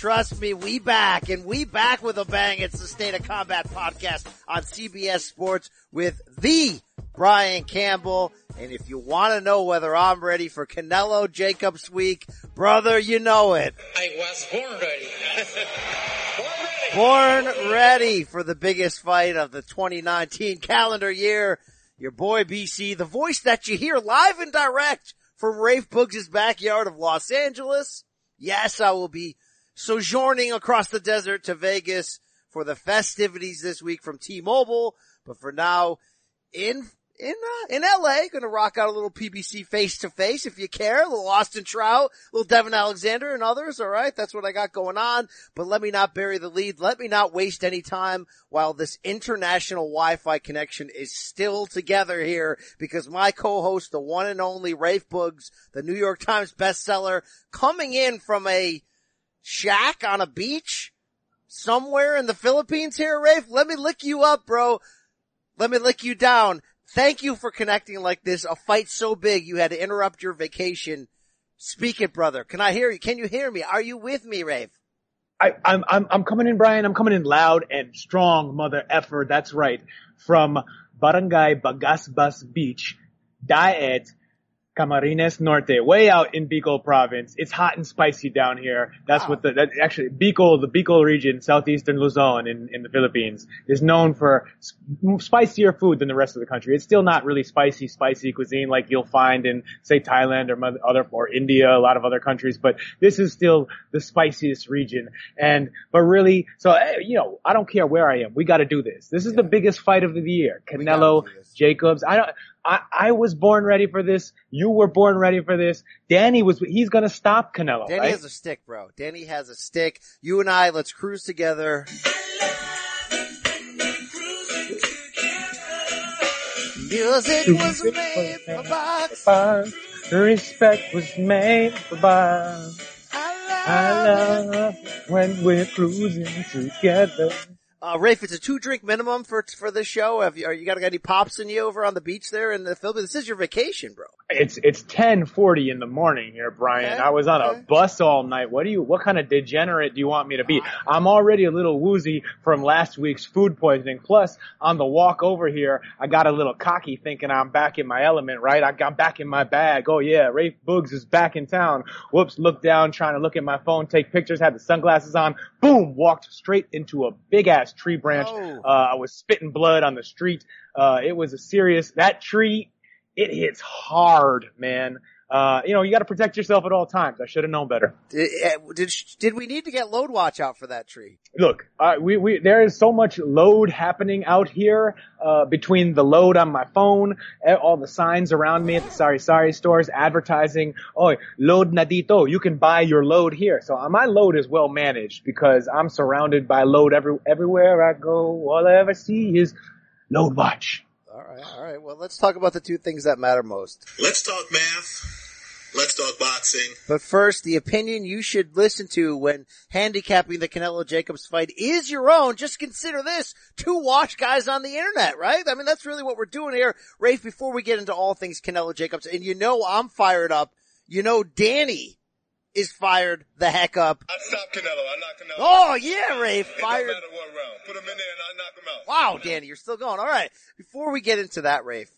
Trust me, we back and we back with a bang. It's the State of Combat podcast on CBS Sports with the Brian Campbell. And if you want to know whether I'm ready for Canelo Jacobs week, brother, you know it. I was born ready. born ready. Born ready for the biggest fight of the 2019 calendar year. Your boy BC, the voice that you hear live and direct from Rafe Boogs' backyard of Los Angeles. Yes, I will be sojourning across the desert to Vegas for the festivities this week from T-Mobile. But for now, in in uh, in LA, gonna rock out a little PBC face to face if you care. A little Austin Trout, a little Devin Alexander and others. All right, that's what I got going on. But let me not bury the lead. Let me not waste any time while this international Wi-Fi connection is still together here because my co-host, the one and only Rafe Boogs, the New York Times bestseller, coming in from a shack on a beach somewhere in the Philippines here, Rafe. Let me lick you up, bro. Let me lick you down. Thank you for connecting like this. A fight so big you had to interrupt your vacation. Speak it, brother. Can I hear you? Can you hear me? Are you with me, Rafe? I, I'm, I'm, I'm coming in, Brian. I'm coming in loud and strong, mother effer. That's right. From Barangay Bagasbas Beach, Daet, Camarines Norte, way out in Bicol province. It's hot and spicy down here. That's wow. what the, that actually, Bicol, the Bicol region, southeastern Luzon in, in the Philippines is known for spicier food than the rest of the country. It's still not really spicy, spicy cuisine like you'll find in, say, Thailand or other, or India, a lot of other countries, but this is still the spiciest region. And, but really, so, eh, you know, I don't care where I am. We gotta do this. This is yeah. the biggest fight of the year. Canelo, Jacobs. I don't, I, I was born ready for this. You were born ready for this. Danny was, he's gonna stop Canelo. Danny right? has a stick, bro. Danny has a stick. You and I, let's cruise together. Music was made for box. Respect was made for box. I love when we're cruising together. Uh, Rafe, it's a two drink minimum for for this show. Have you, are you got, any pops in you over on the beach there in the Philippines? This is your vacation, bro. It's it's ten forty in the morning here, Brian. Okay, I was on okay. a bus all night. What do you? What kind of degenerate do you want me to be? I'm already a little woozy from last week's food poisoning. Plus, on the walk over here, I got a little cocky, thinking I'm back in my element. Right? I got back in my bag. Oh yeah, Rafe Boogs is back in town. Whoops! Looked down, trying to look at my phone, take pictures. Had the sunglasses on. Boom! Walked straight into a big ass tree branch. Oh. Uh, I was spitting blood on the street. Uh, it was a serious, that tree, it hits hard, man uh, you know, you got to protect yourself at all times. I should have known better. Did, eh, did, did we need to get load watch out for that tree? Look, uh, we we there is so much load happening out here uh, between the load on my phone, eh, all the signs around me at the sorry sorry stores advertising, oh load nadito, you can buy your load here. So uh, my load is well managed because I'm surrounded by load every everywhere I go. All I ever see is load watch. All right, all right. Well, let's talk about the two things that matter most. Let's talk math. Let's talk boxing. But first, the opinion you should listen to when handicapping the Canelo Jacobs fight is your own. Just consider this. Two watch guys on the internet, right? I mean, that's really what we're doing here. Rafe, before we get into all things Canelo Jacobs, and you know I'm fired up. You know Danny is fired the heck up. I stopped Canelo. I knocked Canelo. Oh yeah, Rafe fired. No matter what round. Put him in there and I knock him out. Wow, Danny, you're still going. All right. Before we get into that, Rafe,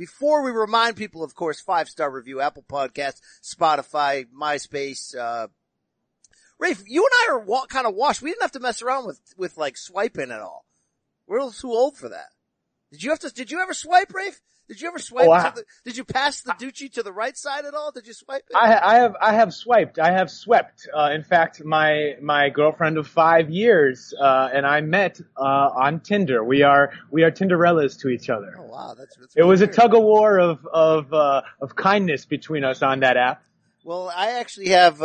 before we remind people, of course, five star review, Apple Podcasts, Spotify, MySpace, uh, Rafe, you and I are wa- kind of washed. We didn't have to mess around with, with like swiping at all. We're a little too old for that. Did you have to, did you ever swipe, Rafe? Did you ever swipe? Oh, I, the, did you pass the Ducci to the right side at all? Did you swipe it? I, I have, I have swiped. I have swept. Uh, in fact, my my girlfriend of five years uh, and I met uh, on Tinder. We are we are Tinderellas to each other. Oh wow, that's. that's it was weird. a tug of war of of uh, of kindness between us on that app. Well, I actually have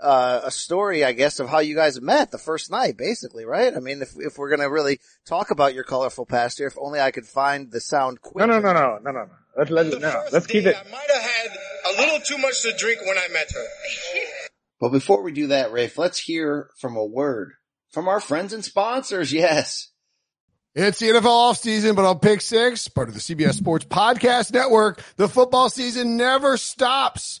uh, a story, I guess, of how you guys met the first night, basically, right? I mean, if if we're gonna really talk about your colorful past here, if only I could find the sound quick. No, no, no, no, no, no, no. Let's let no, let's keep it. I might have had a little too much to drink when I met her. but before we do that, Rafe, let's hear from a word from our friends and sponsors. Yes. It's the NFL offseason, but on Pick Six, part of the CBS Sports Podcast Network, the football season never stops.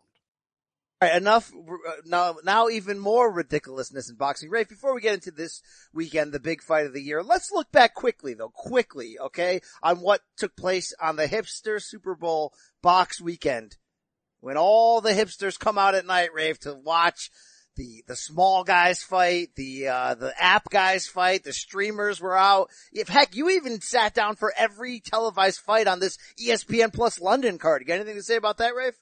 Right, enough. Uh, now, now even more ridiculousness in boxing. Rafe, before we get into this weekend, the big fight of the year, let's look back quickly though, quickly, okay, on what took place on the hipster Super Bowl box weekend. When all the hipsters come out at night, Rafe, to watch the the small guys fight, the uh, the app guys fight, the streamers were out. If heck, you even sat down for every televised fight on this ESPN Plus London card. You got anything to say about that, Rafe?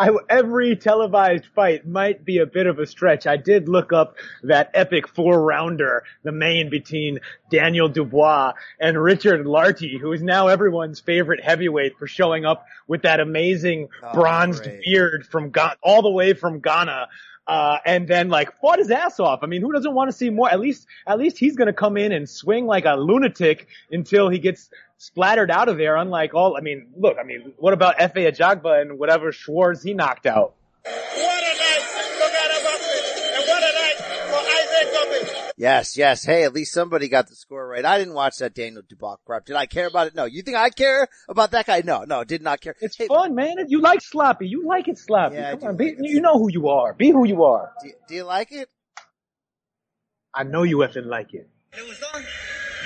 I, every televised fight might be a bit of a stretch. I did look up that epic four rounder, the main between Daniel Dubois and Richard Lartey, who is now everyone's favorite heavyweight for showing up with that amazing oh, bronzed great. beard from Ga- all the way from Ghana. Uh, and then like fought his ass off. I mean, who doesn't want to see more? At least, at least he's going to come in and swing like a lunatic until he gets splattered out of there. Unlike all, I mean, look, I mean, what about Efe Ajagba and whatever Schwartz he knocked out? What a night and what a night for Isaac Yes, yes. Hey, at least somebody got the score right. I didn't watch that Daniel Dubois crap. Did I care about it? No. You think I care about that guy? No, no, did not care. It's hey, fun, man. You like sloppy. You like it sloppy. Yeah, Come on, be, you know who you are. Be who you are. Do, do you like it? I know you effing like it. It was on.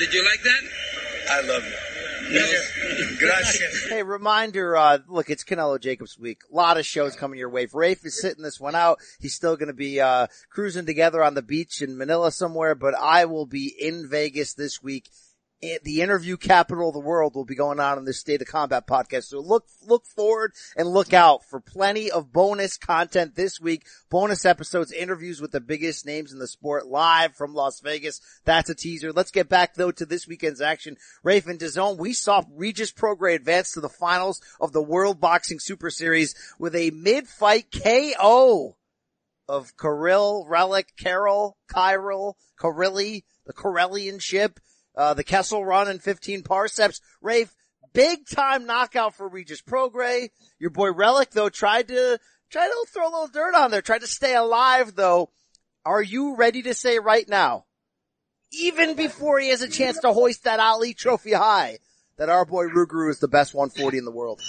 Did you like that? I love it. Hey, reminder, uh, look, it's Canelo Jacobs week. A lot of shows coming your way. Rafe is sitting this one out, he's still going to be, uh, cruising together on the beach in Manila somewhere, but I will be in Vegas this week the interview capital of the world will be going on in this state of combat podcast. So look, look forward and look out for plenty of bonus content this week. Bonus episodes, interviews with the biggest names in the sport live from Las Vegas. That's a teaser. Let's get back though to this weekend's action. Rafe and DAZN, we saw Regis Prograis advance to the finals of the World Boxing Super Series with a mid-fight KO of Kirill, Relic, Carol, Kyril, Karilli, the Karelian ship uh, the Kessel run and 15 parsecs. Rafe, big time knockout for Regis Prograis. Your boy Relic though tried to, tried to throw a little dirt on there, tried to stay alive though. Are you ready to say right now, even before he has a chance to hoist that Ali trophy high, that our boy Rougarou is the best 140 in the world?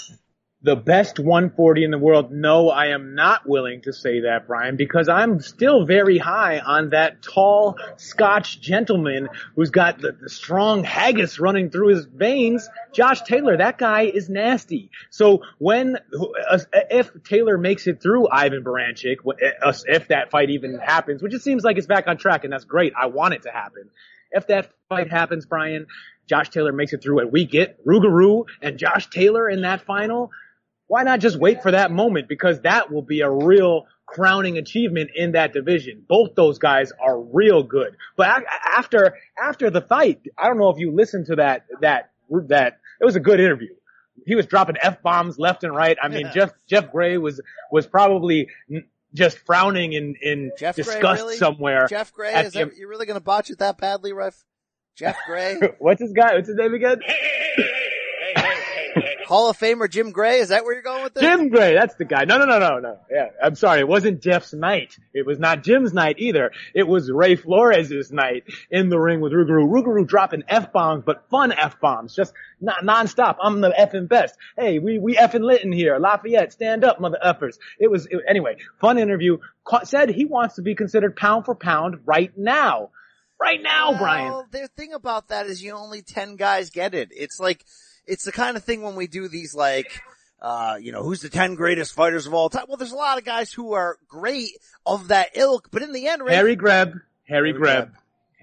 The best 140 in the world. No, I am not willing to say that, Brian, because I'm still very high on that tall Scotch gentleman who's got the, the strong haggis running through his veins. Josh Taylor, that guy is nasty. So when, if Taylor makes it through Ivan Baranchyk, uh, if that fight even happens, which it seems like it's back on track and that's great. I want it to happen. If that fight happens, Brian, Josh Taylor makes it through and we get Rougarou and Josh Taylor in that final, why not just wait for that moment? Because that will be a real crowning achievement in that division. Both those guys are real good. But after, after the fight, I don't know if you listened to that, that, that, it was a good interview. He was dropping F-bombs left and right. I mean, Jeff, Jeff Gray was, was probably just frowning in, in Jeff disgust really? somewhere. Jeff Gray, is that, you're really going to botch it that badly, Ref? Jeff Gray? What's his guy? What's his name again? Hall of Famer Jim Gray. Is that where you're going with this? Jim Gray. That's the guy. No, no, no, no, no. Yeah. I'm sorry. It wasn't Jeff's night. It was not Jim's night either. It was Ray Flores' night in the ring with Rougarou. Rougarou dropping F-bombs, but fun F-bombs. Just not non-stop. I'm the effing best. Hey, we, we effing lit in here. Lafayette, stand up, mother effers. It was, it, anyway, fun interview. Said he wants to be considered pound for pound right now. Right now, Brian. well, Brian. The thing about that is you only 10 guys get it. It's like, it's the kind of thing when we do these like, uh, you know, who's the 10 greatest fighters of all time? Well, there's a lot of guys who are great of that ilk, but in the end, Harry Greb, Harry, Harry Greb. Greb.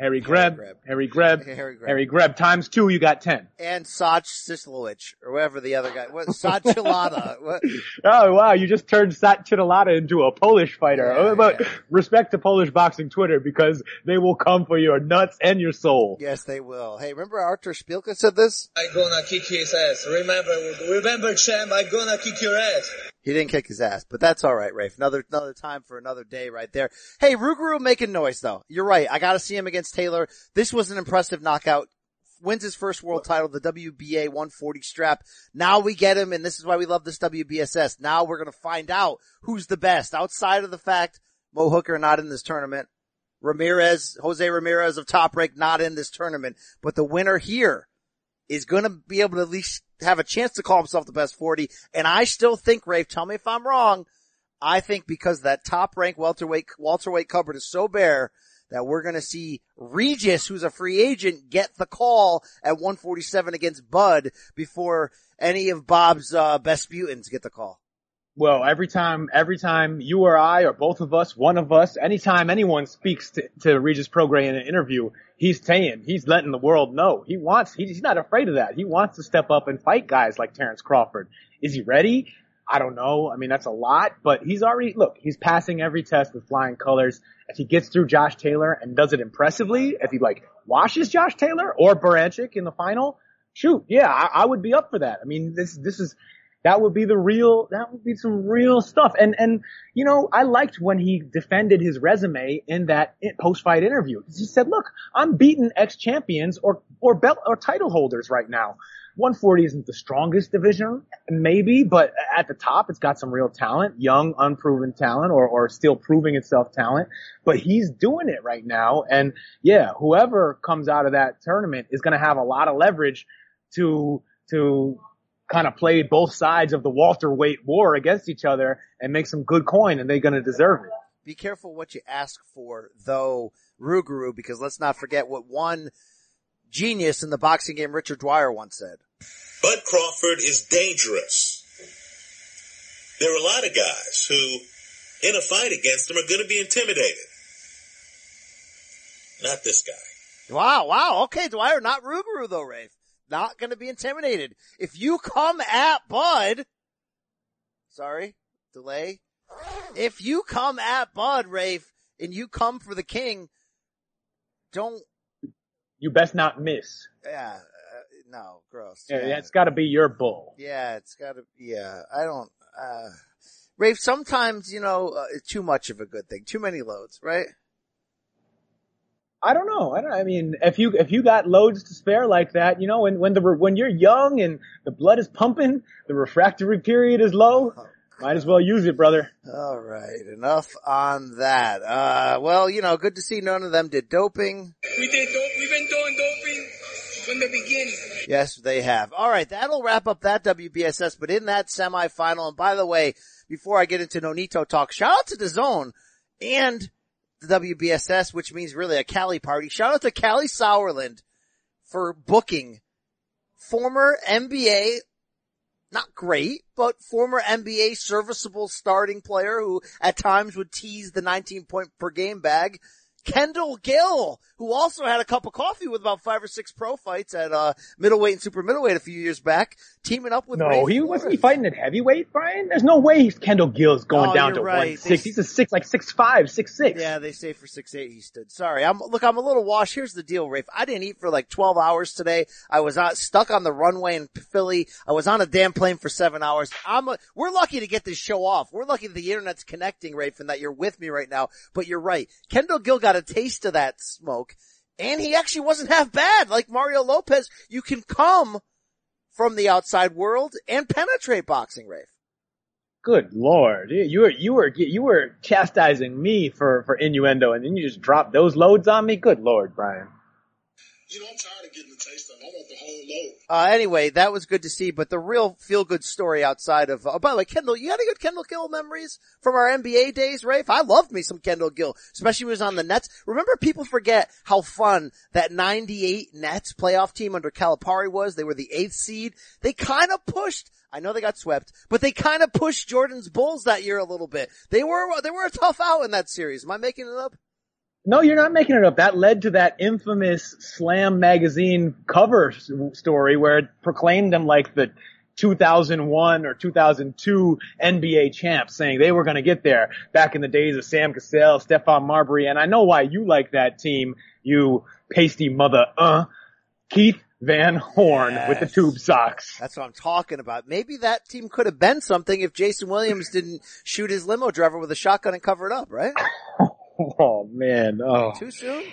Harry Greb, Greb. Harry Greb, Harry Greb. Harry Greb. Times two, you got ten. And Sach Sislowicz, or whatever the other guy, what, Sachilada. what? Oh wow, you just turned Sat Chidalata into a Polish fighter. Yeah, Oh, but yeah. respect to Polish boxing Twitter because they will come for your nuts and your soul. Yes, they will. Hey, remember Artur Szpilka said this? I gonna kick his ass. Remember, remember, champ. I gonna kick your ass. He didn't kick his ass, but that's all right, Rafe. Another another time for another day right there. Hey, Rougarou making noise though. You're right. I got to see him against Taylor. This was an impressive knockout. Wins his first world title, the WBA 140 strap. Now we get him, and this is why we love this WBSS. Now we're gonna find out who's the best outside of the fact Mo Hooker not in this tournament. Ramirez, Jose Ramirez of Top Rank not in this tournament, but the winner here is going to be able to at least have a chance to call himself the best 40. And I still think, Rafe, tell me if I'm wrong. I think because that top rank welterweight, welterweight cupboard is so bare that we're going to see Regis, who's a free agent, get the call at 147 against Bud before any of Bob's, uh, Besputins get the call. Well, every time, every time you or I or both of us, one of us, anytime anyone speaks to, to Regis Prograis in an interview, he's saying, he's letting the world know. He wants, he, he's not afraid of that. He wants to step up and fight guys like Terrence Crawford. Is he ready? I don't know. I mean, that's a lot, but he's already, look, he's passing every test with flying colors. If he gets through Josh Taylor and does it impressively, if he like washes Josh Taylor or Baranchyk in the final, shoot, yeah, I, I would be up for that. I mean, this, this is, that would be the real, that would be some real stuff. And, and, you know, I liked when he defended his resume in that post-fight interview. He said, look, I'm beating ex-champions or, or belt, or title holders right now. 140 isn't the strongest division, maybe, but at the top, it's got some real talent, young, unproven talent, or, or still proving itself talent. But he's doing it right now. And yeah, whoever comes out of that tournament is going to have a lot of leverage to, to kind of play both sides of the welterweight war against each other and make some good coin and they're going to deserve it. Be careful what you ask for, though, Rougarou, because let's not forget what one genius in the boxing game, Richard Dwyer, once said. Bud Crawford is dangerous. There are a lot of guys who, in a fight against him, are going to be intimidated. Not this guy. Wow, wow. Okay, Dwyer, not Rougarou though, Rafe. Not gonna be intimidated. If you come at Bud, sorry, delay. If you come at Bud, Rafe, and you come for the king, don't, You best not miss. yeah, uh, no, gross. Yeah, it's got to be your bull. Yeah, it's gotta, yeah, I don't, uh, Rafe, sometimes, you know, uh, it's too much of a good thing. Too many loads, right? I don't know. I don't. I mean, if you if you got loads to spare like that, you know, when when the when you're young and the blood is pumping, the refractory period is low. Might as well use it, brother. All right, enough on that. Uh, well, you know, good to see none of them did doping. We did dope. We've been doing doping from the beginning. Yes, they have. All right, that'll wrap up that WBSS. But in that semifinal, and by the way, before I get into Nonito talk, shout out to the Zone and the WBSS, which means really a Cali party. Shout out to Kalle Sauerland for booking former NBA, not great, but former NBA serviceable starting player who at times would tease the 19 point per game bag. Kendall Gill, who also had a cup of coffee with about five or six pro fights at, uh, middleweight and super middleweight a few years back, teaming up with No, Ray he Flores. wasn't he fighting at heavyweight, Brian. There's no way he's Kendall Gill's going Oh, down to right. one six. He's a six like six five, six six. Yeah, they say for six eight he stood. Sorry, I'm look. I'm a little washed. Here's the deal, Rafe. I didn't eat for like 12 hours today. I was out, stuck on the runway in Philly. I was on a damn plane for seven hours. I'm. A, we're lucky to get this show off. We're lucky that the internet's connecting, Rafe, and that you're with me right now. But you're right. Kendall Gill got a taste of that smoke, and he actually wasn't half bad. Like Mario Lopez, you can come from the outside world and penetrate boxing, Rafe. Good lord, you were you were you were chastising me for for innuendo, and then you just dropped those loads on me. Good lord, Brian. You know, I'm tired of getting the taste of it. I want the whole load. Uh, anyway, that was good to see, but the real feel good story outside of, uh, by the way, Kendall, you got any good Kendall Gill memories from our NBA days, Rafe? I loved me some Kendall Gill, especially when he was on the Nets. Remember people forget how fun that 98 Nets playoff team under Calipari was? They were the eighth seed. They kind of pushed, I know they got swept, but they kind of pushed Jordan's Bulls that year a little bit. They were, they were a tough out in that series. Am I making it up? No, you're not making it up. That led to that infamous Slam magazine cover story where it proclaimed them like the 2001 or 2002 NBA champs, saying they were going to get there back in the days of Sam Cassell, Stephon Marbury, and I know why you like that team, you pasty mother, uh, Keith Van Horn with the tube socks. That's what I'm talking about. Maybe that team could have been something if Jason Williams didn't shoot his limo driver with a shotgun and cover it up, right? Oh man, oh, Too soon?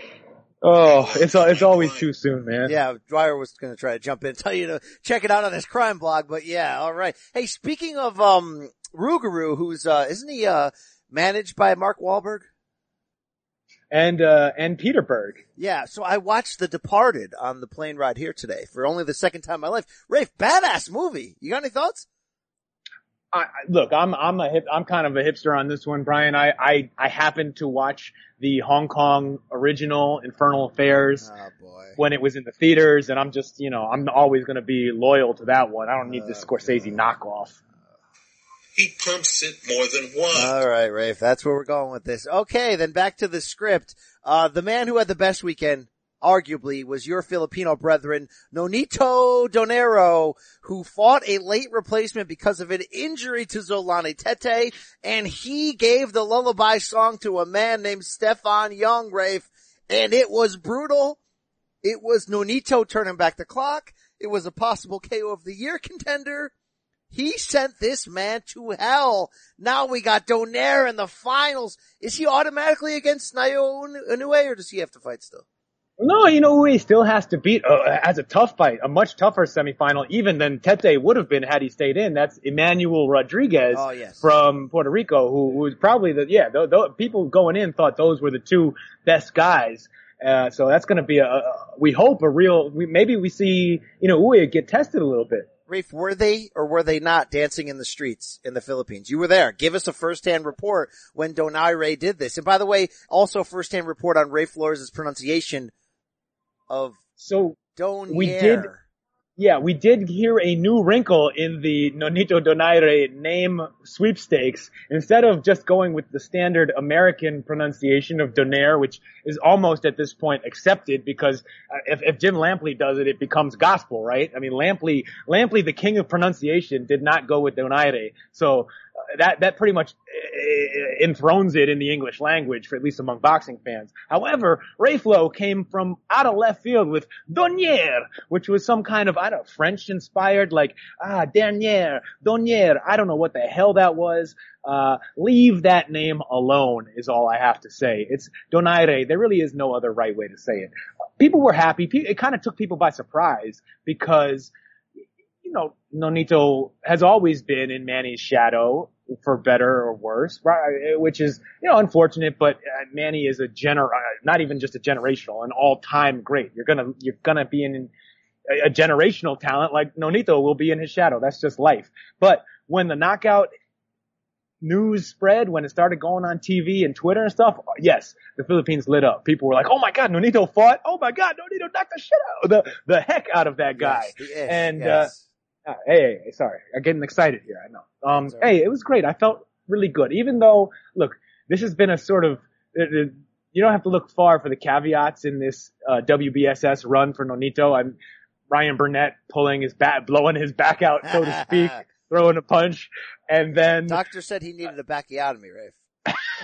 oh, it's it's always too soon, man. Yeah, Dwyer was going to try to jump in and tell you to check it out on his crime blog, but yeah, all right. Hey, speaking of um Rougarou, who's uh isn't he uh managed by Mark Wahlberg? And uh and Peter Berg. Yeah, so I watched The Departed on the plane ride here today for only the second time in my life. Rafe, badass movie. You got any thoughts? I, I- look, I'm I'm a hip, I'm kind of a hipster on this one, Brian. I I I happened to watch the Hong Kong original Infernal Affairs Oh boy. when it was in the theaters, and I'm just you know I'm always going to be loyal to that one. I don't need this Oh, Scorsese knockoff. He pumps it more than once. All right, Rafe, that's where we're going with this. Okay, then back to the script. Uh, the man who had the best weekend, arguably, was your Filipino brethren, Nonito Donaire, who fought a late replacement because of an injury to Zolani Tete, and he gave the lullaby song to a man named Stephon Young, Rafe, and it was brutal. It was Nonito turning back the clock. It was a possible KO of the year contender. He sent this man to hell. Now we got Donaire in the finals. Is he automatically against Naoya Inoue or does he have to fight still? No, you know he still has to beat uh, as a tough fight, a much tougher semifinal even than Tete would have been had he stayed in. That's Emmanuel Rodriguez Oh, yes. from Puerto Rico, who, who was probably the yeah. Th- th- people going in thought those were the two best guys. Uh, so that's going to be a, a we hope a real. We, maybe we see you know Uwe get tested a little bit. Rafe, were they or were they not dancing in the streets in the Philippines? You were there. Give us a first-hand report when Donaire did this. And by the way, also first-hand report on Ray Flores' pronunciation of So Donaire. We did- Yeah, we did hear a new wrinkle in the Nonito Donaire name sweepstakes. Instead of just going with the standard American pronunciation of Donaire, which is almost at this point accepted because uh, if, if Jim Lampley does it, it becomes gospel, right? I mean, Lampley, Lampley, the king of pronunciation, did not go with Donaire. So that, that pretty much uh, enthrones it in the English language, for at least among boxing fans. However, Rayflo came from out of left field with Donier, which was some kind of, I don't French inspired, like, ah, dernier, Donier. I don't know what the hell that was. Uh, leave that name alone is all I have to say. It's Donaire. There really is no other right way to say it. People were happy. It kind of took people by surprise because you know, Nonito has always been in Manny's shadow for better or worse, right? Which is, you know, unfortunate, but uh, Manny is a gener, uh, not even just a generational, an all-time great. You're gonna, you're gonna be in a, generational talent like Nonito will be in his shadow. That's just life. But when the knockout news spread, when it started going on TV and Twitter and stuff, yes, the Philippines lit up. People were like, "Oh my God, Nonito fought! Oh my God, Nonito knocked the shit out the the heck out of that guy." Yes, ish, And, yes. Uh, hey, hey, hey, sorry, I'm getting excited here. I know. Um, right. hey, it was great. I felt really good, even though, look, this has been a sort of. Uh, uh, you don't have to look far for the caveats in this uh, WBSS run for Nonito. I'm Ryan Burnett pulling his bat, blowing his back out, so to speak, throwing a punch, and then Doctor said he needed a backiotomy, Rafe.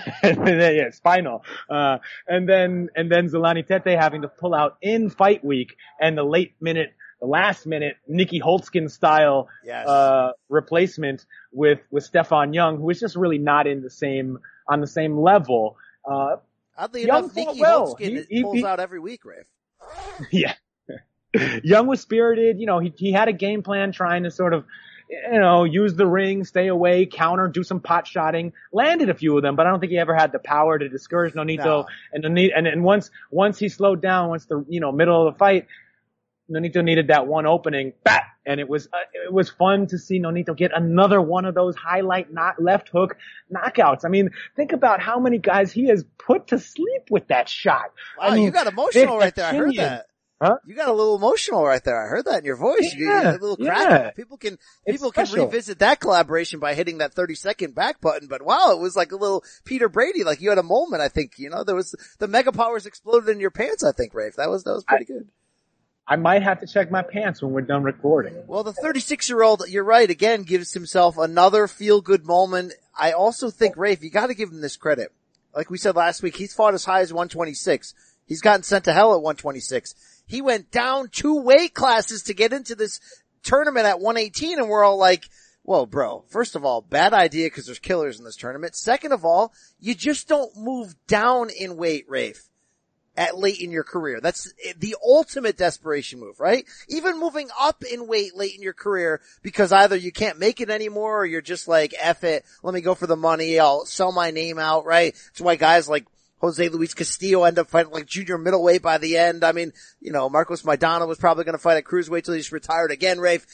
and then, yeah, spinal. Uh, and then, and then Zolani Tete having to pull out in fight week and the late minute, last minute Nikki Holtzkin style, Yes. uh, replacement with, with Stephon Young, who is just really not in the same, on the same level. Uh, Oddly Young enough, Nikki well. Holtzkin He- he- pulls he- out every week, Rafe. yeah. Young was spirited, you know, he, he had a game plan trying to sort of, you know, use the ring, stay away, counter, do some pot shotting, landed a few of them, but I don't think he ever had the power to discourage Nonito. No. And and, and once, once he slowed down, once the, you know, middle of the fight, Nonito needed that one opening, bat, and it was, uh, it was fun to see Nonito get another one of those highlight not left hook knockouts. I mean, think about how many guys he has put to sleep with that shot. Wow, I mean, you got emotional right there. I heard that. Huh? You got a little emotional right there. I heard that in your voice. You, you Yeah, got a little crack. yeah. People can people can revisit that collaboration by hitting that 30 second back button. But wow, it was like a little Peter Brady. Like you had a moment. I think you know there was the mega powers exploded in your pants. I think Rafe. That was that was pretty good. I might have to check my pants when we're done recording. Well, the 36 year old, you're right, again, gives himself another feel good moment. I also think, Rafe, you gotta give him this credit. Like we said last week, he's fought as high as 126. He's gotten sent to hell at 126. He went down two weight classes to get into this tournament at 118 and we're all like, well, bro, first of all, bad idea because there's killers in this tournament. Second of all, you just don't move down in weight, Rafe at late in your career. That's the ultimate desperation move, right? Even moving up in weight late in your career because either you can't make it anymore or you're just like, F it, let me go for the money, I'll sell my name out, right? That's why guys like Jose Luis Castillo end up fighting like junior middleweight by the end. I mean, you know, Marcos Maidana was probably going to fight at cruiserweight till he's retired again, Rafe.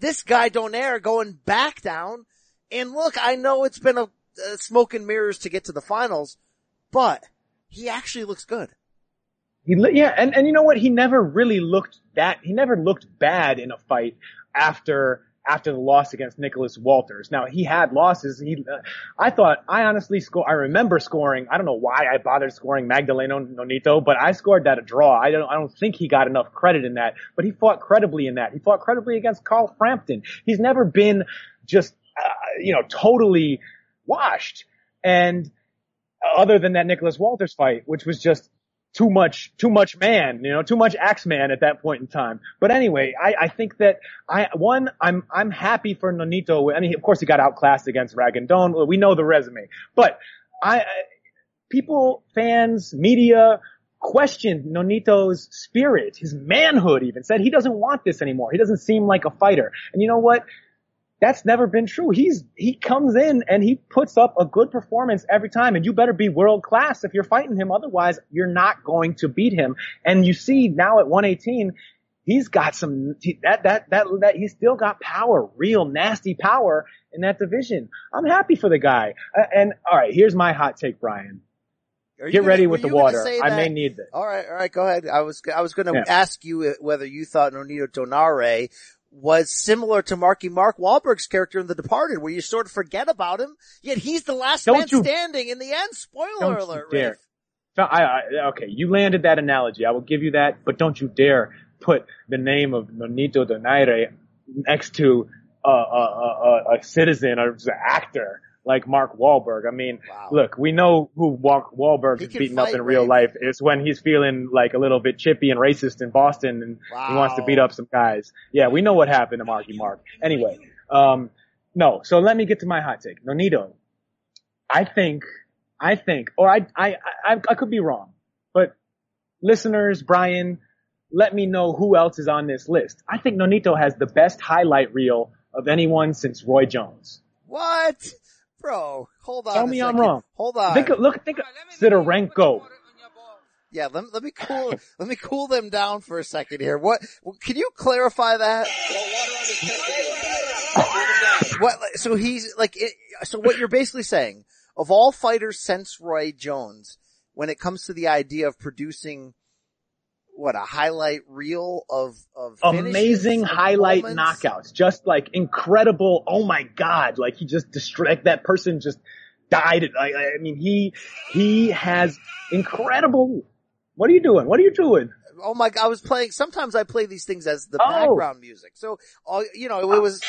This guy Donaire going back down. And look, I know it's been a, a smoke and mirrors to get to the finals, but he actually looks good. He, yeah, and, and you know what? He never really looked that, he never looked bad in a fight after, after the loss against Nicholas Walters. Now he had losses. He, uh, I thought, I honestly score, I remember scoring, I don't know why I bothered scoring Magdaleno Nonito, but I scored that a draw. I don't, I don't think he got enough credit in that, but he fought credibly in that. He fought credibly against Carl Frampton. He's never been just, uh, you know, totally washed. And other than that Nicholas Walters fight, which was just too much, too much man, you know, too much Axeman at that point in time. But anyway, I, I think that I, one, I'm, I'm happy for Nonito. I mean, of course he got outclassed against Rigondeaux. We know the resume, but I people, fans, media, questioned Nonito's spirit, his manhood even, said he doesn't want this anymore. He doesn't seem like a fighter. And you know what? That's never been true. He's, he comes in and he puts up a good performance every time and you better be world class if you're fighting him. Otherwise, you're not going to beat him. And you see now at 118, he's got some, that, that, that, that, he's still got power, real nasty power in that division. I'm happy for the guy. Uh, And alright, here's my hot take, Brian. Get gonna- ready with the water. I may need this. All right, all right, go ahead. I was I was going to Yeah. ask you whether you thought Nonito Donaire was similar to Marky Mark Wahlberg's character in The Departed, where you sort of forget about him, yet he's the last Don't man you- standing in the end. Spoiler alert, dare. Rafe. I, I, okay, you landed that analogy. I will give you that, but don't you dare put the name of Nonito Donaire next to a, a, a, a citizen or an actor like Mark Wahlberg. I mean, Wow. look, we know who Mark Wahlberg is beating up in real life. It's when he's feeling like a little bit chippy and racist in Boston and he wants to beat up some guys. Yeah, we know what happened to Marky Mark. Anyway, um, no, so let me get to my hot take. Nonito, I think, I think, or I, I, I, I could be wrong, but listeners, Brian, let me know who else is on this list. I think Nonito has the best highlight reel of anyone since Roy Jones. What, bro? Hold on. Tell a me I'm wrong. Hold on. Think, of- look, think of Sidorenko. yeah, let, let me cool let me cool them down for a second here. What? Can you clarify that? What? So he's like. It, so what you're basically saying of all fighters since Roy Jones, when it comes to the idea of producing what a highlight reel of of Amazing highlight moments? knockouts. Just like incredible. Oh my God. Like he just destroyed, like that person just died. I, I mean, he, he has incredible. What are you doing? What are you doing? Oh my! God, I was playing. Sometimes I play these things as the Oh. background music. So, all you know, it was.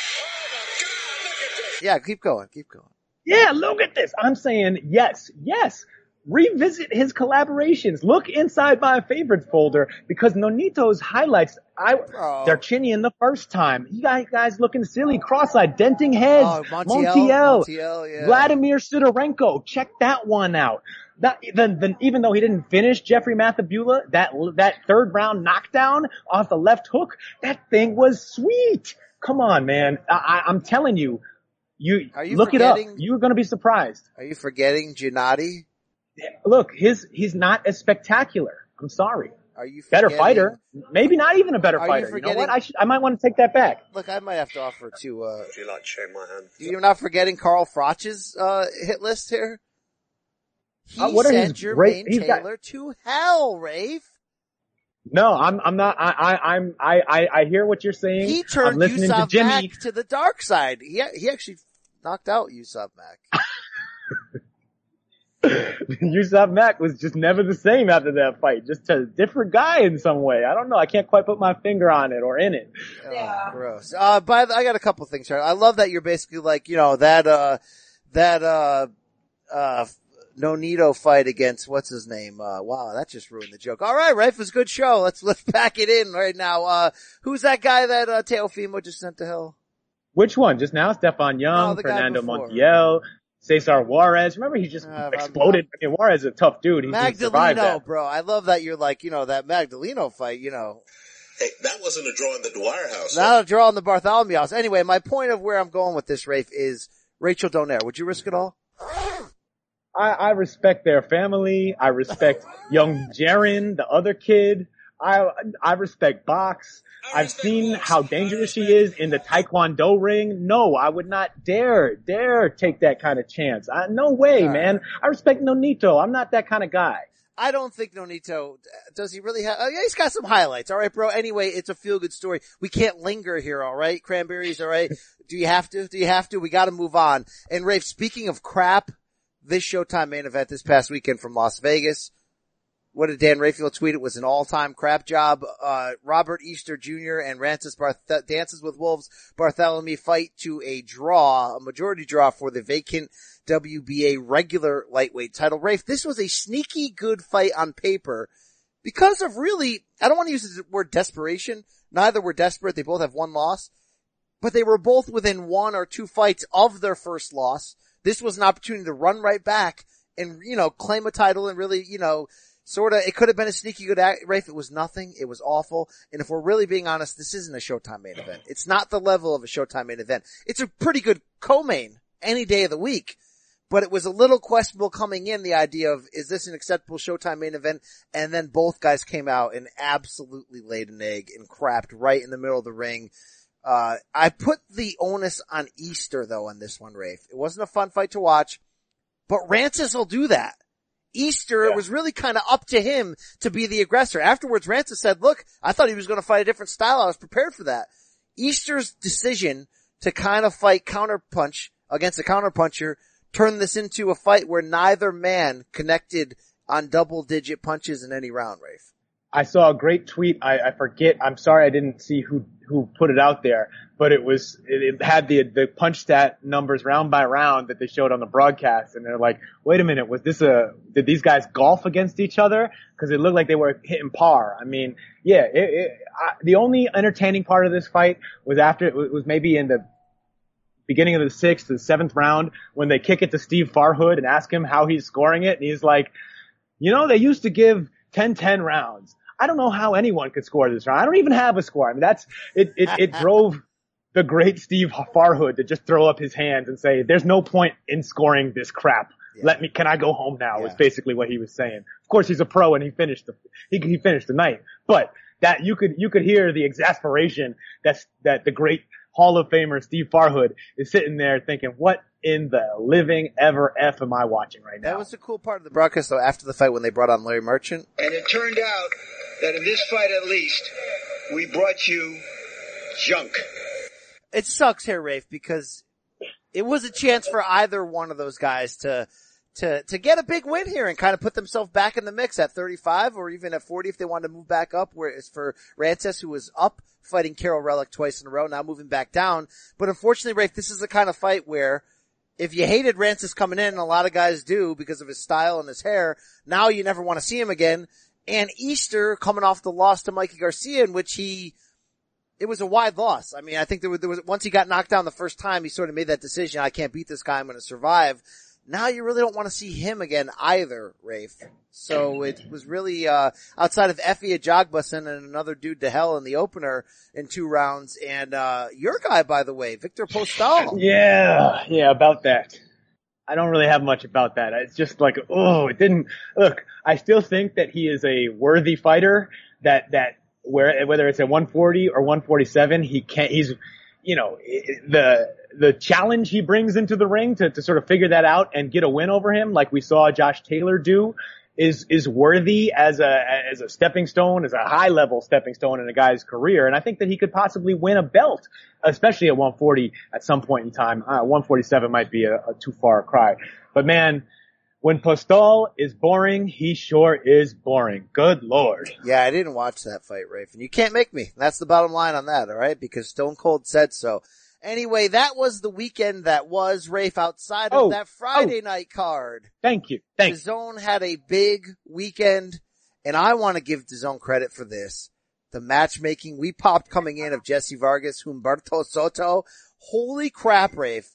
Yeah, keep going, keep going. Yeah, look at this. I'm saying yes, yes. Revisit his collaborations. Look inside my favorites folder because Nonito's highlights, I, Oh. they're chinny in the first time. You guys, looking silly, cross-eyed, denting heads. Oh, Montiel, Montiel. Montiel, yeah. Vladimir Sidorenko. Check that one out. That, then, then even though he didn't finish Jeffrey Mathebula, that, that third round knockdown off the left hook, that thing was sweet. Come on, man. I, I, I'm telling you, you, Are you look it up. You're gonna be surprised. Are you forgetting Gennady? Look, his, he's not as spectacular. I'm sorry. Are you Better fighter. Maybe not even a better Are fighter. You, know what? I should, I might want to take that back. Look, I might have to offer to. uh If you like, shake my hand. You're not forgetting Carl Froch's uh hit list here. He Uh, what are sent his Jermaine great- he's got- to hell, Rafe. No, I'm I'm not. I I I'm I I, I hear what you're saying. He I'm turned listening to Yusuf Jimmy. Mack to the dark side. He he actually knocked out Yusuf Mack. Yusuf Mack was just never the same after that fight. Just a different guy in some way. I don't know. I can't quite put my finger on it or in it. Oh, gross. Uh, by the, I got a couple things here. I love that you're basically like, you know, that, uh, that, uh, uh, Nonito fight against, what's his name? Uh, wow, that just ruined the joke. All right, Rafe, it was a good show. Let's, let's pack it in right now. Uh, who's that guy that, uh, Teofimo just sent to hell? Which one? Just now, Stephon Young, No, Fernando before. Montiel, Cesar Juarez. Remember, he just Uh, exploded. I mean, Juarez is a tough dude. He, he survived Magdaleno, that. bro. I love that you're like, you know, that Magdaleno fight, you know, Hey, that wasn't a draw in the Dwyer house. not a draw in the Bartholomew house. Anyway, my point of where I'm going with this, Rafe, is Rachel Donaire. Would you risk it all? I, I respect their family. I respect young Jaren, the other kid. I I respect Box. I've seen how dangerous she is in the Taekwondo ring. No, I would not dare, dare take that kind of chance. I, no way, right. man. I respect Nonito. I'm not that kind of guy. I don't think Nonito, does he really have, oh yeah, he's got some highlights. All right, bro. Anyway, it's a feel good story. We can't linger here. All right. Cranberries. All right. Do you have to? Do you have to? We got to move on. And Rafe, speaking of crap, this Showtime main event this past weekend from Las Vegas. What did Dan Rafael tweet? It was an all-time crap job. Uh, Robert Easter Jr. and Rances Barth- Dances with Wolves Bartholomew fight to a draw, a majority draw for the vacant WBA regular lightweight title. Rafe, this was a sneaky good fight on paper because of really, I don't want to use the word desperation. Neither were desperate. They both have one loss, but they were both within one or two fights of their first loss. This was an opportunity to run right back and, you know, claim a title and really, you know, sort of, it could have been a sneaky good act. Rafe, it was nothing. It was awful. And if we're really being honest, this isn't a Showtime main event. It's not the level of a Showtime main event. It's a pretty good co-main any day of the week. But it was a little questionable coming in the idea of, is this an acceptable Showtime main event? And then both guys came out and absolutely laid an egg and crapped right in the middle of the ring. Uh, I put the onus on Easter though on this one, Rafe. It wasn't a fun fight to watch, but Rances will do that. Easter, it was really kind of up to him to be the aggressor. Afterwards, Rances said, look, I thought he was going to fight a different style. I was prepared for that. Easter's decision to kind of fight counterpunch against a counterpuncher turned this into a fight where neither man connected on double digit punches in any round, Rafe. I saw a great tweet. I, I forget. I'm sorry I didn't see who who put it out there, but it was it, it had the the punch stat numbers round by round that they showed on the broadcast, and they're like, wait a minute, was this a did these guys golf against each other? Because it looked like they were hitting par. I mean, yeah. It, I, the only entertaining part of this fight was after it was maybe in the beginning of the sixth, the seventh round when they kick it to Steve Farhood and ask him how he's scoring it, and he's like, you know, they used to give 10-10 rounds. I don't know how anyone could score this round. I don't even have a score. I mean, that's, it, it, it drove the great Steve Farhood to just throw up his hands and say, there's no point in scoring this crap. Yeah. Let me, can I go home now? Yeah. Was basically what he was saying. Of course, he's a pro and he finished the, he, he finished the night, but that you could, you could hear the exasperation that's, that the great Hall of Famer Steve Farhood is sitting there thinking, what in the living ever F am I watching right now? That was the cool part of the broadcast though after the fight when they brought on Larry Merchant. And it turned out that in this fight at least, we brought you junk. it sucks here, Rafe, because it was a chance for either one of those guys to to to get a big win here and kind of put themselves back in the mix at 35 or even at 40 if they wanted to move back up. Whereas for Rances, who was up fighting Carol Relic twice in a row, now moving back down. But unfortunately, Rafe, this is the kind of fight where if you hated Rances coming in, and a lot of guys do because of his style and his hair, now you never want to see him again. And Easter coming off the loss to Mikey Garcia in which he it was a wide loss. I mean, I think there was, there was, once he got knocked down the first time, he sort of made that decision, I can't beat this guy, I'm gonna survive. Now you really don't want to see him again either, Rafe. So it was really, uh, outside of Efe Ajagba sending another dude to hell in the opener in two rounds, and, uh, your guy, by the way, Viktor Postol. Yeah, yeah, about that. I don't really have much about that. It's just like, oh, it didn't, look, I still think that he is a worthy fighter that, that, where, whether it's at 140 or 147, he can't, he's, you know, the, the challenge he brings into the ring to, to sort of figure that out and get a win over him, like we saw Josh Taylor do, is is worthy as a as a stepping stone, as a high level stepping stone in a guy's career. And I think that he could possibly win a belt, especially at 140 at some point in time. Uh, 147 might be a, a too far cry, but man, when Postol is boring, he sure is boring. Good lord. Yeah, I didn't watch that fight, Rafe, and you can't make me. That's the bottom line on that, alright? Because Stone Cold said so. Anyway, that was the weekend that was, Rafe, outside of Oh, that oh. Friday night card. Thank you. Thank you. Had a big weekend, and I want to give DAZN credit for this. The matchmaking we popped coming in of Jesse Vargas, Humberto Soto. Holy crap, Rafe.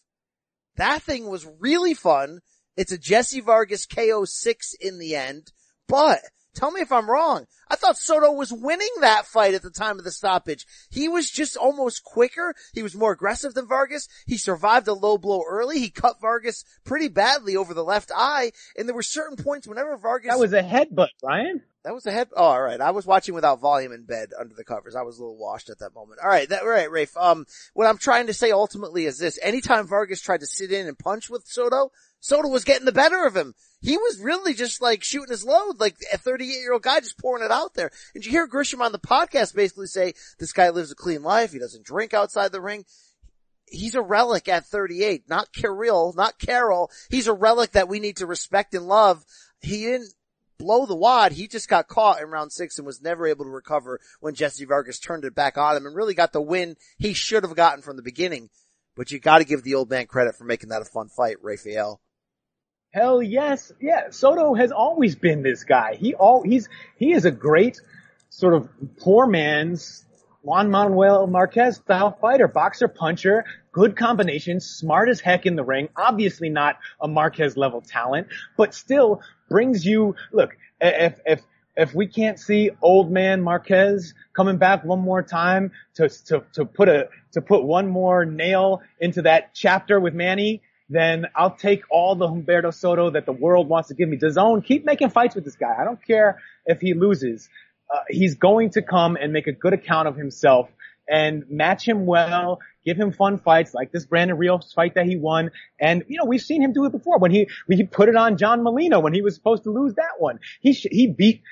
That thing was really fun. It's a Jesse Vargas KO six in the end, but tell me if I'm wrong. I thought Soto was winning that fight at the time of the stoppage. He was just almost quicker. He was more aggressive than Vargas. He survived a low blow early. He cut Vargas pretty badly over the left eye. And there were certain points whenever Vargas That was a headbutt, Brian. that was a head. Oh, all right. I was watching without volume in bed under the covers. I was a little washed at that moment. All right. That, all right, Rafe. Um, what I'm trying to say ultimately is this. Anytime Vargas tried to sit in and punch with Soto, Soto was getting the better of him. He was really just like shooting his load, like a 38 year old guy just pouring it out there. And you hear Grisham on the podcast basically say, this guy lives a clean life. He doesn't drink outside the ring. He's a relic at 38, not Kirill, not Carol. He's a relic that we need to respect and love. He didn't blow the wad. He just got caught in round six and was never able to recover when Jesse Vargas turned it back on him and really got the win he should have gotten from the beginning. But you gotta give the old man credit for making that a fun fight, Rafael. Hell yes. Yeah. Soto has always been this guy. He all, he's, he is a great sort of poor man's Juan Manuel Marquez style fighter, boxer, puncher, good combination, smart as heck in the ring. Obviously not a Marquez level talent, but still brings you, look, if, if, if we can't see old man Marquez coming back one more time to, to, to put a, to put one more nail into that chapter with Manny, then I'll take all the Humberto Soto that the world wants to give me. DAZN, keep making fights with this guy. I don't care if he loses. Uh, he's going to come and make a good account of himself and match him well, give him fun fights like this Brandon Rios fight that he won. And, you know, we've seen him do it before when he, he put it on John Molina when he was supposed to lose that one. He, sh- he beat,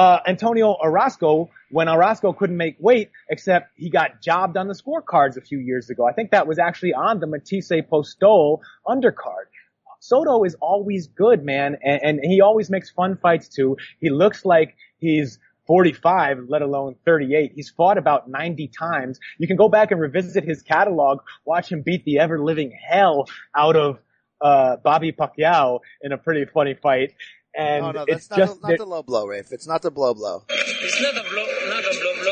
uh, Antonio Orozco when Orozco couldn't make weight, except he got jobbed on the scorecards a few years ago. I think that was actually on the Matthysse Postol undercard. Soto is always good, man, and, and he always makes fun fights too. He looks like he's 45, let alone 38. He's fought about 90 times. You can go back and revisit his catalog, watch him beat the ever living hell out of, uh, Bobby Pacquiao in a pretty funny fight. And oh no, it's that's not, just the, not the low blow, Rafe. It's not the blow blow. It's not a blow, not a blow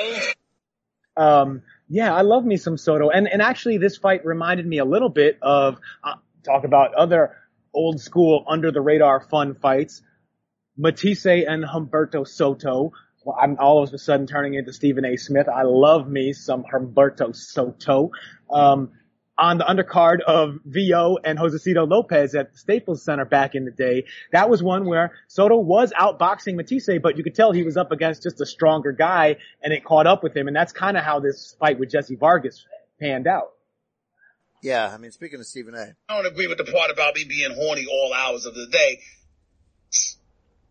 blow. Um, yeah, I love me some Soto. And, and actually this fight reminded me a little bit of, uh, talk about other old school under the radar fun fights. Matthysse and Humberto Soto. Well, I'm all of a sudden turning into Stephen A. Smith. I love me some Humberto Soto. Um, on the undercard of VO and Josesito Lopez at the Staples Center back in the day. That was one where Soto was outboxing Matthysse, but you could tell he was up against just a stronger guy and it caught up with him. And that's kind of how this fight with Jesse Vargas panned out. Yeah, I mean, speaking of Stephen A. I don't agree with the part about me being horny all hours of the day.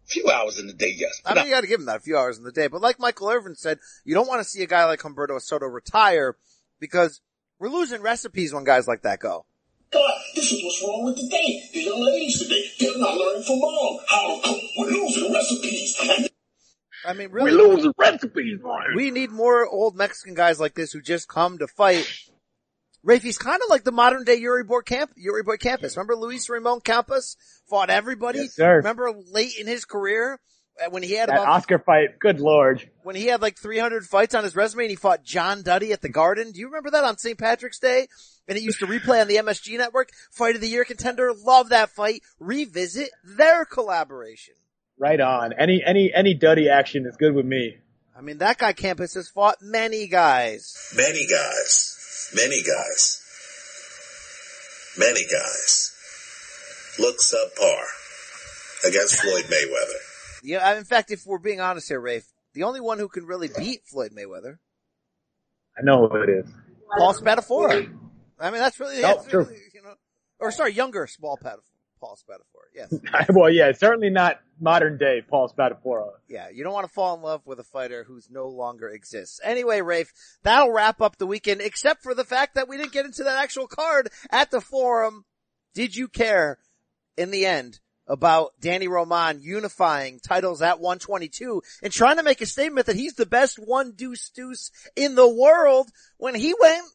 Few hours in the day, yes. I But mean, you gotta give him that a few hours in the day. But like Michael Irvin said, you don't want to see a guy like Humberto Soto retire because we're losing recipes when guys like that go. God, this is what's wrong with the day. The young ladies today, they're not learning from mom how to cook. We're losing recipes. I mean, really, losing recipes, Brian. we need more old Mexican guys like this who just come to fight. Rafe, he's kind of like the modern day Yuri Boy Camp, Yori Boy Campas. Remember Luis Ramon Campas fought everybody? Yes, sir. Remember late in his career uh, Uh, when he had That about Oscar fight, good lord. when he had like 300 fights on his resume and he fought John Duddy at the Garden. Do you remember that on St. Patrick's Day? And it used to replay on the MSG network. Fight of the year contender. Love that fight. Revisit their collaboration. Right on. Any, any, any Duddy action is good with me. I mean, that guy Campas has fought many guys. Many guys, many guys, many guys look subpar against Floyd Mayweather. Yeah, in fact, if we're being honest here, Rafe, the only one who can really beat Floyd Mayweather, I know who it is. Paul Spadafora. I mean, that's really, No, that's true. really, you know, or sorry, younger small Spadafora. Paul Spadafora. Yes. well, yeah, certainly not modern day Paul Spadafora. Yeah, you don't want to fall in love with a fighter who's no longer exists. Anyway, Rafe, that'll wrap up the weekend, except for the fact that we didn't get into that actual card at the forum. Did you care in the end about Danny Roman unifying titles at 122 and trying to make a statement that he's the best one deuce deuce in the world when he went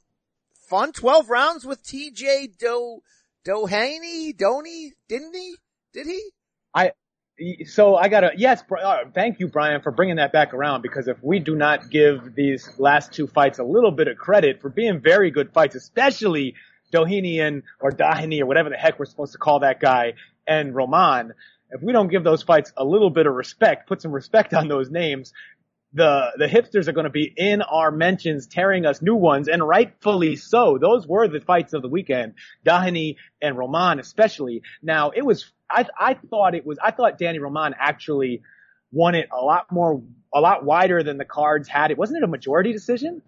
fun 12 rounds with TJ Do, Doheny, Doney, didn't he? Did he? I, so I gotta, yes, uh, thank you, Brian, for bringing that back around because if we do not give these last two fights a little bit of credit for being very good fights, especially Dohinian or Dahini or whatever the heck we're supposed to call that guy and Roman, if we don't give those fights a little bit of respect, put some respect on those names, the the hipsters are going to be in our mentions tearing us new ones and rightfully so. Those were the fights of the weekend Dahani and Roman especially. Now it was I I thought it was I thought Danny Roman actually won it a lot more a lot wider than the cards had. It wasn't it a majority decision?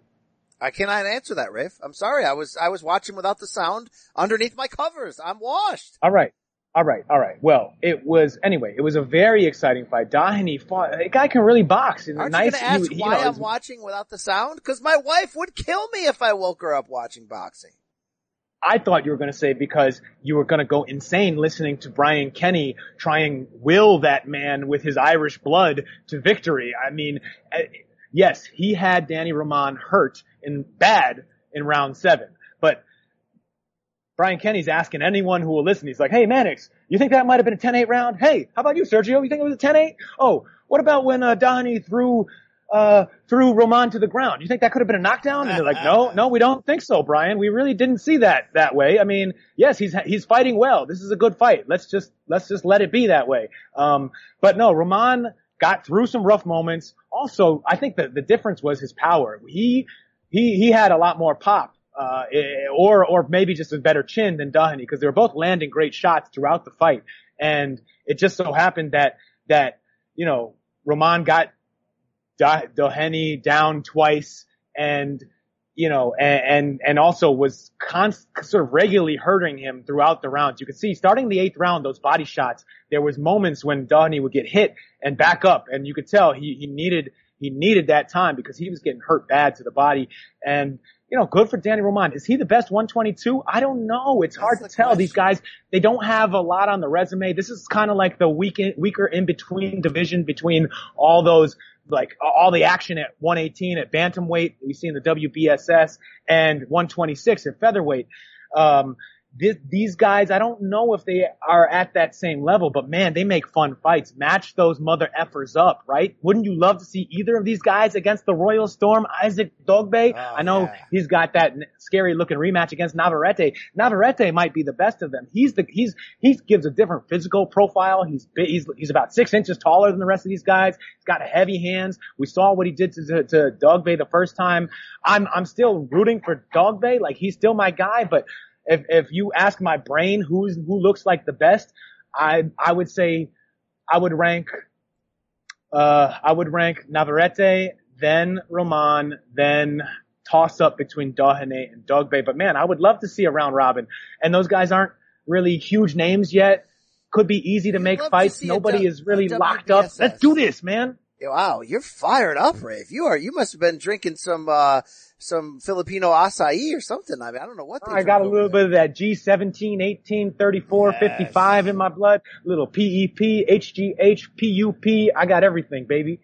I cannot answer that Rafe I'm sorry. I was I was watching without the sound underneath my covers. I'm washed. All right all right, all right. Well, it was anyway. It was a very exciting fight. Dahani fought. A guy can really box. Aren't nice, you going to ask he, why I'm watching without the sound? Because my wife would kill me if I woke her up watching boxing. I thought you were going to say because you were going to go insane listening to Brian Kenny try and will that man with his Irish blood to victory. I mean, eh, yes, he had Danny Roman hurt and bad in round seven, but Brian Kenny's asking anyone who will listen. He's like, "Hey, Mannix, you think that might have been a 10-8 round? Hey, how about you, Sergio? You think it was a 10-8? Oh, what about when uh, Donnie threw uh threw Roman to the ground? You think that could have been a knockdown?" And they're like, "No, no, we don't think so, Brian. We really didn't see that that way. I mean, yes, he's he's fighting well. This is a good fight. Let's just let's just let it be that way." Um, but no, Roman got through some rough moments. Also, I think that the difference was his power. He he he had a lot more pop uh, or or maybe just a better chin than Dahani because they were both landing great shots throughout the fight, and it just so happened that that you know Roman got Doheny down twice, and you know, and and, and also was const, sort of regularly hurting him throughout the rounds. You could see starting the eighth round, those body shots. There was moments when Doheny would get hit and back up, and you could tell he he needed he needed that time because he was getting hurt bad to the body and you know, good for Danny Roman. Is he the best 122? I don't know. It's That's hard the to tell. question. These guys, they don't have a lot on the resume. This is kind of like the weak, weaker in between division between all those, like all the action at 118 at bantamweight we see in the WBSS and 126 at featherweight. Um, this, these guys, I don't know if they are at that same level, but man, they make fun fights. Match those mother effers up, right? Wouldn't you love to see either of these guys against the Royal Storm, Isaac Dogboe? Oh, I know yeah. he's got that n- scary looking rematch against Navarrete. Navarrete might be the best of them. He's the, he's, he gives a different physical profile. He's he's, he's about six inches taller than the rest of these guys. He's got heavy hands. We saw what he did to, to, to Dogboe the first time. I'm, I'm still rooting for Dogboe. Like he's still my guy, but if if you ask my brain who's who looks like the best, I I would say I would rank uh I would rank Navarrete, then Roman, then toss up between Dahane and Dogboe. But man, I would love to see a round robin. And those guys aren't really huge names yet. Could be easy to make love to fights. Nobody W- is really a locked up. Let's do this, man. Wow, you're fired up, Rafe. You are. You must have been drinking some uh some Filipino acai or something. I mean, I don't know what. They I got a little there. bit of that G17, 18, 34, Yes. 55 in my blood. Little E PEP, HGH, PUP. I got everything, baby.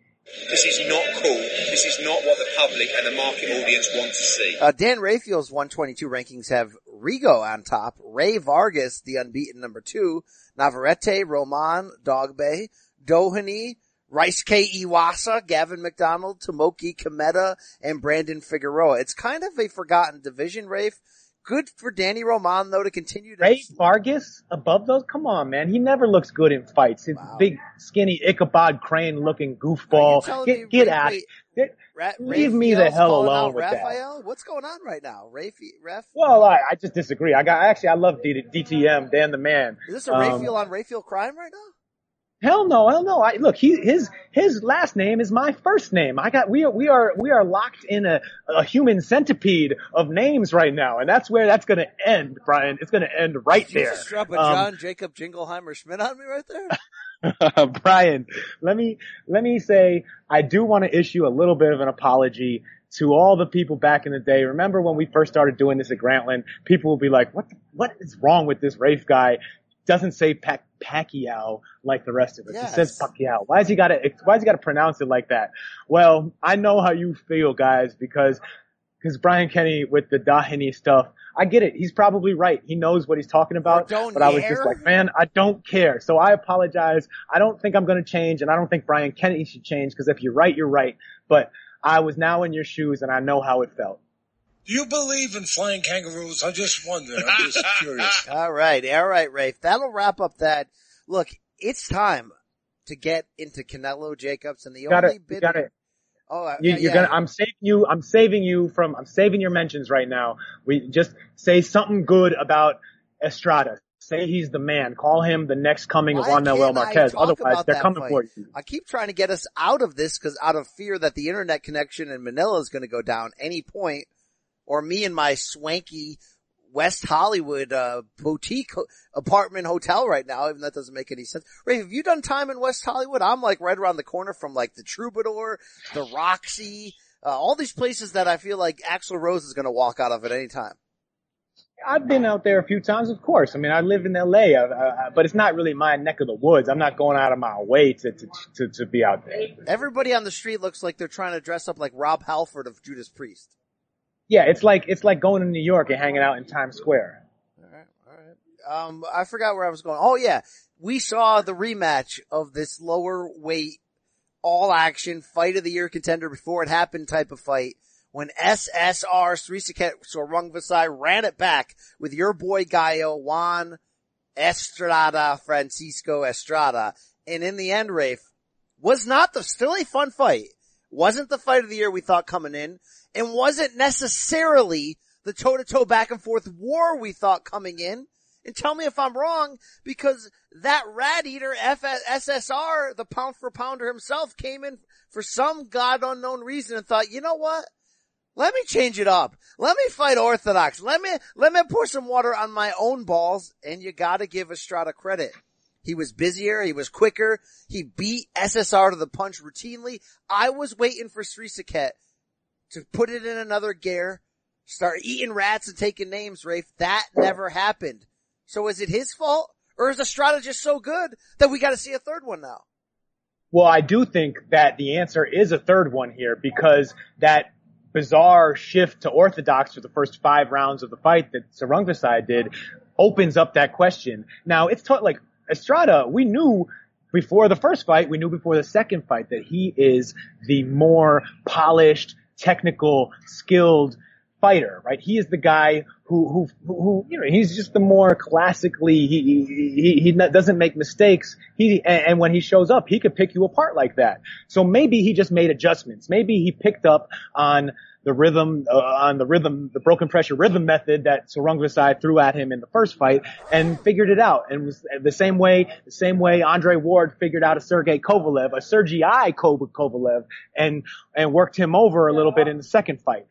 This is not cool. This is not what the public and the market audience want to see. Uh, Dan Rafael's 122 rankings have Rigo on top, Rey Vargas, the unbeaten number two, Navarrete, Roman, Dogboe, Doheny, Ryosuke Iwasa, Gavin McDonnell, Tomoki Kameda, and Brandon Figueroa. It's kind of a forgotten division, Rafe. Good for Danny Roman though to continue to Rey Vargas above those? Come on, man. He never looks good in fights. His Wow. big, skinny Ichabod Crane looking goofball. Get, me get Ray- out. wait, Get- Ra- Leave me the hell alone with that. What's going on right now? Rafe, Ref? Well, I, I just disagree. I got, actually, I love D, DTM, Dan the man. Is this a Um, Raphael on Raphael crime right now? Hell no, hell no. I look, he his his last name is my first name. I got we are we are we are locked in a, a human centipede of names right now, and that's where that's gonna end, Brian. It's gonna end right Did there. drop a Um, John Jacob Jingleheimer Schmidt on me right there? Brian, let me let me say I do want to issue a little bit of an apology to all the people back in the day. Remember when we first started doing this at Grantland? People will be like, "What? the- What is wrong with this Rafe guy?" Doesn't say Pac- Pacquiao like the rest of us. Yes. He says Pacquiao. Why has he got to? Why has he got to pronounce it like that? Well, I know how you feel, guys, because because Brian Kenny with the Dahini stuff. I get it. He's probably right. He knows what he's talking about. don't But I was just like, man, I don't care. So I apologize. I don't think I'm going to change and I don't think Brian Kennedy should change because if you're right, you're right. But I was now in your shoes and I know how it felt. Do you believe in flying kangaroos? I just wonder. I'm just curious. All right, all right, Rafe. That'll wrap up that. Look, it's time to get into Canelo Jacobs and the You gotta, only you bit. gotta, oh, uh, you, yeah, you're yeah. gonna, I'm saving you, I'm saving you from, I'm saving your mentions right now. We just say something good about Estrada. Say he's the man. Call him the next coming of Juan Manuel Marquez. Otherwise, they're coming fight? for you. I keep trying to get us out of this because out of fear that the internet connection in Manila is going to go down any point, or me and my swanky West Hollywood uh, boutique apartment hotel right now. Even that doesn't make any sense. Ray, have you done time in West Hollywood? I'm like right around the corner from like the Troubadour, the Roxy, uh, all these places that I feel like Axl Rose is going to walk out of at any time. I've been out there a few times, of course. I mean, I live in LA, uh, uh, but it's not really my neck of the woods. I'm not going out of my way to, to, to, to be out there. Everybody on the street looks like they're trying to dress up like Rob Halford of Judas Priest. Yeah, it's like, it's like going to New York and hanging out in Times Square. All right, all right. Um, I forgot where I was going. Oh yeah, we saw the rematch of this lower weight, all action fight of the year contender before it happened type of fight when SSR Srisaket Sor Rungvisai ran it back with your boy Gallo Juan Estrada Francisco Estrada, and in the end, Rafe was not the still a fun fight. Wasn't the fight of the year we thought coming in, and wasn't necessarily the toe to toe back and forth war we thought coming in. And tell me if I'm wrong, because that rat eater F- SSR, the pound for pounder himself, came in for some god unknown reason and thought, you know what? Let me change it up. Let me fight orthodox. Let me, let me pour some water on my own balls. And you gotta give Estrada credit. He was busier. He was quicker. He beat SSR to the punch routinely. I was waiting for Srisaket to put it in another gear, start eating rats and taking names, Rafe. That never happened. So is it his fault? Or is Estrada just so good that we gotta see a third one now? Well, I do think that the answer is a third one here because that bizarre shift to orthodox for the first five rounds of the fight that Sor Rungvisai did opens up that question. Now it's taught like Estrada, we knew before the first fight, we knew before the second fight that he is the more polished, technical, skilled fighter, right? He is the guy who, who, who, you know, he's just the more classically, he, he, he, doesn't make mistakes. He, and when he shows up, he could pick you apart like that. So maybe he just made adjustments. Maybe he picked up on the rhythm, uh, on the rhythm, the broken pressure rhythm method that Sor Rungvisai threw at him in the first fight and figured it out. And was the same way, the same way Andre Ward figured out a Sergey Kovalev, a Sergei Kovalev and, and worked him over a little bit in the second fight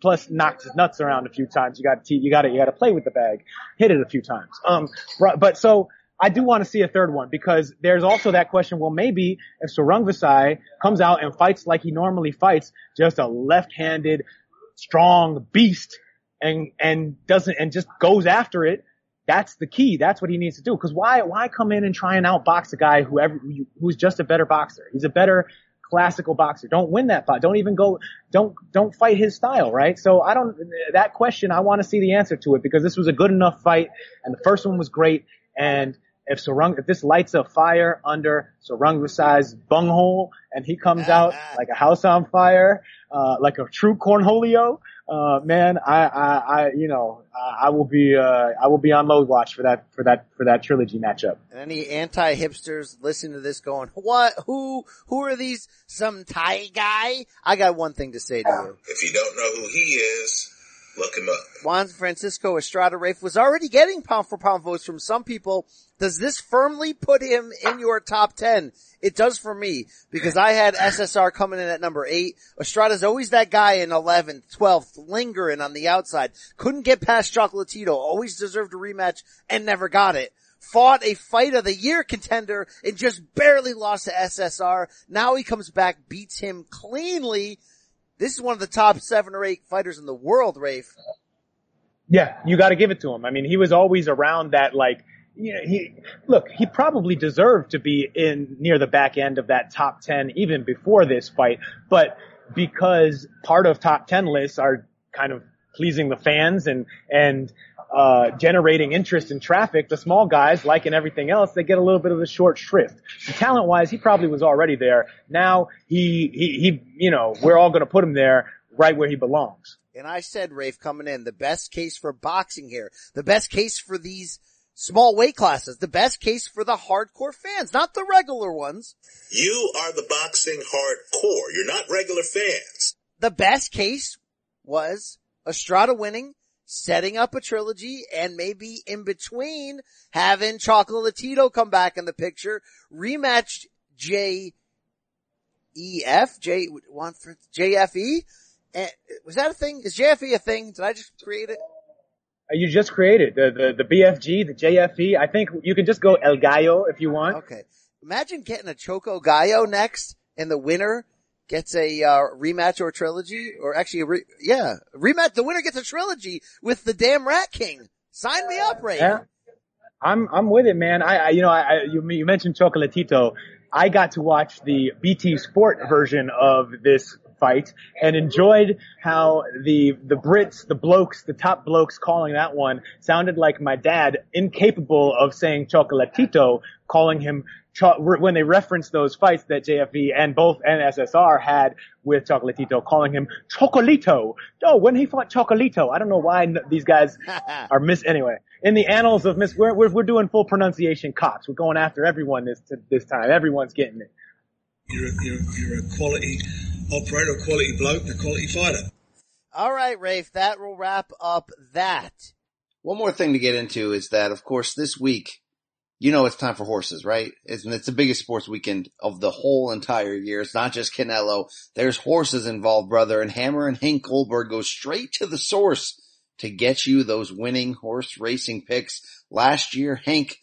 plus knocked his nuts around a few times. You got to, you got to, you got to play with the bag, hit it a few times. Um, but so I do want to see a third one because there's also that question. Well, maybe if Sor Rungvisai comes out and fights like he normally fights, just a left-handed, strong beast, and and doesn't and just goes after it. That's the key. That's what he needs to do. Because why why come in and try and outbox a guy who ever, who's just a better boxer? He's a better classical boxer. Don't win that fight. Don't even go, don't, don't fight his style, right? So I don't, that question, I want to see the answer to it because this was a good enough fight and the first one was great. And if Sarung, if this lights a fire under Sor Rungvisai's bunghole and he comes out like a house on fire, uh, like a true cornholio, uh, man, I, I, I, you know, I will be, uh, I will be on load watch for that, for that, for that trilogy matchup. And any anti-hipsters listening to this going, what, who, who are these, some Thai guy? I got one thing to say to you. If you don't know who he is, Look him up. Juan Francisco Estrada Rafe was already getting pound for pound votes from some people. Does this firmly put him in your top 10? It does for me because I had SSR coming in at number eight. Estrada's always that guy in 11th, 12th, lingering on the outside. Couldn't get past Chocolatito. Always deserved a rematch and never got it. Fought a fight of the year contender and just barely lost to SSR. Now he comes back, beats him cleanly. This is one of the top seven or eight fighters in the world, Rafe. Yeah, you got to give it to him. I mean, he was always around that like you know, he look, he probably deserved to be in near the back end of that top 10 even before this fight, but because part of top 10 lists are kind of pleasing the fans and and uh, generating interest in traffic, the small guys, like in everything else, they get a little bit of the short shrift. Talent wise, he probably was already there. Now he, he, he, you know, we're all going to put him there right where he belongs. And I said, Rafe, coming in, the best case for boxing here, the best case for these small weight classes, the best case for the hardcore fans, not the regular ones. You are the boxing hardcore. You're not regular fans. The best case was Estrada winning, setting up a trilogy, and maybe in between having Chocolatito come back in the picture, rematched J E F J one for JFE. Eh, was that a thing? Is JFE a thing? Did I just create it? Uh, you just created the, the, the BFG, the JFE. I think you can just go El Gallo if you want. Okay. Imagine getting a Choco Gallo next and the winner gets a uh, rematch or trilogy or actually a re- yeah, rematch. The winner gets a trilogy with the damn Rat King. Sign me up, Ray. Yeah. I'm, I'm with it, man. I, I you know, I, I, you, you mentioned Chocolatito. I got to watch the BT Sport version of this fight and enjoyed how the the Brits, the blokes, the top blokes calling that one sounded like my dad, incapable of saying chocolatito, calling him cho- when they referenced those fights that JFE and both NSSR had with Chocolatito, calling him Chocolito. Oh, when he fought Chocolito, I don't know why these guys are miss anyway. In the annals of miss, we're, we're we're doing full pronunciation cops. We're going after everyone this this time. Everyone's getting it. You're a, you're, you're a quality operator, a quality bloke, and a quality fighter. All right, Rafe, that will wrap up that. One more thing to get into is that, of course, this week, you know, it's time for horses, right? It's, it's the biggest sports weekend of the whole entire year. It's not just Canelo. There's horses involved, brother. And Hammer and Hank Goldberg go straight to the source to get you those winning horse racing picks. Last year, Hank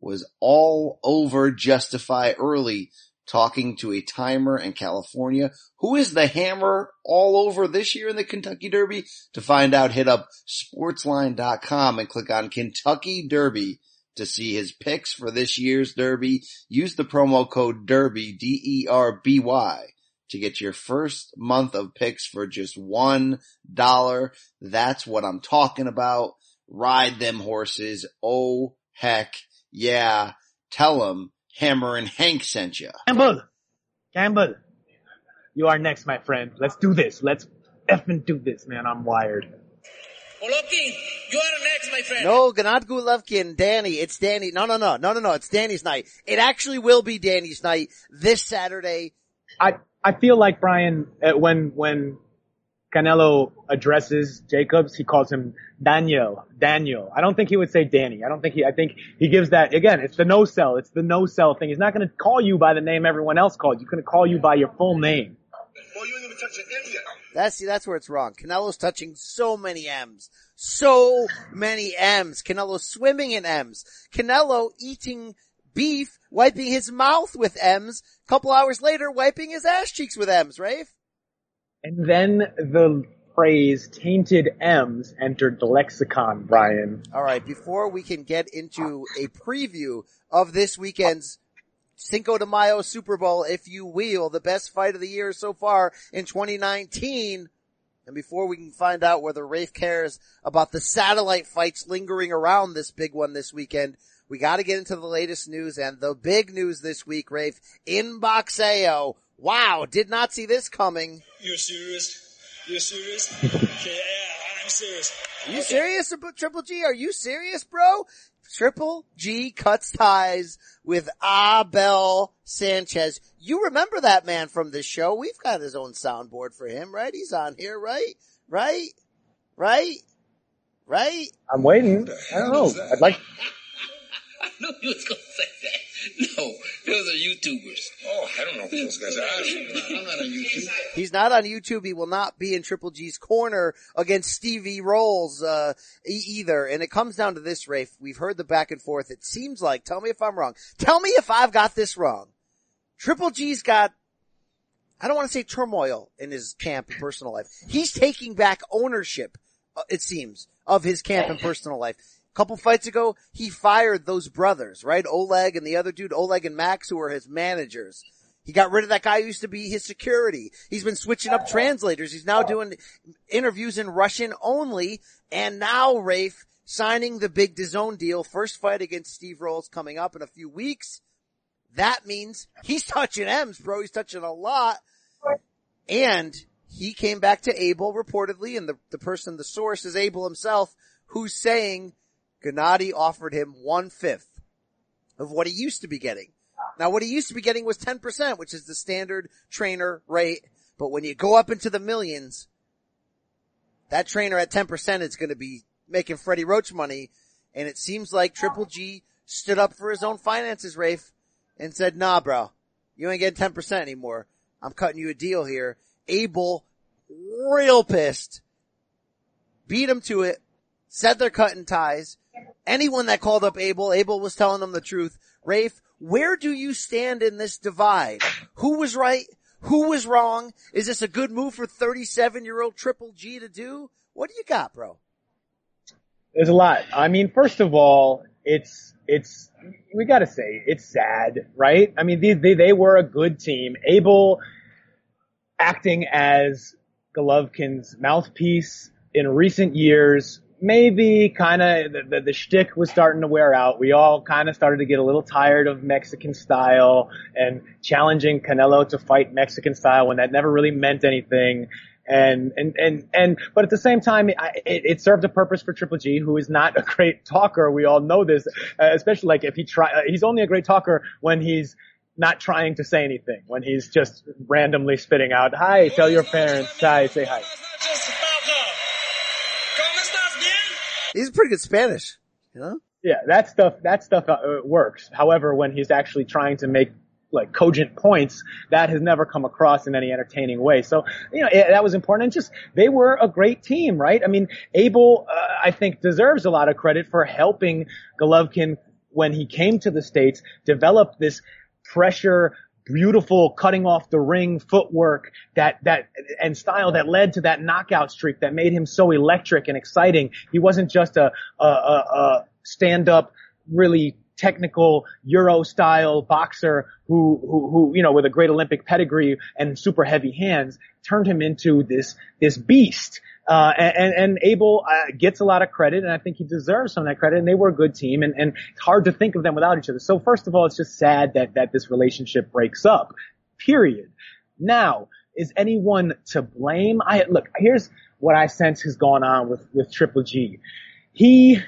was all over Justify early talking to a timer in California. Who is the hammer all over this year in the Kentucky Derby? To find out, hit up sportsline.com and click on Kentucky Derby to see his picks for this year's Derby. Use the promo code DERBY, D-E-R-B-Y to get your first month of picks for just one dollar. That's what I'm talking about. Ride them horses. Oh heck yeah. Tell them Hammer and Hank sent you. Campbell, Campbell, you are next, my friend. Let's do this. Let's effing do this, man. I'm wired. Golovkin, you are next, my friend. No, not Golovkin, Danny. It's Danny. No, no, no, no, no, no. It's Danny's night. It actually will be Danny's night this Saturday. I I feel like Brian uh, when when Canelo addresses Jacobs, he calls him Daniel. Daniel. I don't think he would say Danny. I don't think he. I think he gives that again. It's the no sell. It's the no sell thing. He's not going to call you by the name everyone else called. He's going to call you by your full name. Well, you ain't even touching M yet. That's see, that's where it's wrong. Canelo's touching so many M's. So many M's. Canelo swimming in M's. Canelo eating beef, wiping his mouth with M's. Couple hours later, wiping his ass cheeks with M's, Rafe. And then the phrase tainted M's entered the lexicon, Brian. All right, before we can get into a preview of this weekend's Cinco de Mayo Super Bowl, if you will, the best fight of the year so far in 2019. And before we can find out whether Rafe cares about the satellite fights lingering around this big one this weekend, we got to get into the latest news and the big news this week, Rafe, in Boxeo. Wow, did not see this coming. You're serious? You're serious? okay, yeah, I'm serious. Are you serious, Triple G? Are you serious, bro? Triple G cuts ties with Abel Sanchez. You remember that man from this show. We've got his own soundboard for him, right? He's on here, right? Right? right? Right? I'm waiting. I don't know. I'd like. I knew you was gonna say that. No, those are YouTubers. Oh, I don't know who those guys are. I'm not on YouTube. He's not on YouTube. He will not be in Triple G's corner against Stevie Rolls, uh, e- either. And it comes down to this, Rafe. We've heard the back and forth. It seems like, tell me if I'm wrong. Tell me if I've got this wrong. Triple G's got, I don't want to say turmoil in his camp and personal life. He's taking back ownership, uh, it seems, of his camp and personal life. Couple fights ago, he fired those brothers, right? Oleg and the other dude, Oleg and Max, who were his managers. He got rid of that guy who used to be his security. He's been switching up translators. He's now doing interviews in Russian only. And now Rafe signing the big DAZN deal. First fight against Steve Rolls coming up in a few weeks. That means he's touching M's, bro. He's touching a lot. And he came back to Abel reportedly, and the, the person, the source is Abel himself, who's saying Gennady offered him one fifth of what he used to be getting. Now what he used to be getting was 10%, which is the standard trainer rate. But when you go up into the millions, that trainer at 10% is going to be making Freddie Roach money. And it seems like Triple G stood up for his own finances, Rafe, and said, nah, bro, you ain't getting 10% anymore. I'm cutting you a deal here. Abel, real pissed, beat him to it, said they're cutting ties. Anyone that called up Abel, Abel was telling them the truth. Rafe, where do you stand in this divide? Who was right? Who was wrong? Is this a good move for 37 year old Triple G to do? What do you got, bro? There's a lot. I mean, first of all, it's it's we got to say it's sad, right? I mean, they, they they were a good team. Abel acting as Golovkin's mouthpiece in recent years. Maybe kind of the, the, the shtick was starting to wear out. We all kind of started to get a little tired of Mexican style and challenging Canelo to fight Mexican style when that never really meant anything. And and and and but at the same time it, it served a purpose for Triple G who is not a great talker. We all know this uh, especially like if he try uh, he's only a great talker when he's not trying to say anything when he's just randomly spitting out hi tell your parents. Hi say hi He's pretty good Spanish, you know? yeah that stuff that stuff uh, works however when he's actually trying to make like cogent points that has never come across in any entertaining way. So, you know, it, that was important. And just, they were a great team, right? I mean, Abel, uh, I think deserves a lot of credit for helping Golovkin when he came to the States develop this pressure beautiful cutting off the ring footwork that that and style that led to that knockout streak that made him so electric and exciting. He wasn't just a a, a, a stand up really technical Euro style boxer who, who, who, you know, with a great Olympic pedigree and super heavy hands turned him into this, this beast. Uh, and, and Abel uh, gets a lot of credit, and I think he deserves some of that credit. And they were a good team, and, and it's hard to think of them without each other. So first of all, it's just sad that that this relationship breaks up. Period. Now, is anyone to blame? I look. Here's what I sense has gone on with with Triple G. He,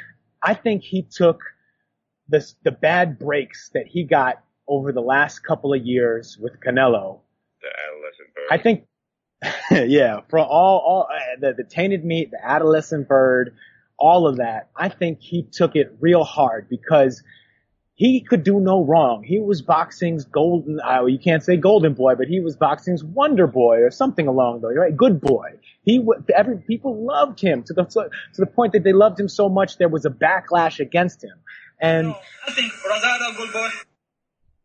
I think he took the the bad breaks that he got over the last couple of years with Canelo. The adolescent bird. I think, yeah, for all all uh, the the tainted meat, the adolescent bird, all of that. I think he took it real hard because he could do no wrong. He was boxing's golden. Uh, you can't say golden boy, but he was boxing's wonder boy or something along those. Right, good boy. He every people loved him to the to the point that they loved him so much there was a backlash against him. And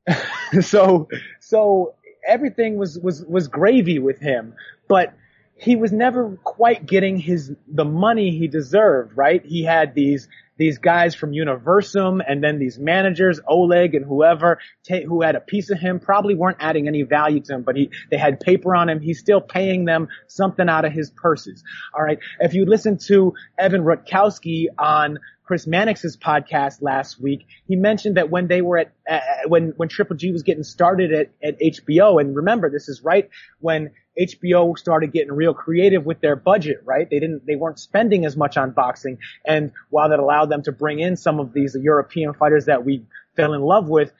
so, so everything was, was, was gravy with him, but he was never quite getting his, the money he deserved, right? He had these, these guys from Universum and then these managers, Oleg and whoever, ta- who had a piece of him, probably weren't adding any value to him, but he, they had paper on him. He's still paying them something out of his purses. All right. If you listen to Evan Rutkowski on Chris Mannix's podcast last week, he mentioned that when they were at, uh, when, when Triple G was getting started at, at HBO, and remember, this is right when HBO started getting real creative with their budget, right? They didn't, they weren't spending as much on boxing. And while that allowed them to bring in some of these European fighters that we fell in love with,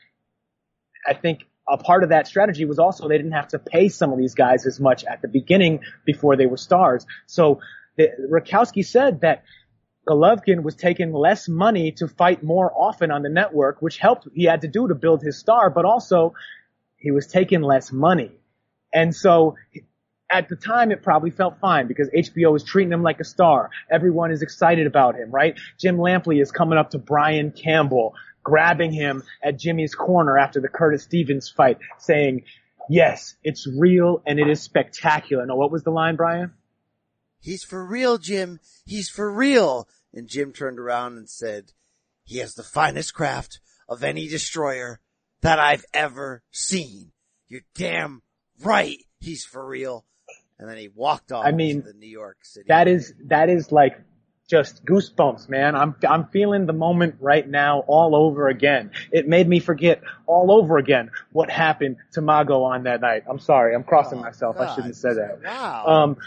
I think a part of that strategy was also they didn't have to pay some of these guys as much at the beginning before they were stars. So The, Rakowski said that Golovkin was taking less money to fight more often on the network, which helped he had to do to build his star, but also he was taking less money. And so at the time it probably felt fine because HBO is treating him like a star. Everyone is excited about him, right? Jim Lampley is coming up to Brian Campbell, grabbing him at Jimmy's corner after the Curtis Stevens fight, saying, yes, it's real and it is spectacular. Now what was the line, Brian? He's for real, Jim. He's for real. And Jim turned around and said, he has the finest craft of any destroyer that I've ever seen. You're damn right. He's for real. And then he walked off I mean, to the New York City. That is, that is like just goosebumps, man. I'm, I'm feeling the moment right now all over again. It made me forget all over again what happened to Mago on that night. I'm sorry. I'm crossing Oh, myself. I shouldn't have said that. Wow. Um,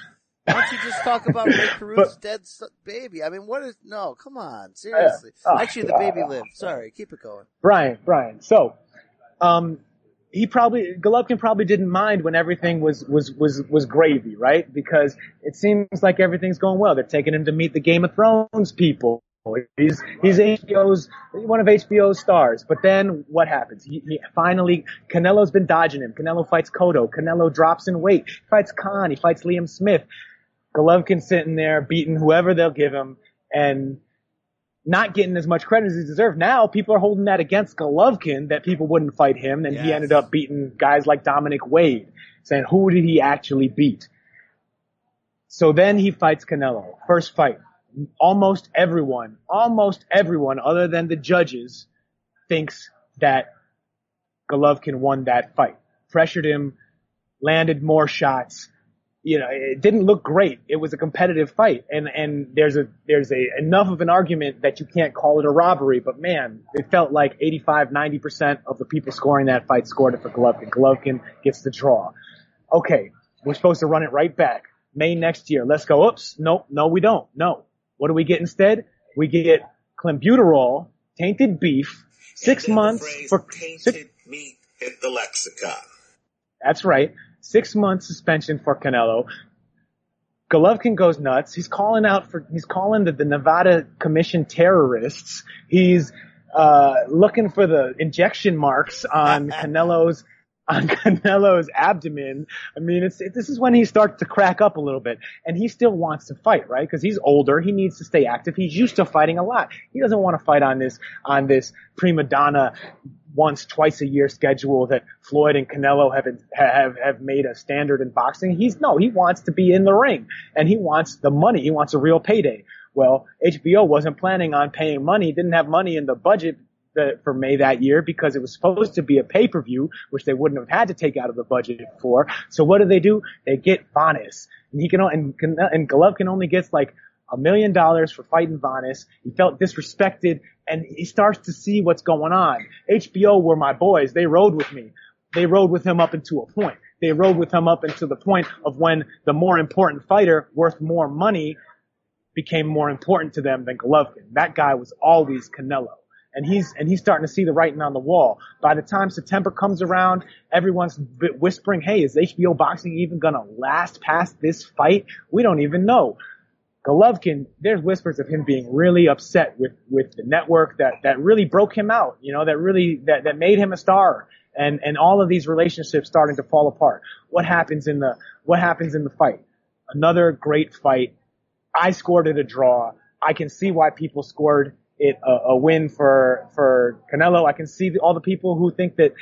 Why don't you just talk about Ray Caruth's dead baby? I mean, what is, no, come on, seriously. Oh, Actually, the baby lived. Sorry, keep it going. Brian, Brian. So, um, he probably Golovkin probably didn't mind when everything was was was was gravy, right? Because it seems like everything's going well. They're taking him to meet the Game of Thrones people. He's he's HBO's one of HBO's stars. But then what happens? He, he finally Canelo's been dodging him. Canelo fights Cotto. Canelo drops in weight. He fights Khan. He fights Liam Smith. Golovkin's sitting there beating whoever they'll give him and not getting as much credit as he deserved. Now people are holding that against Golovkin that people wouldn't fight him and he ended up beating guys like Dominic Wade saying who did he actually beat? So then he fights Canelo. First fight. Almost everyone, almost everyone other than the judges thinks that Golovkin won that fight. Pressured him, landed more shots. You know, it didn't look great. It was a competitive fight, and and there's a there's a enough of an argument that you can't call it a robbery. But man, it felt like 85, 90 percent of the people scoring that fight scored it for Golovkin. Golovkin gets the draw. Okay, we're supposed to run it right back. May next year. Let's go. Oops. Nope. No, we don't. No. What do we get instead? We get clenbuterol, tainted beef, six months for tainted meat hit the lexicon. That's right. Six months suspension for Canelo. Golovkin goes nuts. He's calling out for, he's calling the, the Nevada Commission terrorists. He's, uh, looking for the injection marks on Canelo's, on Canelo's abdomen. I mean, it's, it, this is when he starts to crack up a little bit. And he still wants to fight, right? Cause he's older. He needs to stay active. He's used to fighting a lot. He doesn't want to fight on this, on this prima donna once, twice a year schedule that Floyd and Canelo have, have, have made a standard in boxing. He's, no, he wants to be in the ring and he wants the money. He wants a real payday. Well, HBO wasn't planning on paying money, didn't have money in the budget the, for May that year because it was supposed to be a pay-per-view, which they wouldn't have had to take out of the budget for. So what do they do? They get Vanes. And he can, and, and Golovkin only gets like a million dollars for fighting Vanes. He felt disrespected and he starts to see what's going on. HBO were my boys. They rode with me. They rode with him up into a point. They rode with him up into the point of when the more important fighter worth more money became more important to them than Golovkin. That guy was always Canelo. And he's, and he's starting to see the writing on the wall. By the time September comes around, everyone's whispering, hey, is HBO boxing even gonna last past this fight? We don't even know. Golovkin, there's whispers of him being really upset with, with the network that, that really broke him out, you know, that really, that, that made him a star. And, and all of these relationships starting to fall apart. What happens in the, what happens in the fight? Another great fight. I scored it a draw. I can see why people scored it a, a win for, for Canelo. I can see the, all the people who think that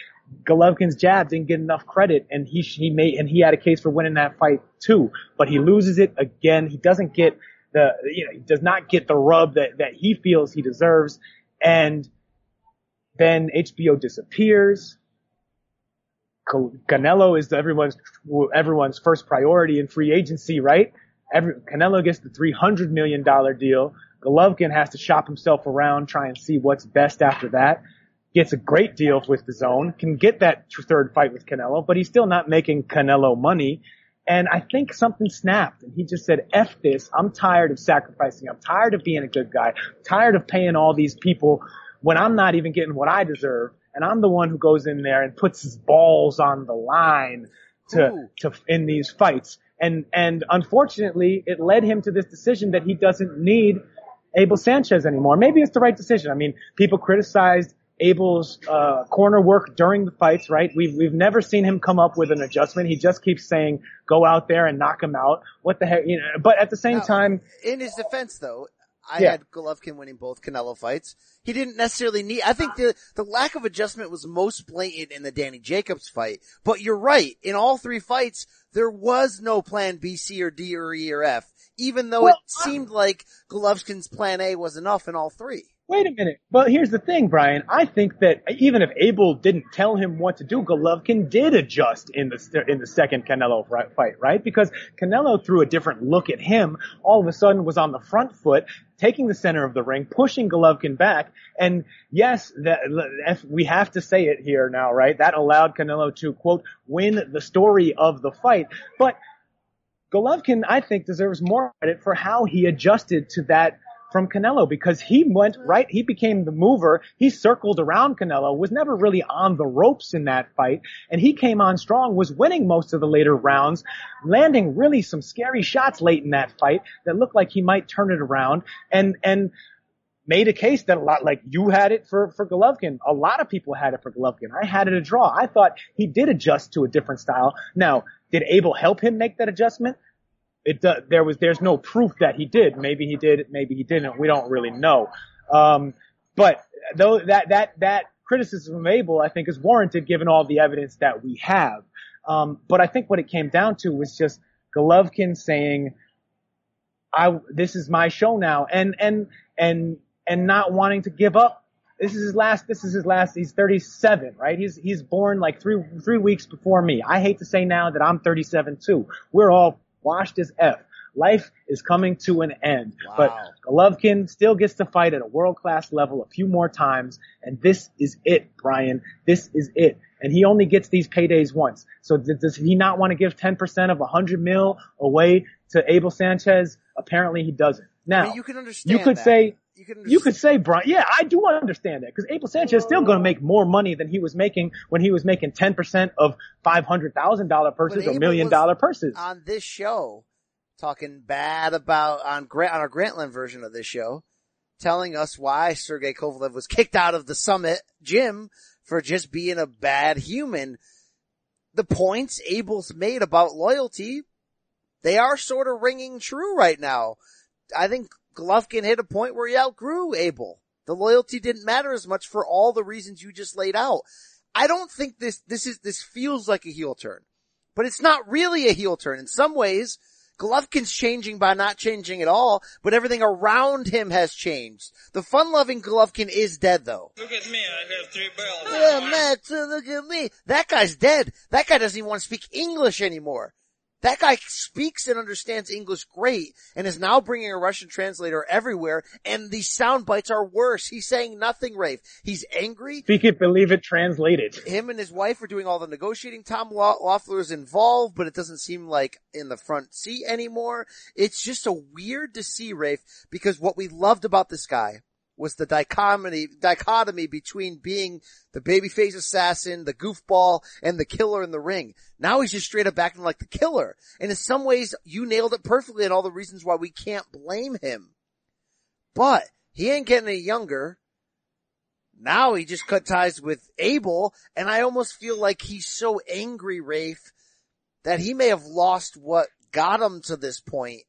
Golovkin's jab didn't get enough credit and he, he made, and he had a case for winning that fight too, but he loses it again. He doesn't get the, you know, he does not get the rub that, that he feels he deserves. And then HBO disappears. Canelo is everyone's everyone's first priority in free agency, right? Every, Canelo gets the three hundred million dollar deal. Golovkin has to shop himself around, try and see what's best after that. Gets a great deal with DAZN, can get that third fight with Canelo, but he's still not making Canelo money. And I think something snapped and he just said, F this. I'm tired of sacrificing. I'm tired of being a good guy. I'm tired of paying all these people when I'm not even getting what I deserve. And I'm the one who goes in there and puts his balls on the line to, Ooh. to, in these fights. And, and unfortunately, it led him to this decision that he doesn't need Abel Sanchez anymore. Maybe it's the right decision. I mean, people criticized Abel's uh, corner work during the fights, right? We've we've never seen him come up with an adjustment. He just keeps saying, "Go out there and knock him out." What the heck, you know? But at the same Now, time, in his defense though, I Yeah. had Golovkin winning both Canelo fights. He didn't necessarily need, I think the, the lack of adjustment was most blatant in the Danny Jacobs fight. But you're right. In all three fights, there was no plan B, C, or D, or E, or F. Even though Well, it seemed like Golovkin's plan A was enough in all three. Wait a minute. But here's the thing, Brian. I think that even if Abel didn't tell him what to do, Golovkin did adjust in the in the second Canelo fight, right? Because Canelo threw a different look at him. All of a sudden, was on the front foot, taking the center of the ring, pushing Golovkin back. And yes, that we have to say it here now, right? That allowed Canelo to quote win the story of the fight, but. Golovkin, I think, deserves more credit for how he adjusted to that from Canelo because he went right, he became the mover, he circled around Canelo, was never really on the ropes in that fight, and he came on strong, was winning most of the later rounds, landing really some scary shots late in that fight that looked like he might turn it around, and, and made a case that a lot, like you had it for, for Golovkin. A lot of people had it for Golovkin. I had it a draw. I thought he did adjust to a different style. Now, did Abel help him make that adjustment? It, do- there was, there's no proof that he did. Maybe he did, maybe he didn't. We don't really know. Um, but though that, that, that criticism of Abel, I think is warranted given all the evidence that we have. Um, but I think what it came down to was just Golovkin saying, I, this is my show now and, and, and, and not wanting to give up. This is his last, this is his last, he's 37, right? He's, he's born like three, three weeks before me. I hate to say now that I'm 37 too. We're all washed as F. Life is coming to an end, but Golovkin still gets to fight at a world class level a few more times, and this is it, Brian. This is it. And he only gets these paydays once. So th- does he not want to give 10% of 100 mil away to Abel Sanchez? Apparently he doesn't. Now, I mean, you can understand you could that. say, You can you could say, Brian, yeah, I do understand that because Abel Sanchez is still going to make more money than he was making when he was making 10% of $500,000 purses or million dollar purses. on this show talking bad about on Grant on our Grantland version of this show, telling us why Sergey Kovalev was kicked out of the summit gym for just being a bad human. The points Abel's made about loyalty, they are sort of ringing true right now. I think Golovkin hit a point where he outgrew Abel. The loyalty didn't matter as much for all the reasons you just laid out. I don't think this, this is, this feels like a heel turn, but it's not really a heel turn. In some ways, Golovkin's changing by not changing at all, but everything around him has changed. The fun-loving Golovkin is dead though. Look at me, I have three bells. Yeah, uh, look at me. That guy's dead. That guy doesn't even want to speak English anymore. That guy speaks and understands English great and is now bringing a Russian translator everywhere and these sound bites are worse. He's saying nothing, Rafe. He's angry. Speak it, believe it, translated. Him and his wife are doing all the negotiating. Tom Lo- is involved, but it doesn't seem like in the front seat anymore. It's just a weird to see, Rafe, because what we loved about this guy was the dichotomy, dichotomy between being the babyface assassin, the goofball, and the killer in the ring. Now he's just straight up acting like the killer. And in some ways, you nailed it perfectly and all the reasons why we can't blame him. But he ain't getting any younger. Now he just cut ties with Abel, and I almost feel like he's so angry, Rafe, that he may have lost what got him to this point.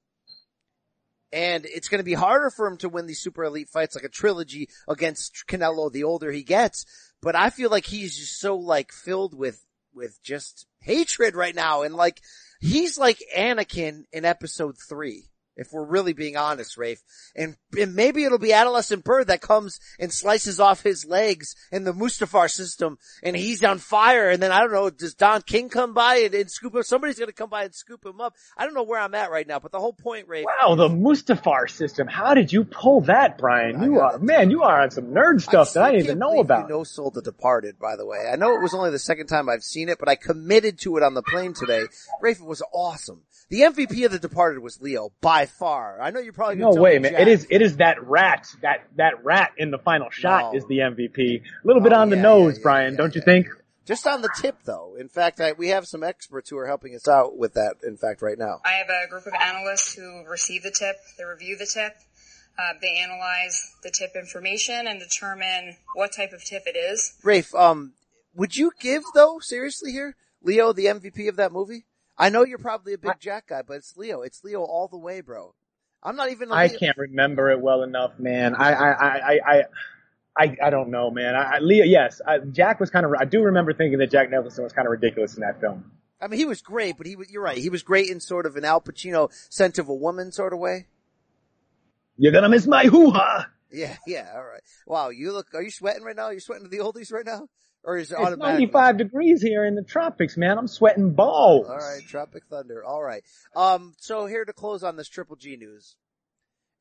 And it's going to be harder for him to win these super elite fights like a trilogy against Canelo the older he gets. But I feel like he's just so like filled with, with just hatred right now. And like, he's like Anakin in episode three. If we're really being honest, Rafe. And, and maybe it'll be Adolescent Bird that comes and slices off his legs in the Mustafar system and he's on fire. And then I don't know, does Don King come by and, and scoop him? Somebody's going to come by and scoop him up. I don't know where I'm at right now, but the whole point, Rafe. Wow, the Mustafar system. How did you pull that, Brian? You are, man, you are on some nerd stuff that I didn't even know about. No Soul The Departed, by the way. I know it was only the second time I've seen it, but I committed to it on the plane today. Rafe, it was awesome. The MVP of The Departed was Leo, by far. I know you're probably No gonna tell way, me man. Jack. It is, it is that rat, that, that rat in the final shot No. is the MVP. A little bit Oh, on the nose, yeah, yeah, Brian, yeah, don't you yeah. think? Just on the tip though. In fact, I, we have some experts who are helping us out with that, in fact, right now. I have a group of analysts who receive the tip, they review the tip, uh, they analyze the tip information and determine what type of tip it is. Rafe, um, would you give though, seriously here, Leo the MVP of that movie? I know you're probably a big Jack guy, but it's Leo. It's Leo all the way, bro. I'm not even. I Leo- can't remember it well enough, man. I I I I I, I, I don't know, man. I, I Leo, yes, I, Jack was kind of. I do remember thinking that Jack Nicholson was kind of ridiculous in that film. I mean, he was great, but he was, you're right. He was great in sort of an Al Pacino scent of a woman sort of way. You're gonna miss my hoo ha. Yeah, yeah, all right. Wow, you look, are you sweating right now? You're sweating to the oldies right now? Or is it It's automatic? 95 degrees here in the tropics, man. I'm sweating balls. All right, Tropic Thunder. All right. Um, so here to close on this Triple G news.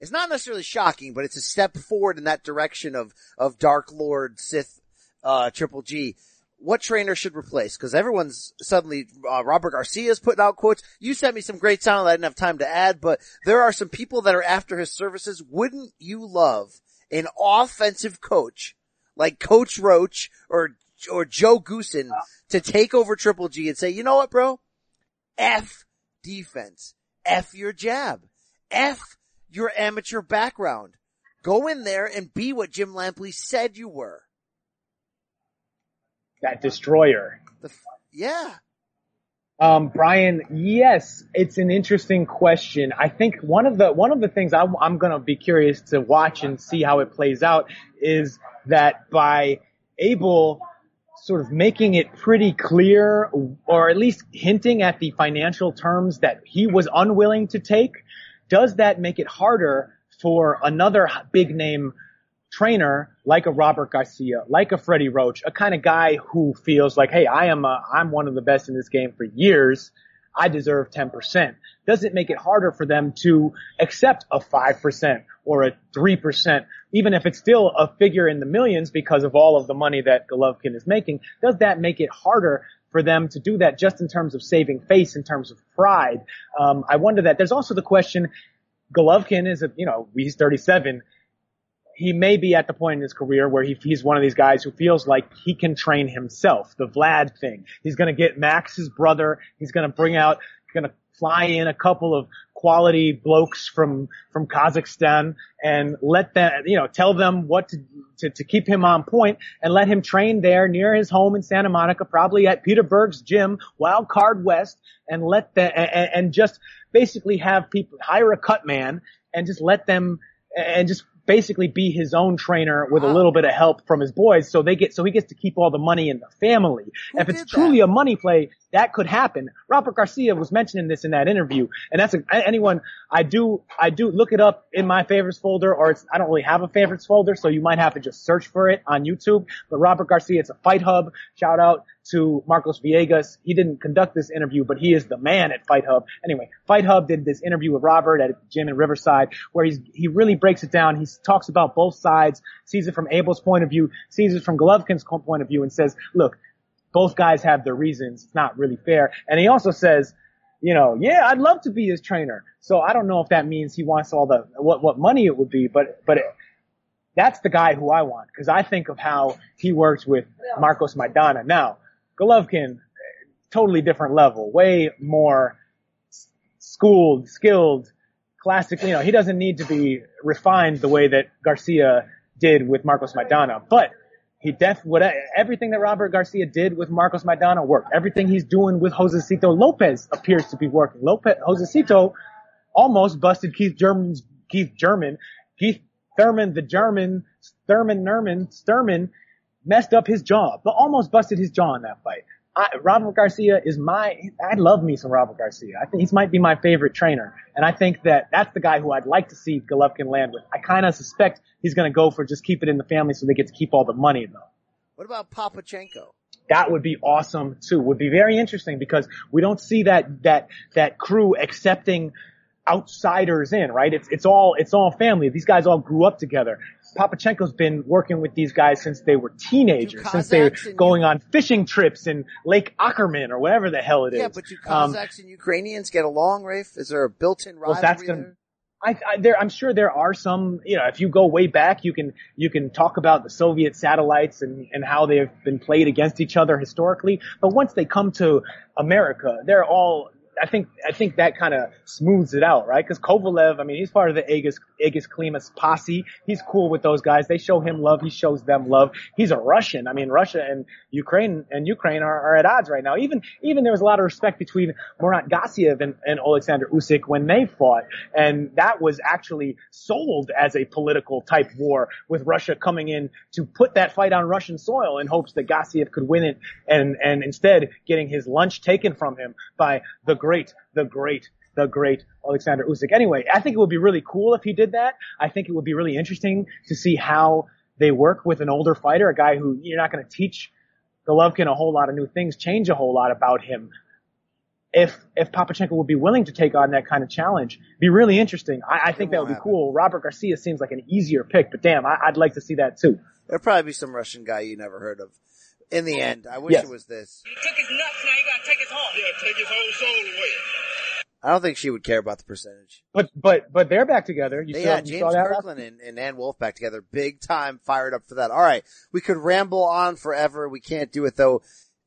It's not necessarily shocking, but it's a step forward in that direction of, of Dark Lord Sith, uh, Triple G. What trainer should replace? Cause everyone's suddenly, uh, Robert Garcia's putting out quotes. You sent me some great sound that I didn't have time to add, but there are some people that are after his services. Wouldn't you love an offensive coach like Coach Roach or, or Joe Goossen to take over Triple G and say, you know what, bro? F defense. F your jab. F your amateur background. Go in there and be what Jim Lampley said you were. That destroyer. The, f- yeah. Um, Brian, yes, it's an interesting question. I think one of the one of the things I'm, I'm going to be curious to watch and see how it plays out is that by Abel sort of making it pretty clear, or at least hinting at the financial terms that he was unwilling to take, does that make it harder for another big name trainer like a Robert Garcia, like a Freddie Roach, a kind of guy who feels like, hey, I am a, I'm one of the best in this game for years. I deserve 10%. Does it make it harder for them to accept a 5% or a 3%, even if it's still a figure in the millions because of all of the money that Golovkin is making? Does that make it harder for them to do that just in terms of saving face, in terms of pride? Um, I wonder that. There's also the question, Golovkin is a, you know, he's 37 he may be at the point in his career where he, he's one of these guys who feels like he can train himself. The Vlad thing. He's going to get Max, his brother. He's going to bring out, going to fly in a couple of quality blokes from from Kazakhstan and let them, you know, tell them what to, to to keep him on point and let him train there near his home in Santa Monica, probably at Peter Berg's gym, Wild Card West, and let the and, and just basically have people hire a cut man and just let them and just basically be his own trainer with a little bit of help from his boys so they get so he gets to keep all the money in the family. if it's truly a money play, that could happen. Robert Garcia was mentioning this in that interview, and that's a, anyone I do I do look it up in my favorites folder, or it's I don't really have a favorites folder, so you might have to just search for it on YouTube. But Robert Garcia, it's a Fight Hub. Shout out to Marcos Villegas. He didn't conduct this interview, but he is the man at Fight Hub. Anyway, Fight Hub did this interview with Robert at a gym in Riverside where he's, he really breaks it down. He talks about both sides, sees it from Abel's point of view, sees it from Golovkin's point of view and says, look, both guys have their reasons. It's not really fair. And he also says, you know, yeah, I'd love to be his trainer. So I don't know if that means he wants all the, what, what money it would be, but, but it, that's the guy who I want because I think of how he works with Marcos Maidana. Now, Golovkin, totally different level, way more schooled, skilled, classic. You know, he doesn't need to be refined the way that Garcia did with Marcos Maidana, but he def what everything that Robert Garcia did with Marcos Maidana worked. Everything he's doing with Josesito Lopez appears to be working. Lopez, Josesito almost busted Keith German's Keith German, Keith Thurman, the German, Thurman Nerman, Sturman messed up his jaw, but almost busted his jaw in that fight. I, Robert Garcia is my, I love me some Robert Garcia. I think he might be my favorite trainer. And I think that that's the guy who I'd like to see Golovkin land with. I kind of suspect he's going to go for just keep it in the family so they get to keep all the money though. What about Papachenko? That would be awesome too. Would be very interesting because we don't see that, that, that crew accepting outsiders in, right? It's, it's all, it's all family. These guys all grew up together. Papachenko's been working with these guys since they were teenagers, since they were going on fishing trips in Lake Ackerman or whatever the hell it is. Yeah, but do Um, Kazakhs and Ukrainians get along, Rafe? Is there a built-in well, rivalry that's gonna, there? I, I there, I'm sure there are some, you know, if you go way back, you can, you can talk about the Soviet satellites and, and how they've been played against each other historically. But once they come to America, they're all, I think I think that kind of smooths it out, right? Because Kovalev, I mean, he's part of the Egis Egis Klimas posse. He's cool with those guys. They show him love. He shows them love. He's a Russian. I mean, Russia and Ukraine and Ukraine are, are at odds right now. Even even there was a lot of respect between Murat Gassiev and, and Alexander Usyk when they fought, and that was actually sold as a political type war with Russia coming in to put that fight on Russian soil in hopes that Gassiev could win it, and and instead getting his lunch taken from him by the great, the great, the great Alexander Usyk. Anyway, I think it would be really cool if he did that. I think it would be really interesting to see how they work with an older fighter, a guy who you're not going to teach Golovkin a whole lot of new things, change a whole lot about him. If if Papachenko would be willing to take on that kind of challenge, be really interesting. I, I think that would be happen. cool. Robert Garcia seems like an easier pick, but damn, I, I'd like to see that too. There'll probably be some Russian guy you never heard of. In the end, I wish Yes. it was this. He took his nuts, now you gotta take his heart. Yeah, take his whole soul away. I don't think she would care about the percentage. But but but they're back together. You They saw, had you James saw that Kirkland and, and Ann Wolfe back together. Big time fired up for that. All right. We could ramble on forever. We can't do it though.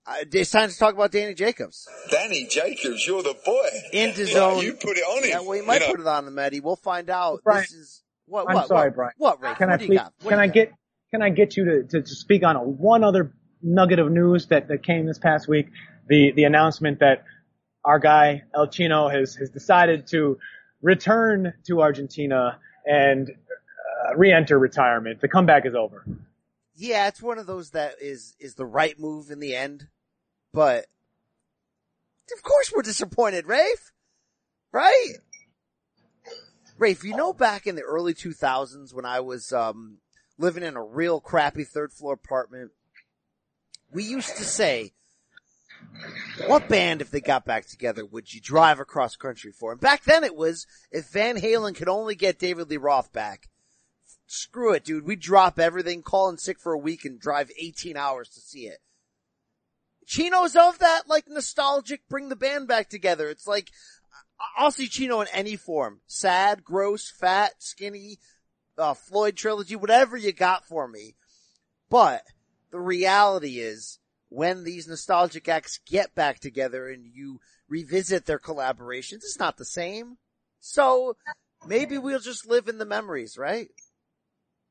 Uh, it's time to talk about Danny Jacobs. Danny Jacobs, you're the boy. Into Like, zone. you put it on him. Yeah, well, he might you know. put it on him, Eddie. We'll find out. Brian, this is what? I'm sorry, what, Brian. What? Ray? Can what I please? What Can I get? Can I get you to, to, to speak on a, one other nugget of news that, that came this past week? The the announcement that our guy El Chino has has decided to return to Argentina and uh, re-enter retirement. The comeback is over. Yeah, it's one of those that is is the right move in the end, but of course we're disappointed, Rafe. Right? Rafe, you know back in the early 2000s when I was um living in a real crappy third floor apartment, we used to say, what band, if they got back together, would you drive across country for? And back then it was, if Van Halen could only get David Lee Roth back, screw it, dude. We drop everything, call in sick for a week and drive 18 hours to see it. Chino's of that, like nostalgic, bring the band back together. It's like, I'll see Chino in any form. Sad, gross, fat, skinny, uh, Floyd trilogy, whatever you got for me. But the reality is when these nostalgic acts get back together and you revisit their collaborations, it's not the same. So maybe we'll just live in the memories, right?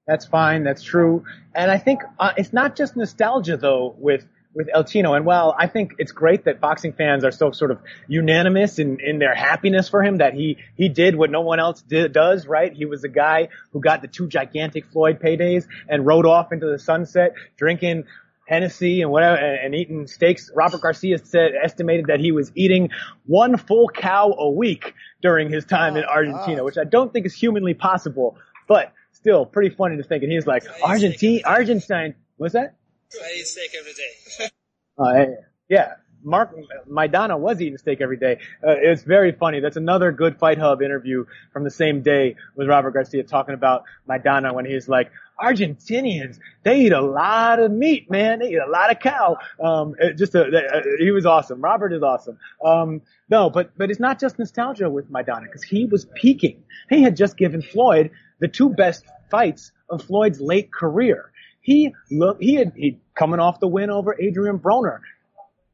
That's fine. That's true. And I think uh, it's not just nostalgia though with with El Chino. And while I think it's great that boxing fans are so sort of unanimous in, in their happiness for him that he he did what no one else did, does. Right? He was a guy who got the two gigantic Floyd paydays and rode off into the sunset drinking. Hennessy and whatever, and, and eating steaks. Robert Garcia said, estimated that he was eating one full cow a week during his time in Argentina, which I don't think is humanly possible, but still pretty funny to think. And he's like, Argentine, Argentine, what's that? I eat steak every day. Uh, yeah, Mark Maidana was eating steak every day. Uh, it's very funny. That's another good Fight Hub interview from the same day with Robert Garcia talking about Maidana when he's like, Argentinians, they eat a lot of meat, man. They eat a lot of cow. Um, just, uh, uh, he was awesome. Robert is awesome. Um, no, but, but it's not just nostalgia with Maidana because he was peaking. He had just given Floyd the two best fights of Floyd's late career. He look, he had, he coming off the win over Adrian Broner.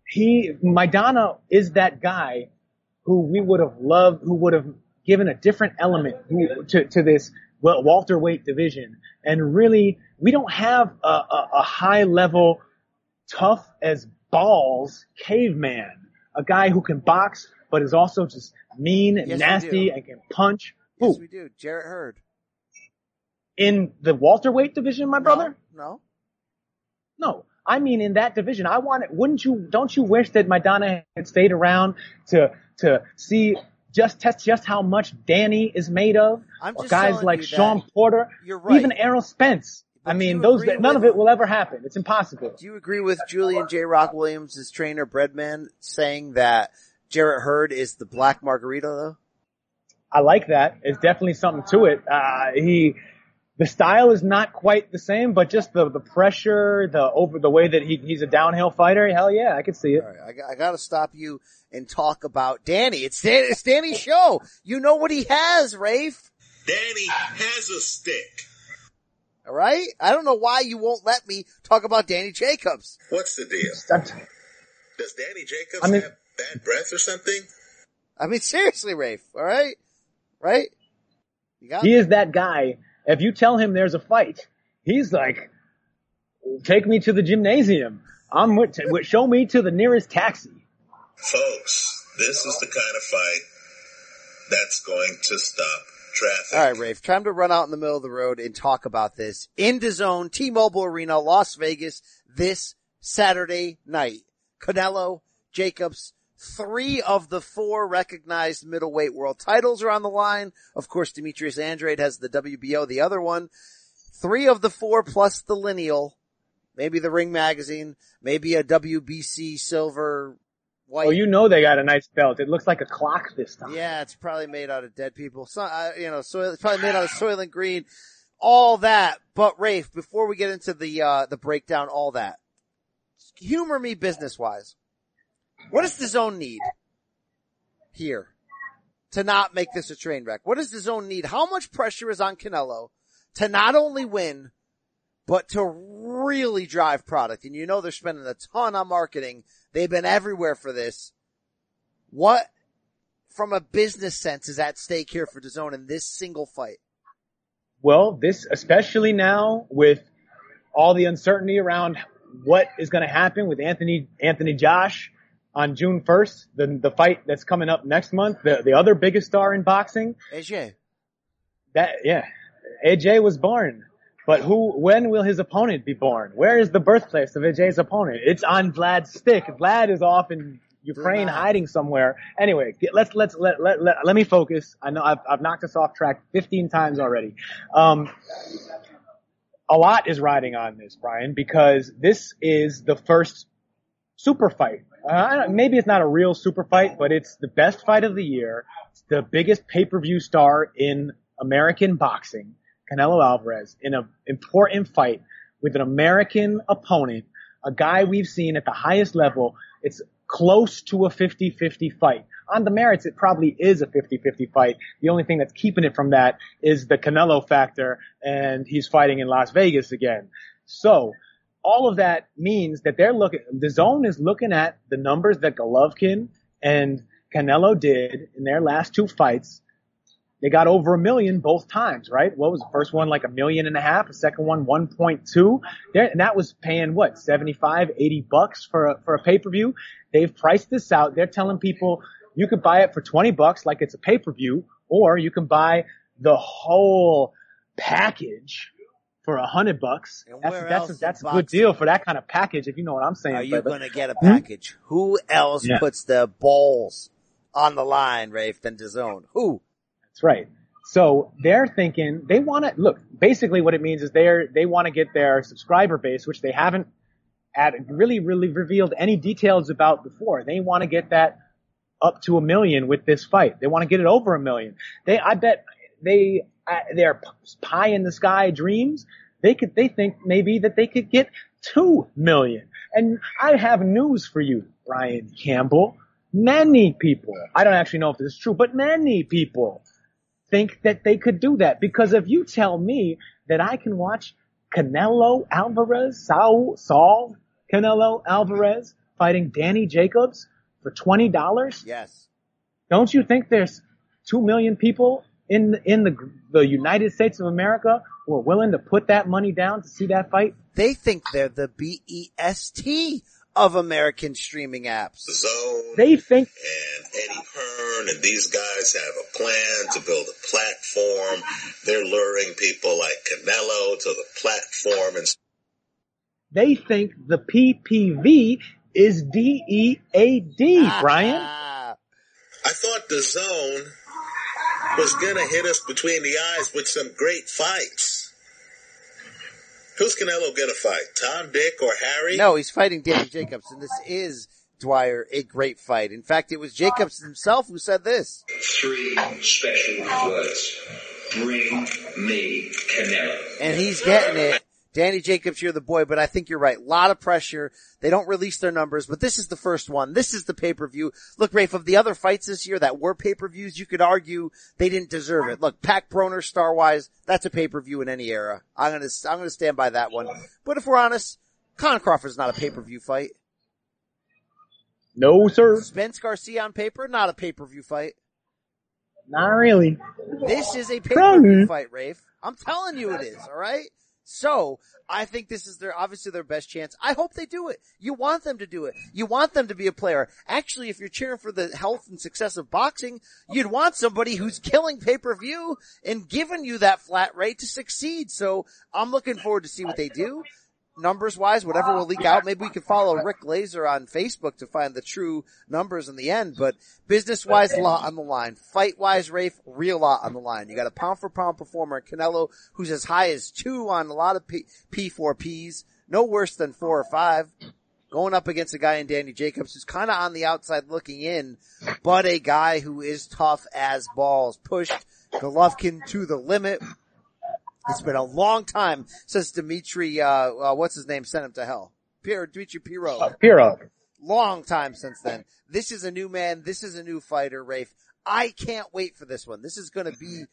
He, Maidana is that guy who we would have loved, who would have given a different element who- to, to this well, welterweight division. And really, we don't have a, a, a high level, tough as balls caveman, a guy who can box, but is also just mean and Yes, nasty and can punch. Yes, Who? we do. Jarrett Hurd. In the welterweight division, my brother? No. No, I mean in that division. I want it. Wouldn't you? Don't you wish that Maidana had stayed around to to see just test just how much Danny is made of? I'm or guys like you that Shawn Porter, you're right. even Errol Spence. I mean, those none of it will ever happen. It's impossible. Do you agree with Julian J. Rock Williams' trainer, Breadman, saying that Jarrett Hurd is the black Margarito though? I like that. It's definitely something to it. Uh, he, the style is not quite the same, but just the, the pressure, the over, the way that he, he's a downhill fighter. Hell yeah, I can see it. All right, I, got- I gotta stop you and talk about Danny. It's, Dan, it's Danny's show. You know what he has, Rafe. Danny has a stick. All right? I don't know why you won't let me talk about Danny Jacobs. What's the deal? Does Danny Jacobs I mean- have bad breath or something? I mean, seriously, Rafe. All right? Right? You got He is that guy. If you tell him there's a fight, he's like, take me to the gymnasium. I'm with, with show me to the nearest taxi. Folks, this is the kind of fight that's going to stop traffic. All right, Rafe. Time to run out in the middle of the road and talk about this. In the zone, T-Mobile Arena, Las Vegas, this Saturday night. Canelo, Jacobs, three of the four recognized middleweight world titles are on the line. Of course, Demetrius Andrade has the WBO, the other one. Three of the four plus the lineal, maybe the Ring Magazine, maybe a WBC silver white. Oh, you know they got a nice belt. It looks like a clock this time. Yeah, it's probably made out of dead people. So, uh, you know, soil, it's probably made out of Soylent Green, all that. But Rafe, before we get into the, uh, the breakdown, all that, humor me business wise. What does DAZN need here to not make this a train wreck? What does DAZN need? How much pressure is on Canelo to not only win, but to really drive product? And you know they're spending a ton on marketing. They've been everywhere for this. What, from a business sense, is at stake here for DAZN in this single fight? Well, this, especially now with all the uncertainty around what is going to happen with Anthony, Anthony Josh on June 1st, the, the fight that's coming up next month, the, the other biggest star in boxing, AJ. that, yeah, AJ was born. But who, when will his opponent be born? Where is the birthplace of AJ's opponent? It's on Vlad's stick. Vlad is off in Ukraine hiding somewhere. Anyway, let's, let's, let, let, let, let me focus. I know I've, I've knocked us off track 15 times already. Um, a lot is riding on this, Brian, because this is the first super fight. Uh, maybe it's not a real super fight, but it's the best fight of the year. It's the biggest pay-per-view star in American boxing, Canelo Alvarez, in an important fight with an American opponent, a guy we've seen at the highest level. It's close to a 50-50 fight. On the merits, it probably is a 50-50 fight. The only thing that's keeping it from that is the Canelo factor, and he's fighting in Las Vegas again. So, all of that means that they're looking, DAZN is looking at the numbers that Golovkin and Canelo did in their last two fights. They got over a million both times, right? What was the first one like a million and a half? The second one 1.2. There, and that was paying what, 75, 80 bucks for a, for a pay-per-view. They've priced this out. They're telling people you could buy it for 20 bucks like it's a pay-per-view or you can buy the whole package for a hundred bucks. That's, that's, a, that's a good deal for that kind of package, if you know what I'm saying. Are you going to get a Hmm? package? Who else Yeah. puts the balls on the line, Rafe, than DAZN? Who? That's right. So they're thinking they want to look. Basically, what it means is they're they want to get their subscriber base, which they haven't at really really revealed any details about before. They want to get that up to a million with this fight. They want to get it over a million. They, I bet they their pie in the sky dreams. They could they think maybe that they could get two million. And I have news for you, Brian Campbell. Many people, I don't actually know if this is true, but many people think that they could do that because if you tell me that I can watch Canelo Alvarez, Saul, Saul Canelo Alvarez fighting Danny Jacobs for twenty dollars, Yes. don't you think there's two million people in in the the United States of America who are willing to put that money down to see that fight? They think they're the B-E-S-T of American streaming apps. Zone They think and Eddie Hearn and these guys have a plan to build a platform. They're luring people like Canelo to the platform and they think the PPV is D E A D, Brian. Ah, I thought DAZN was gonna hit us between the eyes with some great fights. Who's Canelo gonna fight? Tom, Dick, or Harry? no, he's fighting Danny Jacobs, and this is Dwyer a great fight. In fact, it was Jacobs himself who said this. Three special words. Bring me Canelo. and he's getting it Danny Jacobs, you're the boy, but I think you're right. A lot of pressure. They don't release their numbers, but this is the first one. This is the pay-per-view. Look, Rafe, of the other fights this year that were pay-per-views, you could argue they didn't deserve it. Look, Pac Broner, star-wise, that's a pay-per-view in any era. I'm gonna, I'm gonna stand by that one. But if we're honest, Khan Crawford's not a pay-per-view fight. No, sir. Spence Garcia on paper, not a pay-per-view fight. Not really. This is a pay-per-view fight, Rafe. I'm telling you it is, alright? So, I think this is their, obviously their best chance. I hope they do it. You want them to do it. You want them to be a player. Actually, if you're cheering for the health and success of boxing, you'd want somebody who's killing pay-per-view and giving you that flat rate to succeed. So, I'm looking forward to see what they do numbers wise, whatever will leak out. Maybe we can follow Rick Glaser on Facebook to find the true numbers in the end. But business wise, a lot on the line. Fight wise, Rafe, real lot on the line. You got a pound for pound performer, Canelo, who's as high as two on a lot of P- P4Ps, no worse than four or five. Going up against a guy in Danny Jacobs who's kind of on the outside looking in, but a guy who is tough as balls. Pushed Golovkin to the limit. It's been a long time since Dimitri, uh, uh, what's his name, sent him to hell. Pierre, Dimitri Pirog. Uh, Pirog. Long time since then. This is a new man. This is a new fighter, Rafe. I can't wait for this one. This is going to be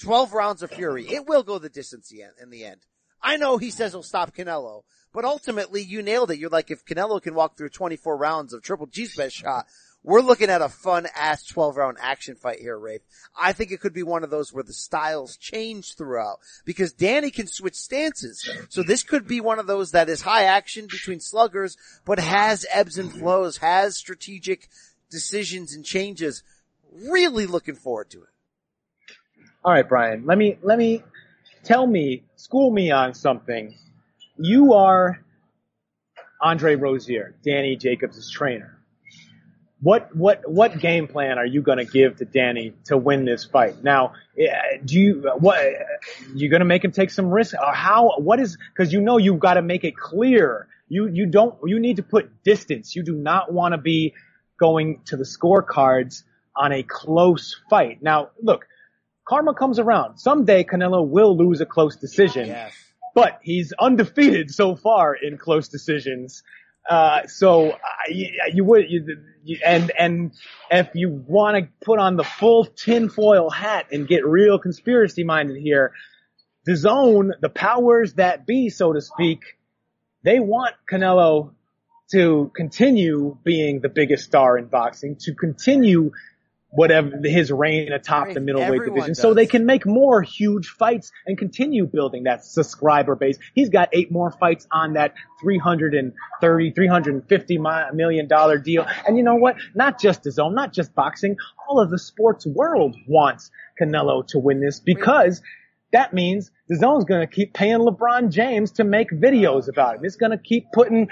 12 rounds of fury. It will go the distance in the end. I know he says he'll stop Canelo, but ultimately you nailed it. You're like, if Canelo can walk through 24 rounds of Triple G's best shot, we're looking at a fun ass 12 round action fight here, Rafe. I think it could be one of those where the styles change throughout because Danny can switch stances. So this could be one of those that is high action between sluggers, but has ebbs and flows, has strategic decisions and changes. Really looking forward to it. All right, Brian, let me, let me tell me, school me on something. You are Andre Rozier, Danny Jacobs' trainer what what what game plan are you going to give to Danny to win this fight? Now, eh, do you what you going to make him take some risk or how? What is because you know you've got to make it clear. You you don't you need to put distance. You do not want to be going to the scorecards on a close fight. Now, look, karma comes around. Someday Canelo will lose a close decision. Yes. But he's undefeated so far in close decisions. Uh, so uh, you, you, would, you, you, and and if you want to put on the full tinfoil hat and get real conspiracy minded here, DAZN, the powers that be, so to speak, they want Canelo to continue being the biggest star in boxing, to continue whatever his reign atop the middleweight division does. so they can make more huge fights and continue building that subscriber base. He's got eight more fights on that 330, 350 million dollar deal. And you know what? Not just his own, not just boxing, all of the sports world wants Canelo to win this because that means DAZN's going to keep paying LeBron James to make videos about him. It's going to keep putting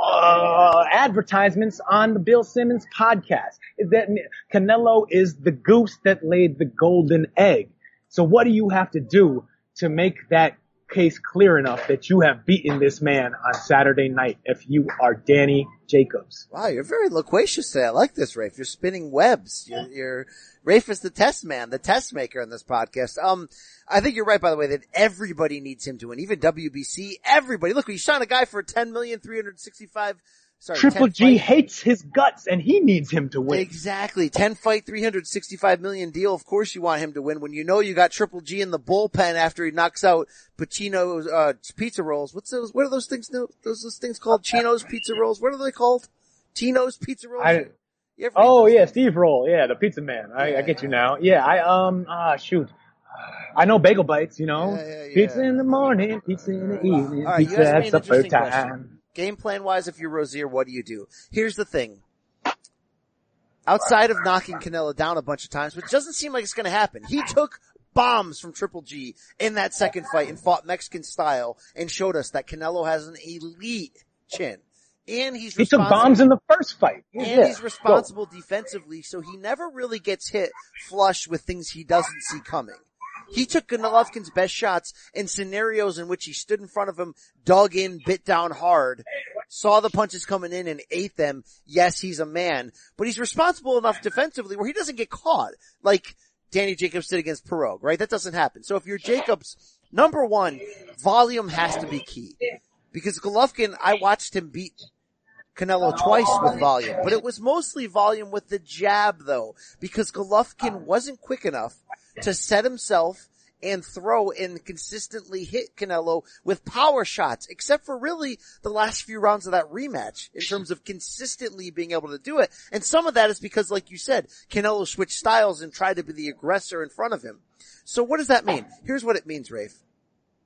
uh, advertisements on the Bill Simmons podcast. That Canelo is the goose that laid the golden egg. So what do you have to do to make that case clear enough that you have beaten this man on Saturday night if you are Danny Jacobs? Wow, you're very loquacious today. I like this, Rafe. You're spinning webs. You're, you're Rafe is the test man, the test maker in this podcast. Um, I think you're right, by the way, that everybody needs him to win. Even WBC, everybody. Look, you signed a guy for 10 million, 365, sorry, Triple G fight- hates his guts and he needs him to win. Exactly. 10 fight, 365 million deal. Of course you want him to win when you know you got Triple G in the bullpen after he knocks out Pacino's, uh, pizza rolls. What's those, what are those things, those, those things called? Chino's pizza rolls? What are they called? Tino's pizza rolls? I, oh yeah? Steve Roll. Yeah, the pizza man. I, I get you now. Yeah, I, um, ah, shoot. I know bagel bites, you know. Yeah, yeah, Pizza in the morning, pizza in the evening, right, pizza at supper time. question. Game plan wise, if you're Rozier, what do you do? Here's the thing. Outside of knocking Canelo down a bunch of times, which doesn't seem like it's going to happen, he took bombs from Triple G in that second fight and fought Mexican style and showed us that Canelo has an elite chin. And he's He took bombs in the first fight. and Yeah, he's go. responsible defensively, so he never really gets hit flush with things he doesn't see coming. He took Golovkin's best shots in scenarios in which he stood in front of him, dug in, bit down hard, saw the punches coming in and ate them. Yes, he's a man, but he's responsible enough defensively where he doesn't get caught. Like Danny Jacobs did against Pirog, right? That doesn't happen. So if you're Jacobs, Number one, volume has to be key. Because Golovkin, I watched him beat Canelo oh, twice oh, with volume, but it was mostly volume with the jab though, because Golovkin wasn't quick enough to set himself and throw and consistently hit Canelo with power shots, except for really the last few rounds of that rematch in terms of consistently being able to do it. And some of that is because, like you said, Canelo switched styles and tried to be the aggressor in front of him. So what does that mean? Here's what it means, Rafe.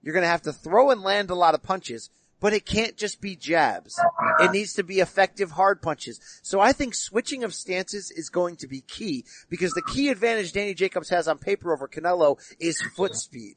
You're gonna have to throw and land a lot of punches, but it can't just be jabs. It needs to be effective hard punches. So I think switching of stances is going to be key because the key advantage Danny Jacobs has on paper over Canelo is foot speed.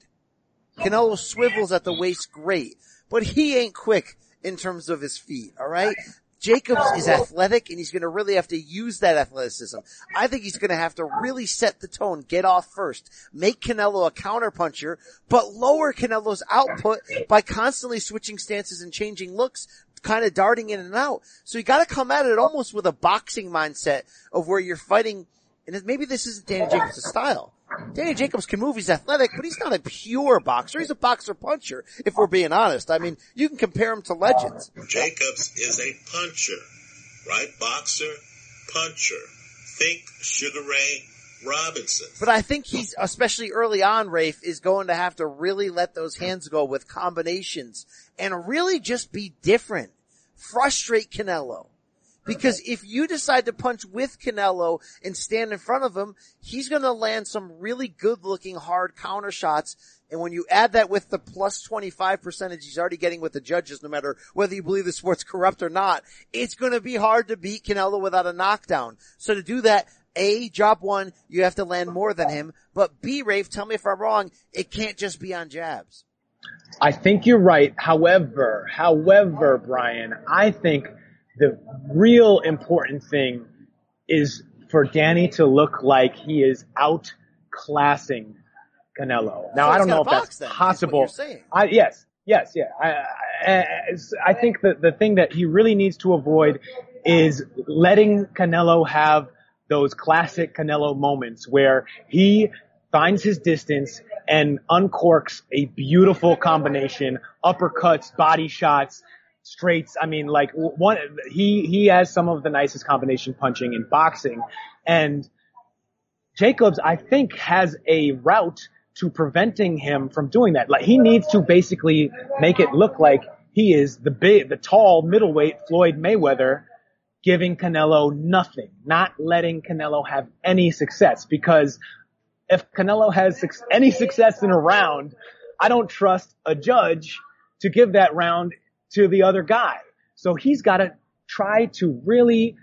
Canelo swivels at the waist great, but he ain't quick in terms of his feet, alright? Jacobs is athletic and he's going to really have to use that athleticism. I think he's going to have to really set the tone, get off first, make Canelo a counterpuncher, but lower Canelo's output by constantly switching stances and changing looks, kind of darting in and out. So you got to come at it almost with a boxing mindset of where you're fighting, and maybe this isn't Danny Jacobs' style. Danny Jacobs can move, he's athletic, but he's not a pure boxer. He's a boxer puncher, if we're being honest. I mean, you can compare him to legends. Jacobs is a puncher, right? Boxer, puncher. Think Sugar Ray Robinson. But I think he's, especially early on, Rafe, is going to have to really let those hands go with combinations and really just be different. Frustrate Canelo. Because if you decide to punch with Canelo and stand in front of him, he's gonna land some really good looking hard counter shots. And when you add that with the plus 25 percentage he's already getting with the judges, no matter whether you believe the sport's corrupt or not, it's gonna be hard to beat Canelo without a knockdown. So to do that, A, job one, you have to land more than him, but B, Rafe, tell me if I'm wrong, it can't just be on jabs. I think you're right. However, however, Brian, I think the real important thing is for Danny to look like he is outclassing Canelo. Now So I don't know if that's then, possible. I, yes, yes, yeah. I, I, I think that the thing that he really needs to avoid is letting Canelo have those classic Canelo moments where he finds his distance and uncorks a beautiful combination, uppercuts, body shots, straights. I mean, like one, he, he has some of the nicest combination punching in boxing and Jacobs, I think, has a route to preventing him from doing that. Like he needs to basically make it look like he is the big, the tall middleweight Floyd Mayweather giving Canelo nothing, not letting Canelo have any success because if Canelo has any success in a round, I don't trust a judge to give that round to the other guy. So he's got to try to really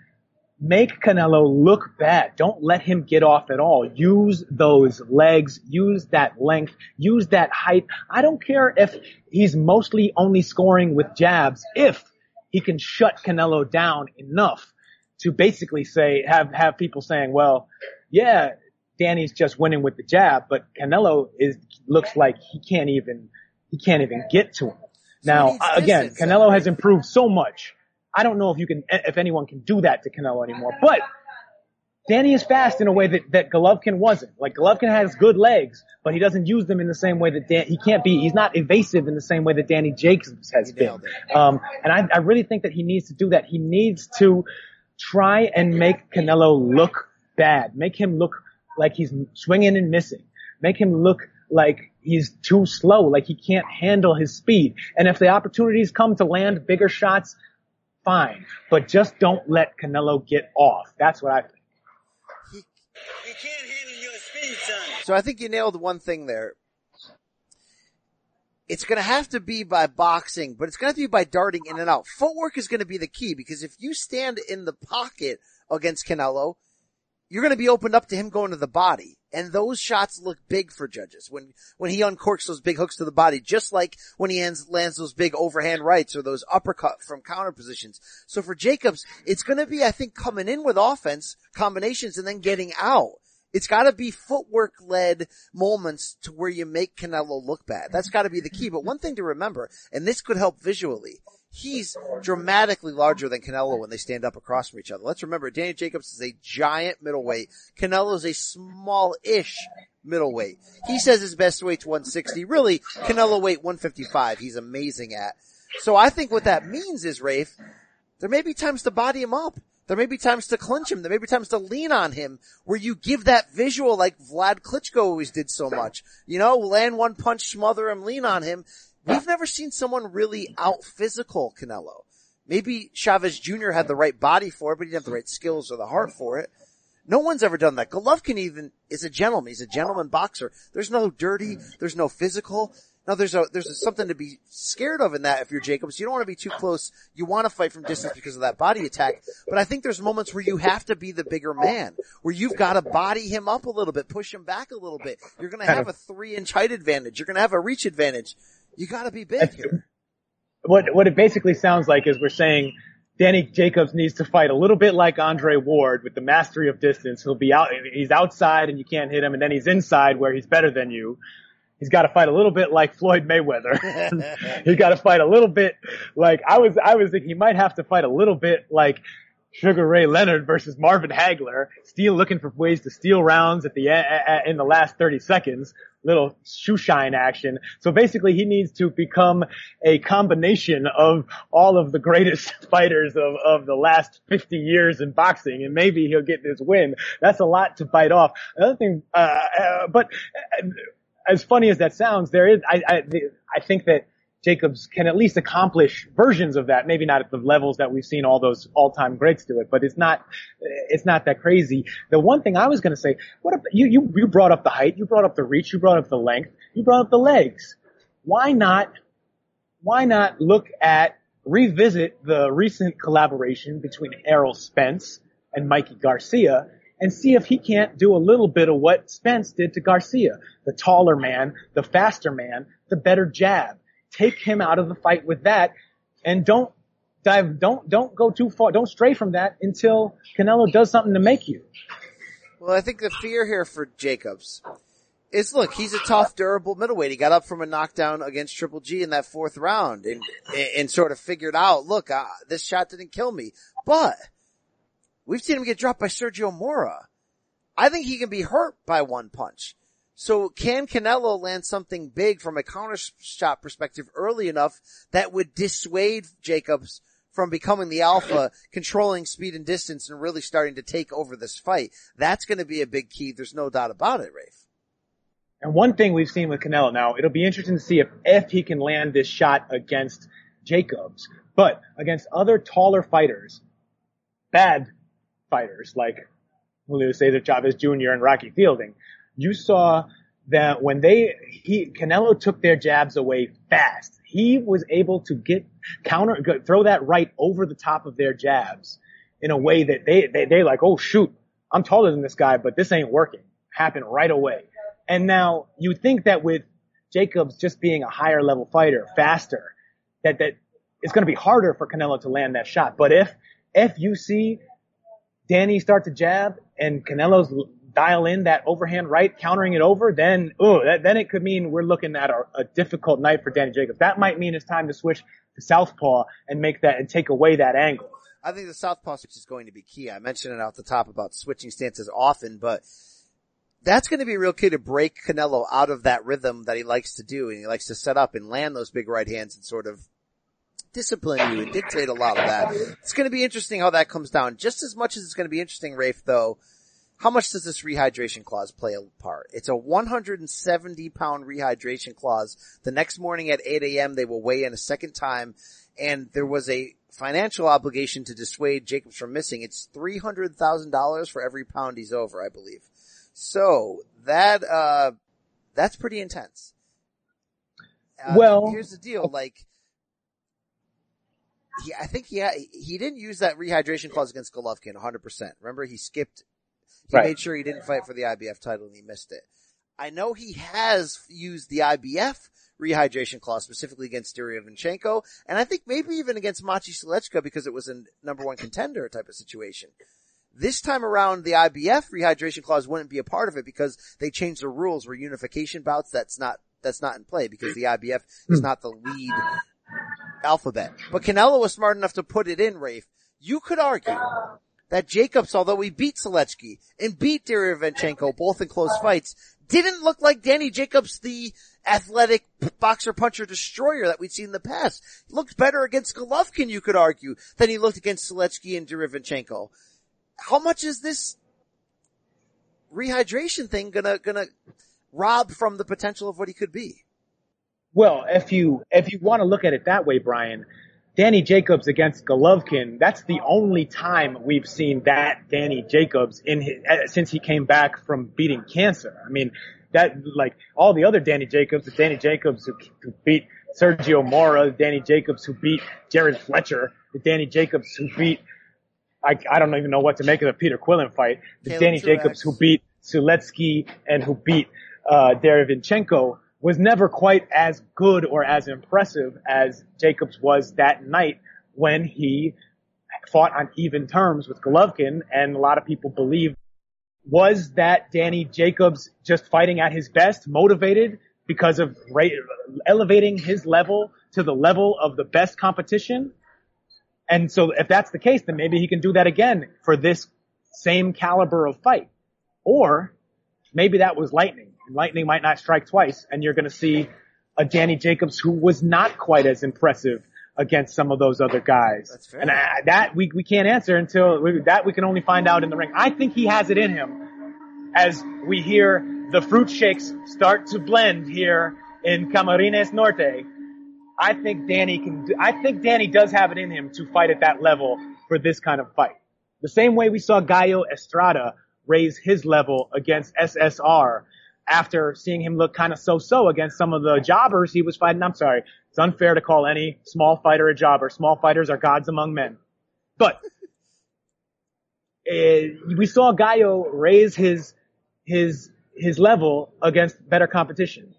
make Canelo look bad. Don't let him get off at all. Use those legs, use that length, use that height. I don't care if he's mostly only scoring with jabs, if he can shut Canelo down enough to basically say, have, have people saying, well, yeah, Danny's just winning with the jab, but Canelo is, looks like he can't even, he can't even get to him. Now, again, Canelo has improved so much. I don't know if you can, if anyone can do that to Canelo anymore, but Danny is fast in a way that, that Golovkin wasn't. Like Golovkin has good legs, but he doesn't use them in the same way that Dan, he can't be, he's not evasive in the same way that Danny Jacobs has been. Um, and I, I really think that he needs to do that. He needs to try and make Canelo look bad. Make him look like he's swinging and missing. Make him look like he's too slow, like he can't handle his speed. And if the opportunities come to land bigger shots, fine. But just don't let Canelo get off. That's what I think. So I think you nailed one thing there. It's going to have to be by boxing, but it's going to have to be by darting in and out. Footwork is going to be the key because if you stand in the pocket against Canelo, you're going to be opened up to him going to the body. And those shots look big for judges when, when he uncorks those big hooks to the body, just like when he lands, lands those big overhand rights or those uppercut from counter positions. So for Jacobs, it's going to be, I think, coming in with offense combinations and then getting out. It's gotta be footwork led moments to where you make Canelo look bad. That's gotta be the key. But one thing to remember, and this could help visually, he's dramatically larger than Canelo when they stand up across from each other. Let's remember, Danny Jacobs is a giant middleweight. Canelo is a small-ish middleweight. He says his best weight's 160. Really, Canelo weight 155. He's amazing at. So I think what that means is, Rafe, there may be times to body him up. There may be times to clinch him. There may be times to lean on him where you give that visual like Vlad Klitschko always did so much. You know, land one punch, smother him, lean on him. We've never seen someone really out physical Canelo. Maybe Chavez Jr. had the right body for it, but he didn't have the right skills or the heart for it. No one's ever done that. Golovkin even is a gentleman. He's a gentleman boxer. There's no dirty. There's no physical. Now there's a, there's a, something to be scared of in that if you're Jacobs. You don't want to be too close. You want to fight from distance because of that body attack. But I think there's moments where you have to be the bigger man, where you've got to body him up a little bit, push him back a little bit. You're going to have a three inch height advantage. You're going to have a reach advantage. You got to be big here. What, what it basically sounds like is we're saying Danny Jacobs needs to fight a little bit like Andre Ward with the mastery of distance. He'll be out, he's outside and you can't hit him and then he's inside where he's better than you he's got to fight a little bit like Floyd Mayweather. he's got to fight a little bit like I was. I was thinking he might have to fight a little bit like Sugar Ray Leonard versus Marvin Hagler. Steal looking for ways to steal rounds at the in the last 30 seconds. Little shoe shine action. So basically, he needs to become a combination of all of the greatest fighters of of the last 50 years in boxing, and maybe he'll get this win. That's a lot to bite off. Another thing, uh, uh, but. Uh, as funny as that sounds, there is, I, I, I think that Jacobs can at least accomplish versions of that. Maybe not at the levels that we've seen all those all-time greats do it, but it's not, it's not that crazy. The one thing I was going to say, what if, you, you, you brought up the height, you brought up the reach, you brought up the length, you brought up the legs. Why not, why not look at, revisit the recent collaboration between Errol Spence and Mikey Garcia and see if he can't do a little bit of what Spence did to Garcia. The taller man, the faster man, the better jab. Take him out of the fight with that and don't dive, don't, don't go too far, don't stray from that until Canelo does something to make you. Well, I think the fear here for Jacobs is look, he's a tough, durable middleweight. He got up from a knockdown against Triple G in that fourth round and, and sort of figured out, look, uh, this shot didn't kill me, but We've seen him get dropped by Sergio Mora. I think he can be hurt by one punch. So can Canelo land something big from a counter shot perspective early enough that would dissuade Jacobs from becoming the alpha, controlling speed and distance and really starting to take over this fight? That's going to be a big key. There's no doubt about it, Rafe. And one thing we've seen with Canelo now, it'll be interesting to see if, if he can land this shot against Jacobs, but against other taller fighters, bad fighters like Julio Cesar Chavez Jr. and Rocky Fielding, you saw that when they, he, Canelo took their jabs away fast. He was able to get counter, throw that right over the top of their jabs in a way that they, they, they like, oh shoot, I'm taller than this guy, but this ain't working. Happened right away. And now you think that with Jacobs just being a higher level fighter, faster, that, that it's going to be harder for Canelo to land that shot. But if, if you see Danny start to jab and Canelo's dial in that overhand right, countering it over, then, oh, then it could mean we're looking at a, a, difficult night for Danny Jacobs. That might mean it's time to switch to southpaw and make that and take away that angle. I think the southpaw switch is going to be key. I mentioned it off the top about switching stances often, but that's going to be real key to break Canelo out of that rhythm that he likes to do, and he likes to set up and land those big right hands and sort of discipline you and dictate a lot of that. It's going to be interesting how that comes down. Just as much as it's going to be interesting, Rafe, though, how much does this rehydration clause play a part? It's a 170 pound rehydration clause. The next morning at 8 a.m. they will weigh in a second time and there was a financial obligation to dissuade Jacobs from missing. It's $300,000 for every pound he's over, I believe. So that, uh, that's pretty intense. Uh, well, here's the deal. Like, he, I think he had, he didn't use that rehydration clause against Golovkin 100%. Remember, he skipped, he right. made sure he didn't fight for the IBF title and he missed it. I know he has used the IBF rehydration clause specifically against Derevyanchenko, and I think maybe even against Maciej Sulecki because it was a number one contender type of situation. This time around, the IBF rehydration clause wouldn't be a part of it because they changed the rules where unification bouts, that's not, that's not in play because the IBF is hmm. not the lead alphabet. But Canelo was smart enough to put it in, Rafe. You could argue that Jacobs, although he beat Sulecki and beat Derevyanchenko both in close fights, didn't look like Danny Jacobs, the athletic boxer puncher destroyer that we'd seen in the past. He looked better against Golovkin, you could argue, than he looked against Sulecki and Derevyanchenko. How much is this rehydration thing gonna, gonna rob from the potential of what he could be? Well, if you if you want to look at it that way, Brian, Danny Jacobs against Golovkin, that's the only time we've seen that Danny Jacobs in his, uh, since he came back from beating cancer. I mean, that like all the other Danny Jacobs, the Danny Jacobs who, who beat Sergio Mora, the Danny Jacobs who beat Jarrod Fletcher, the Danny Jacobs who beat I, I don't even know what to make of the Peter Quillin fight, the Caleb Danny Truax. Jacobs who beat Sulecki and who beat uh, Derevyanchenko was never quite as good or as impressive as Jacobs was that night when he fought on even terms with Golovkin, and a lot of people believe was that Danny Jacobs just fighting at his best, motivated because of elevating his level to the level of the best competition? And so if that's the case, then maybe he can do that again for this same caliber of fight. Or maybe that was lightning. Lightning might not strike twice and you're going to see a Danny Jacobs who was not quite as impressive against some of those other guys. That's fair. And I, that we, we can't answer until we, that we can only find out in the ring. I think he has it in him as we hear the fruit shakes start to blend here in Camarines Norte. I think Danny can, do- I think Danny does have it in him to fight at that level for this kind of fight. The same way we saw Gallo Estrada raise his level against SSR after seeing him look kind of so-so against some of the jobbers he was fighting. I'm sorry. It's unfair to call any small fighter a jobber. Small fighters are gods among men. But uh, we saw Gallo raise his his his level against better competition.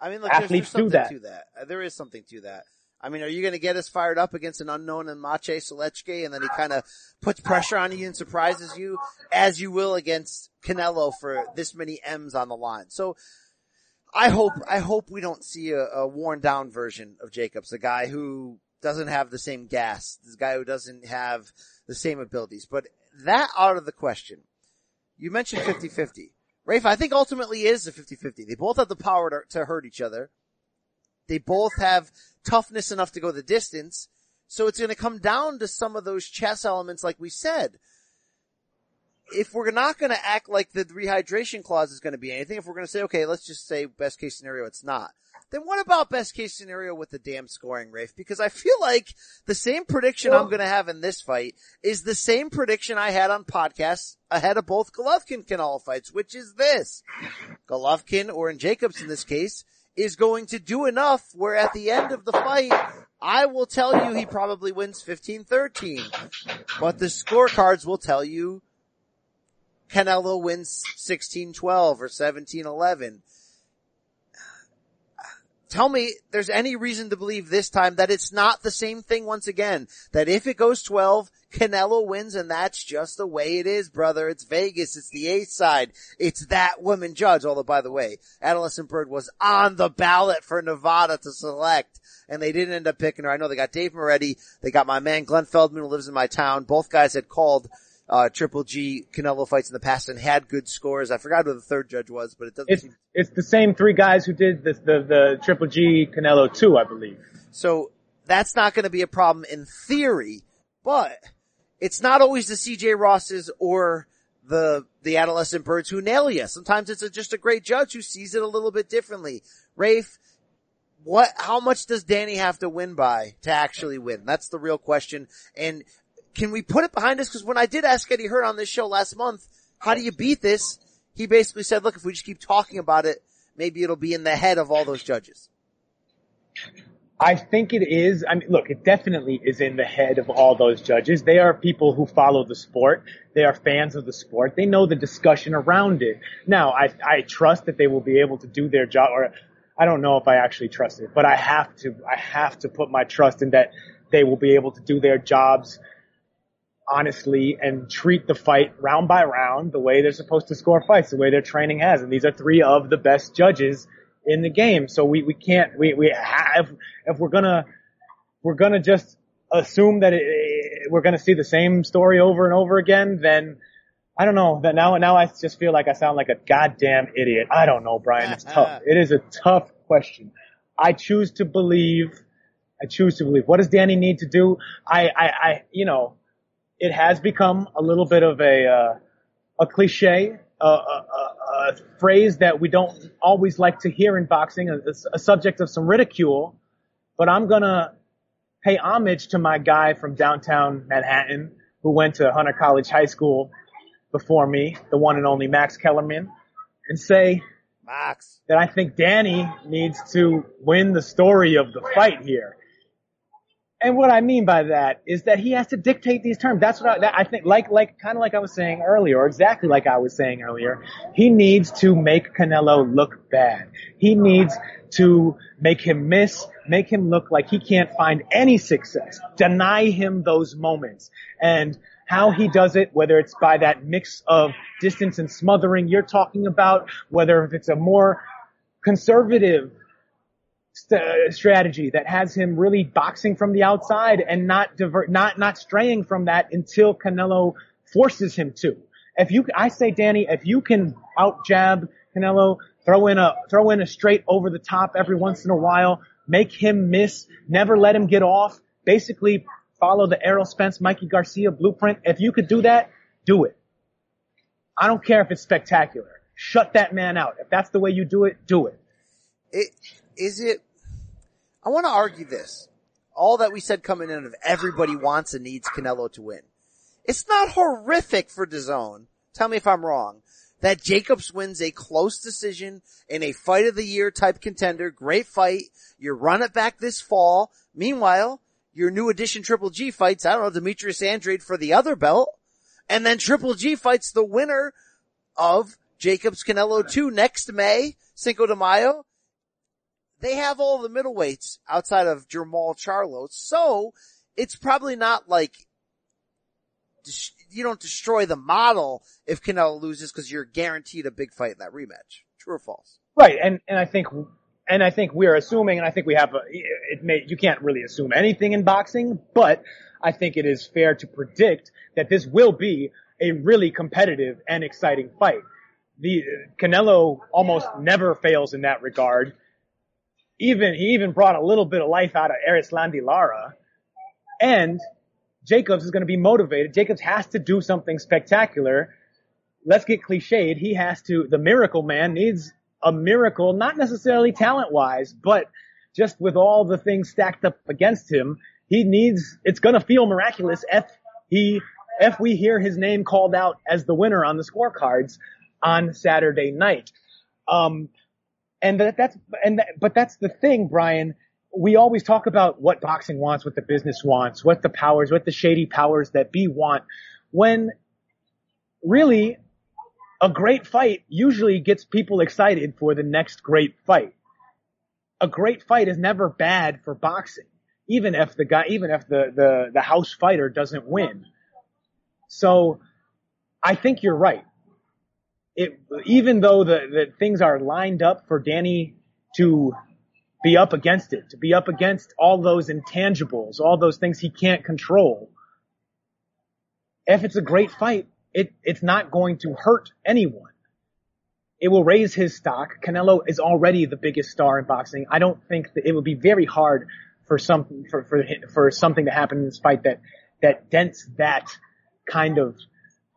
I mean, look, there's, there's Athletes do something that. to that. There is something to that. I mean, are you going to get us fired up against an unknown in Maciej Sulecki and then he kind of puts pressure on you and surprises you as you will against Canelo for this many M's on the line. So I hope, I hope we don't see a, a worn down version of Jacobs, a guy who doesn't have the same gas, this guy who doesn't have the same abilities, but that out of the question. You mentioned 50-50. Rafe, I think ultimately is a 50-50. They both have the power to, to hurt each other. They both have toughness enough to go the distance. So it's going to come down to some of those chess elements, like we said. If we're not going to act like the rehydration clause is going to be anything, if we're going to say, okay, let's just say best case scenario, it's not. Then what about best case scenario with the damn scoring, Rafe? Because I feel like the same prediction I'm going to have in this fight is the same prediction I had on podcasts ahead of both Golovkin Canelo fights, which is this. Golovkin, or in Jacobs in this case, is going to do enough where at the end of the fight, I will tell you he probably wins 15-13. But the scorecards will tell you Canelo wins 16-12 or 17-11. Tell me there's any reason to believe this time that it's not the same thing once again. That if it goes 12, Canelo wins and that's just the way it is, brother. It's Vegas. It's the A side. It's that woman judge. Although by the way, Adalaide Byrd was on the ballot for Nevada to select and they didn't end up picking her. I know they got Dave Moretti. They got my man Glenn Feldman who lives in my town. Both guys had called uh, Triple G Canelo fights in the past and had good scores. I forgot who the third judge was, but it doesn't It's seem it's the same three guys who did the the, the Triple G Canelo two, I believe. So that's not going to be a problem in theory, but it's not always the CJ Rosses or the, the Adalaide Byrds who nail you. Sometimes it's a, just a great judge who sees it a little bit differently. Rafe, what, how much does Danny have to win by to actually win? That's the real question. And can we put it behind us? Cause when I did ask Eddie Hearn on this show last month, how do you beat this? He basically said, look, if we just keep talking about it, maybe it'll be in the head of all those judges. I think it is. I mean, look, it definitely is in the head of all those judges. They are people who follow the sport. They are fans of the sport. They know the discussion around it. Now, I, I trust that they will be able to do their job, or I don't know if I actually trust it, but I have to, I have to put my trust in that they will be able to do their jobs honestly and treat the fight round by round the way they're supposed to score fights, the way their training has. And these are three of the best judges in the game. So we, we can't, we, we have, if we're gonna, we're gonna just assume that it, we're gonna see the same story over and over again, then I don't know that now. Now I just feel like I sound like a goddamn idiot. I don't know, Brian. It's tough. It is a tough question. I choose to believe. I choose to believe. What does Danny need to do? I, I, I you know, it has become a little bit of a uh, a cliche, a, a, a, phrase that we don't always like to hear in boxing, a, a subject of some ridicule. But I'm gonna pay homage to my guy from downtown Manhattan who went to Hunter College High School before me, the one and only Max Kellerman, and say Max. that I think Danny needs to win the story of the fight here. And what I mean by that is that he has to dictate these terms. That's what I, that I think, like, like, kind of like I was saying earlier, or exactly like I was saying earlier. He needs to make Canelo look bad. He needs to make him miss, make him look like he can't find any success, deny him those moments. And how he does it, whether it's by that mix of distance and smothering you're talking about, whether if it's a more conservative st- uh, strategy that has him really boxing from the outside and not divert, not, not straying from that until Canelo forces him to. If you, I say, Danny, if you can out jab Canelo, throw in a, throw in a straight over the top every once in a while, make him miss, never let him get off, basically follow the Errol Spence, Mikey Garcia blueprint. If you could do that, do it. I don't care if it's spectacular. Shut that man out. If that's the way you do it, do it. It, is it, I want to argue this. All that we said coming in of everybody wants and needs Canelo to win. It's not horrific for DAZN. Tell me if I'm wrong. That Jacobs wins a close decision in a fight of the year type contender. Great fight. You run it back this fall. Meanwhile, your new edition Triple G fights, I don't know, Demetrius Andrade for the other belt. And then Triple G fights the winner of Jacobs Canelo 2 next May, Cinco de Mayo. They have all the middleweights outside of Jermall Charlo. So it's probably not like you don't destroy the model if Canelo loses because you're guaranteed a big fight in that rematch. True or false? Right. And, and I think, and I think we're assuming, and I think we have a, it may, you can't really assume anything in boxing, but I think it is fair to predict that this will be a really competitive and exciting fight. The Canelo almost never fails in that regard. Even he even brought a little bit of life out of Erislandy Lara, and Jacobs is going to be motivated. Jacobs has to do something spectacular. Let's get cliched. He has to. The Miracle Man needs a miracle, not necessarily talent wise, but just with all the things stacked up against him, he needs. It's going to feel miraculous if he if we hear his name called out as the winner on the scorecards on Saturday night. Um, and that, that's, and that, but that's the thing, Brian. We always talk about what boxing wants, what the business wants, what the powers, what the shady powers that be want. When really a great fight usually gets people excited for the next great fight. A great fight is never bad for boxing, even if the guy, even if the, the, the house fighter doesn't win. So I think you're right. It, even though the, the things are lined up for Danny to be up against it, to be up against all those intangibles, all those things he can't control. If it's a great fight, it, it's not going to hurt anyone. It will raise his stock. Canelo is already the biggest star in boxing. I don't think that it would be very hard for for, for, for something to happen in this fight that, that dents that kind of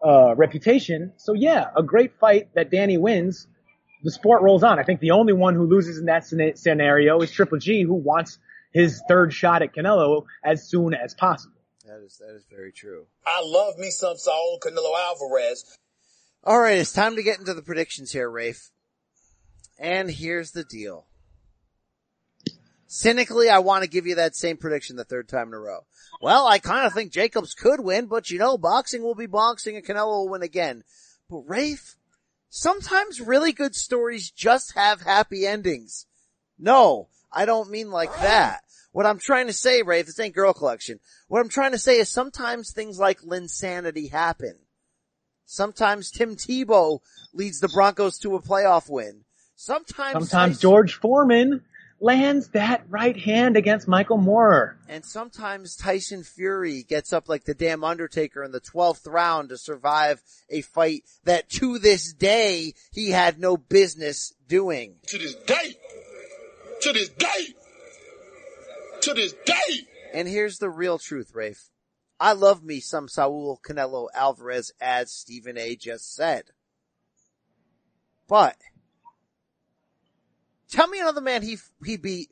uh, reputation. So yeah, a great fight that Danny wins. The sport rolls on. I think the only one who loses in that scenario is Triple G, who wants his third shot at Canelo as soon as possible. That is that is very true. I love me some Saul Canelo Alvarez. All right, it's time to get into the predictions here, Rafe. And here's the deal. Cynically, I want to give you that same prediction the third time in a row. Well, I kind of think Jacobs could win, but you know, boxing will be boxing and Canelo will win again. But Rafe, sometimes really good stories just have happy endings. No, I don't mean like that. What I'm trying to say, Rafe, this ain't girl collection. What I'm trying to say is sometimes things like Linsanity happen. Sometimes Tim Tebow leads the Broncos to a playoff win. Sometimes, Sometimes George Foreman lands that right hand against Michael Moore. And sometimes Tyson Fury gets up like the damn Undertaker in the 12th round to survive a fight that to this day he had no business doing. To this day. To this day. To this day. And here's the real truth, Rafe. I love me some Saul Canelo Alvarez as Stephen A just said. But tell me another man he he beat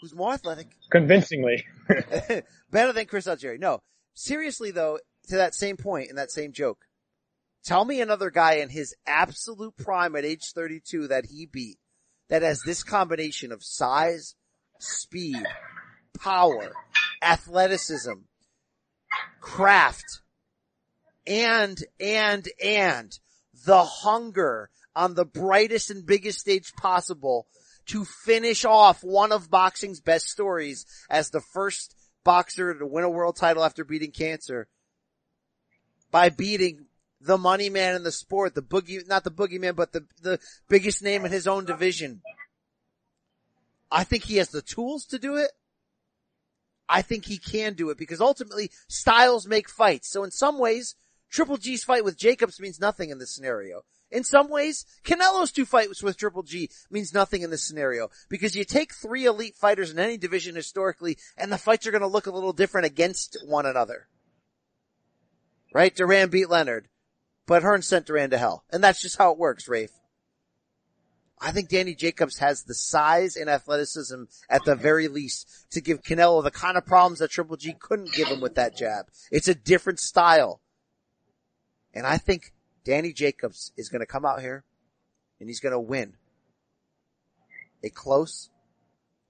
who's more athletic, Convincingly. better than Chris Algieri. No, seriously though, to that same point in that same joke, tell me another guy in his absolute prime at age 32 that he beat that has this combination of size, speed, power, athleticism, craft, and, and, and the hunger on the brightest and biggest stage possible to finish off one of boxing's best stories as the first boxer to win a world title after beating cancer by beating the money man in the sport, the boogie, not the boogeyman, but the, the biggest name in his own division. I think he has the tools to do it. I think he can do it because ultimately styles make fights. So in some ways, Triple G's fight with Jacobs means nothing in this scenario. In some ways, Canelo's two fights with Triple G means nothing in this scenario because you take three elite fighters in any division historically and the fights are going to look a little different against one another. Right? Duran beat Leonard, but Hearns sent Duran to hell. And that's just how it works, Rafe. I think Danny Jacobs has the size and athleticism at the very least to give Canelo the kind of problems that Triple G couldn't give him with that jab. It's a different style. And I think Danny Jacobs is going to come out here and he's going to win a close,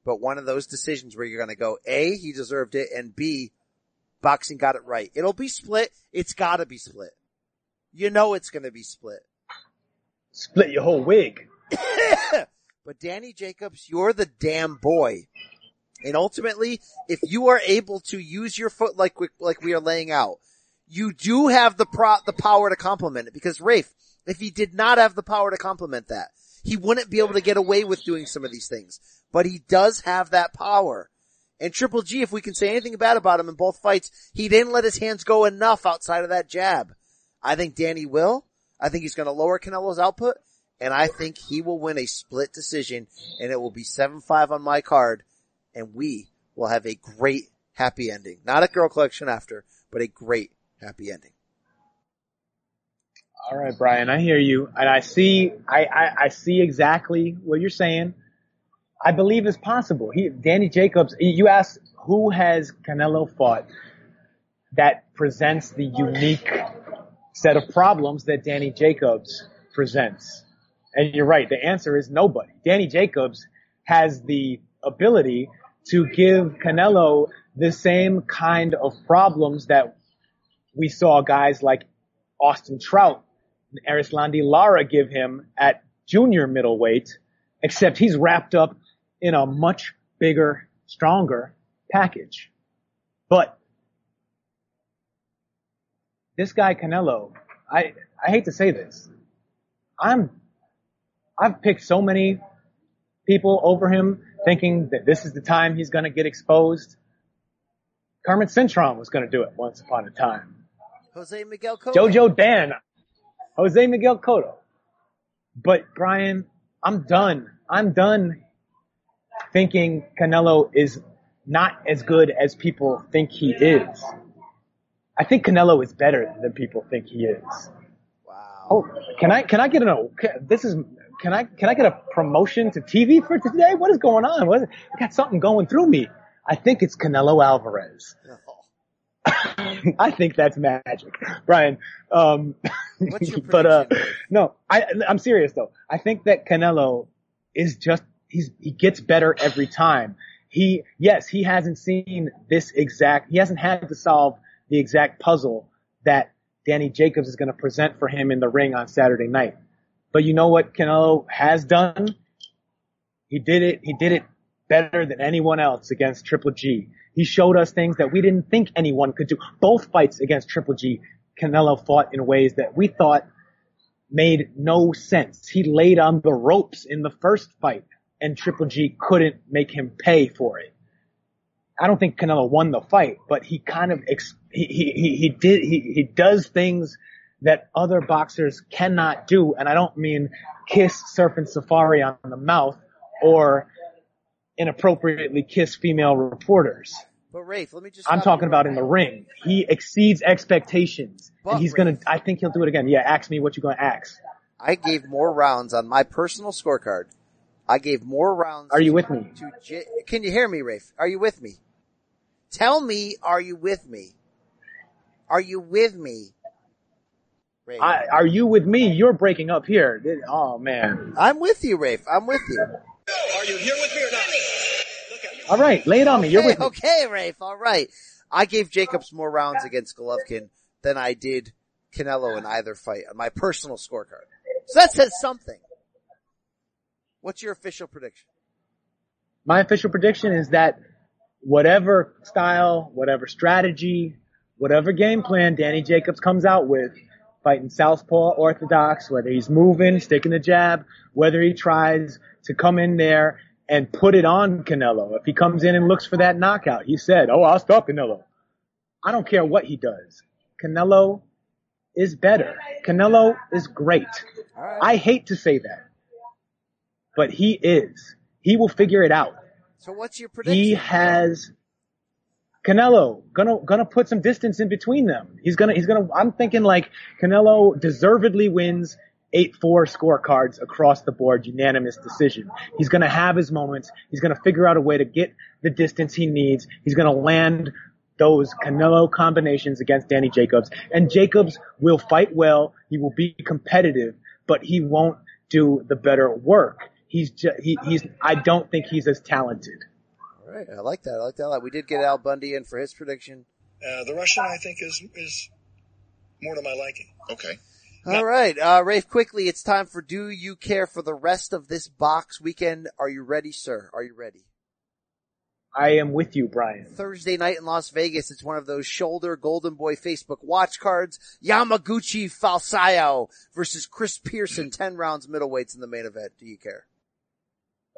but one of those decisions where you're going to go, A, he deserved it, and B, boxing got it right. It'll be split. It's got to be split. You know it's going to be split. Split your whole wig. but Danny Jacobs, you're the damn boy. And ultimately, if you are able to use your foot like we, like we are laying out, you do have the pro, the power to complement it because Rafe, if he did not have the power to complement that, he wouldn't be able to get away with doing some of these things. But he does have that power. And Triple G, if we can say anything bad about him in both fights, he didn't let his hands go enough outside of that jab. I think Danny will. I think he's going to lower Canelo's output. And I think he will win a split decision and it will be 7-5 on my card and we will have a great happy ending. Not a girl collection after, but a great happy ending. All right, Brian, I hear you, and I see, I, I, I see exactly what you're saying. I believe it's possible. He, Danny Jacobs, you asked who has Canelo fought that presents the unique set of problems that Danny Jacobs presents. And you're right. The answer is nobody. Danny Jacobs has the ability to give Canelo the same kind of problems that we saw guys like Austin Trout and Erislandy Lara give him at junior middleweight, except he's wrapped up in a much bigger, stronger package. But this guy Canelo, I, I hate to say this. I'm, I've picked so many people over him thinking that this is the time he's going to get exposed. Kermit Cintron was going to do it once upon a time. Jose Miguel Cotto. Jojo Dan. Jose Miguel Cotto. But Brian, I'm done. I'm done thinking Canelo is not as good as people think he is. I think Canelo is better than people think he is. Wow. Oh, can I, can I get an, this is, can I, can I get a promotion to TV for today? What is going on? What, I got something going through me. I think it's Canelo Alvarez. Oh, I think that's magic, Brian. Um, but uh, no, I, I'm serious though. I think that Canelo is just he's he gets better every time. He yes, he hasn't seen this exact. He hasn't had to solve the exact puzzle that Danny Jacobs is going to present for him in the ring on Saturday night. But you know what Canelo has done? He did it. He did it better than anyone else against Triple G. He showed us things that we didn't think anyone could do. Both fights against Triple G, Canelo fought in ways that we thought made no sense. He laid on the ropes in the first fight and Triple G couldn't make him pay for it. I don't think Canelo won the fight, but he kind of he he he did he he does things that other boxers cannot do, and I don't mean kiss Serpent Safari on the mouth or inappropriately kiss female reporters. But Rafe, let me just. I'm talking about in the ring. He exceeds expectations, But, and he's gonna. I think he'll do it again. Yeah, ask me what you're gonna ask. I gave more rounds on my personal scorecard. I gave more rounds. Are you with me? To J- Can you hear me, Rafe? Are you with me? Tell me, are you with me? Are you with me? Rafe. I, are you with me? You're breaking up here. Oh man. I'm with you, Rafe. I'm with you. Are you here with me or not? All right, lay it on me. You're Okay, with me. okay, Rafe. All right. I gave Jacobs more rounds against Golovkin than I did Canelo in either fight on my personal scorecard. So that says something. What's your official prediction? My official prediction is that whatever style, whatever strategy, whatever game plan Danny Jacobs comes out with, fighting southpaw orthodox, whether he's moving, sticking the jab, whether he tries to come in there and put it on Canelo. If he comes in and looks for that knockout, he said, "Oh, I'll stop Canelo." I don't care what he does. Canelo is better. Canelo is great. I hate to say that, but he is. He will figure it out. So what's your prediction? He has Canelo gonna gonna put some distance in between them. He's gonna he's gonna. I'm thinking like Canelo deservedly wins eight four scorecards across the board, unanimous decision. He's gonna have his moments. He's gonna figure out a way to get the distance he needs. He's gonna land those Canelo combinations against Danny Jacobs, and Jacobs will fight well. He will be competitive, but he won't do the better work. He's just, he, he's, I don't think he's as talented. All right. I like that. I like that a lot. We did get Al Bundy in for his prediction. Uh, the Russian, I think, is is more to my liking. Okay. All right. Uh, Rafe, quickly, it's time for Do You Care for the rest of this box weekend. Are you ready, sir? Are you ready? I am with you, Brian. Thursday night in Las Vegas. It's one of those shoulder Golden Boy Facebook watch cards. Yamaguchi Falcao versus Chris Pearson, 10 rounds middleweights in the main event. Do you care?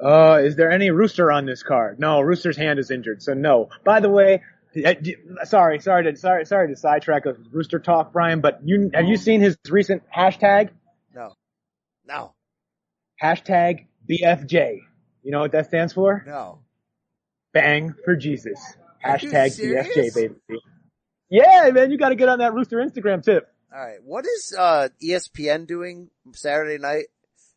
Uh, is there any Rooster on this card? No, Rooster's hand is injured, so no. By the way, sorry, sorry to, sorry, sorry to sidetrack of Rooster talk, Brian, but you, have you seen his recent hashtag? No. No. Hashtag BFJ. You know what that stands for? No. Bang for Jesus. Hashtag? BFJ, baby. Yeah, man, you gotta get on that Rooster Instagram tip. All right. What is uh, ESPN doing Saturday night?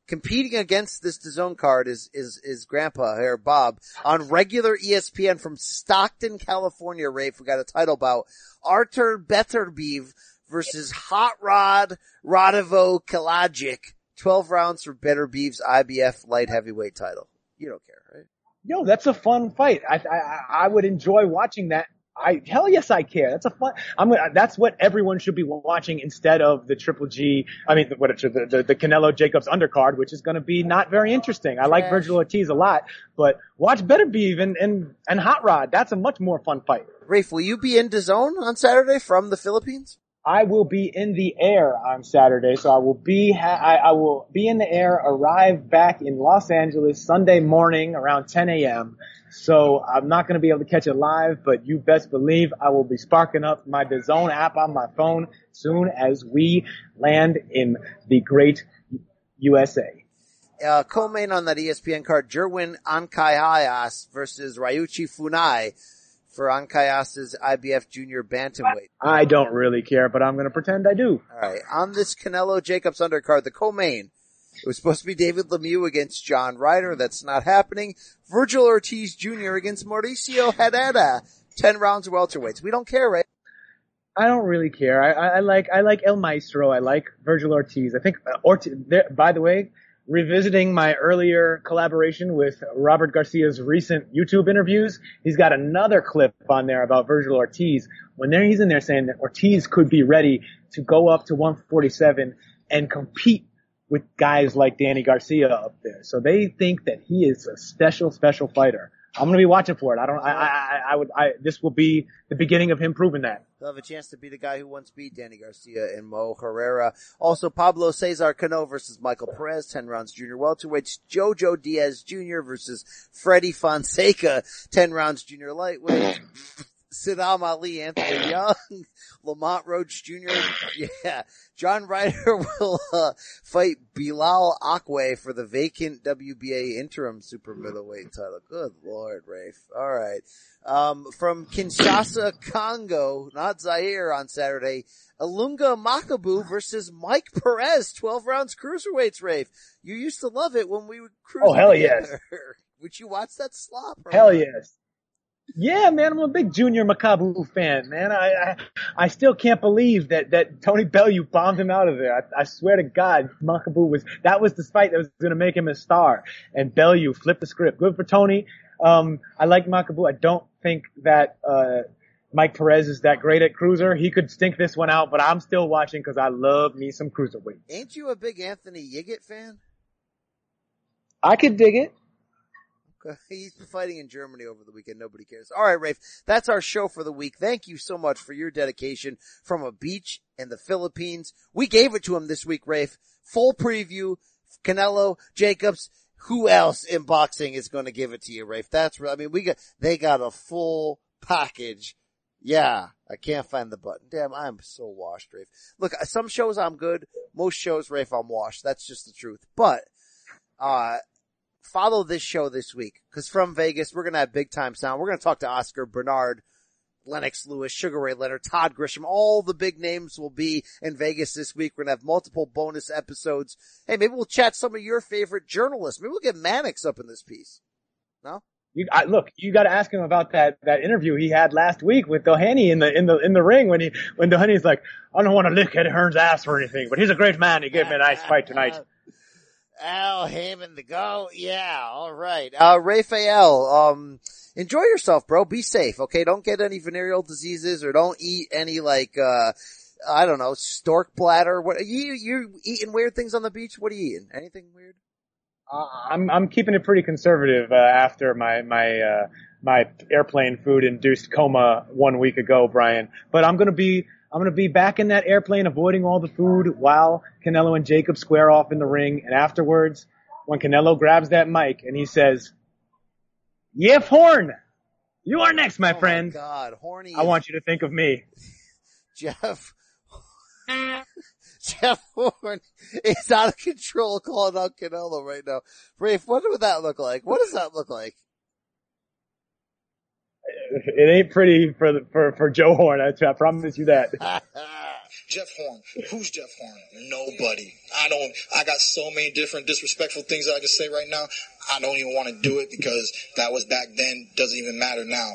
Competing against this DAZN card is is is Grandpa here, Bob, on regular ESPN from Stockton, California. Rafe, we got a title bout: Artur Beterbiev versus Hot Rod Radivoje Kalajdzic. Twelve rounds for Beterbiev's IBF light heavyweight title. You don't care, right? No, that's a fun fight. I, I, I would enjoy watching that. I, hell yes I care. That's a fun, I'm gonna, that's what everyone should be watching instead of the Triple G, I mean, what, the, the, the Canelo Jacobs undercard, which is gonna be not very interesting. I like Trash. Virgil Ortiz a lot, but watch Beterbiev and, and, and Hot Rod. That's a much more fun fight. Rafe, will you be in DAZN on Saturday from the Philippines? I will be in the air on Saturday, so I will be ha- I, I will be in the air, arrive back in Los Angeles Sunday morning around 10 a.m. So I'm not going to be able to catch it live, but you best believe I will be sparking up my DAZN app on my phone soon as we land in the great USA. uh, co-main on that ESPN card, Jerwin Ancajas versus Ryuichi Funai for Ancajas's IBF junior bantamweight. I don't really care, but I'm going to pretend I do. Alright, on this Canelo Jacobs undercard, the co-main, it was supposed to be David Lemieux against John Ryder. That's not happening. Virgil Ortiz Jr. against Mauricio Herrera. 10 rounds of welterweights. We don't care, right? I don't really care. I, I, I like I like El Maestro. I like Virgil Ortiz. I think uh, Ortiz. By the way, revisiting my earlier collaboration with Robert Garcia's recent YouTube interviews, he's got another clip on there about Virgil Ortiz. When there he's in there saying that Ortiz could be ready to go up to 147 and compete with guys like Danny Garcia up there. So they think that he is a special, special fighter. I'm gonna be watching for it. I don't. I. I. I would. I. This will be the beginning of him proving that. He'll have a chance to be the guy who once beat Danny Garcia and Mo Herrera. Also, Pablo Cesar Cano versus Michael Perez, 10 rounds junior welterweight. Jojo Diaz Jr. versus Freddie Fonseca, 10 rounds junior lightweight. Saddam Ali, Anthony Young, Lamont Roach Jr. Yeah. John Ryder will uh, fight Bilal Akkawy for the vacant WBA interim super middleweight title. Good lord, Rafe. All right. Um, from Kinshasa, Congo, not Zaire on Saturday, Ilunga Makabu versus Mike Perez, 12 rounds cruiserweights, Rafe. You used to love it when we would cruise. Oh, hell together. Would you watch that slop? Hell yes. Yeah, man, I'm a big Junior Makabu fan, man. I, I, I still can't believe that, that Tony Bellew bombed him out of there. I, I swear to God, Makabu was, that was the fight that was going to make him a star. And Bellew flipped the script. Good for Tony. Um, I like Makabu. I don't think that, uh, Mike Perez is that great at cruiser. He could stink this one out, but I'm still watching because I love me some cruiserweight. Ain't you a big Anthony Yigit fan? I could dig it. He's fighting in Germany over the weekend. Nobody cares. All right, Rafe. That's our show for the week. Thank you so much for your dedication from a beach in the Philippines. We gave it to him this week, Rafe. Full preview. Canelo, Jacobs. Who else in boxing is going to give it to you, Rafe? That's, I mean, we got, they got a full package. Yeah, I can't find the button. Damn, I'm so washed, Rafe. Look, some shows I'm good. Most shows, Rafe, I'm washed. That's just the truth. But, uh, follow this show this week because from Vegas we're gonna have big time sound. We're gonna talk to Oscar Bernard, Lennox Lewis, Sugar Ray Leonard, Todd Grisham. All the big names will be in Vegas this week. We're gonna have multiple bonus episodes. Hey, maybe we'll chat some of your favorite journalists. Maybe we'll get Mannix up in this piece. No. You, I, look, you got to ask him about that that interview he had last week with Doheny in the in the in the ring when he when Doheny's like, I don't want to lick Eddie Hearn's ass or anything, but he's a great man. He gave me a nice fight tonight. Al Haymon the go. Yeah, all right. Uh, Raphael, um, enjoy yourself, bro. Be safe, okay? Don't get any venereal diseases or don't eat any like, uh, I don't know, stork bladder. What you you eating weird things on the beach? What are you eating? Anything weird? Uh, I'm I'm keeping it pretty conservative uh, after my my uh, my airplane food induced coma one week ago, Brian. But I'm gonna be I'm gonna be back in that airplane, avoiding all the food while Canelo and Jacob square off in the ring, and afterwards, when Canelo grabs that mic and he says, "Yef Horn, you are next, my Oh friend." God, horny. I want you to think of me. Jeff. Jeff Horn is out of control calling out Canelo right now. Rafe, what would that look like? What does that look like? It ain't pretty for the, for for Joe Horn. I, I promise you that. Jeff Horn. Who's Jeff Horn? Nobody. I don't, I got so many different disrespectful things that I can say right now. I don't even want to do it because that was back then. Doesn't even matter now.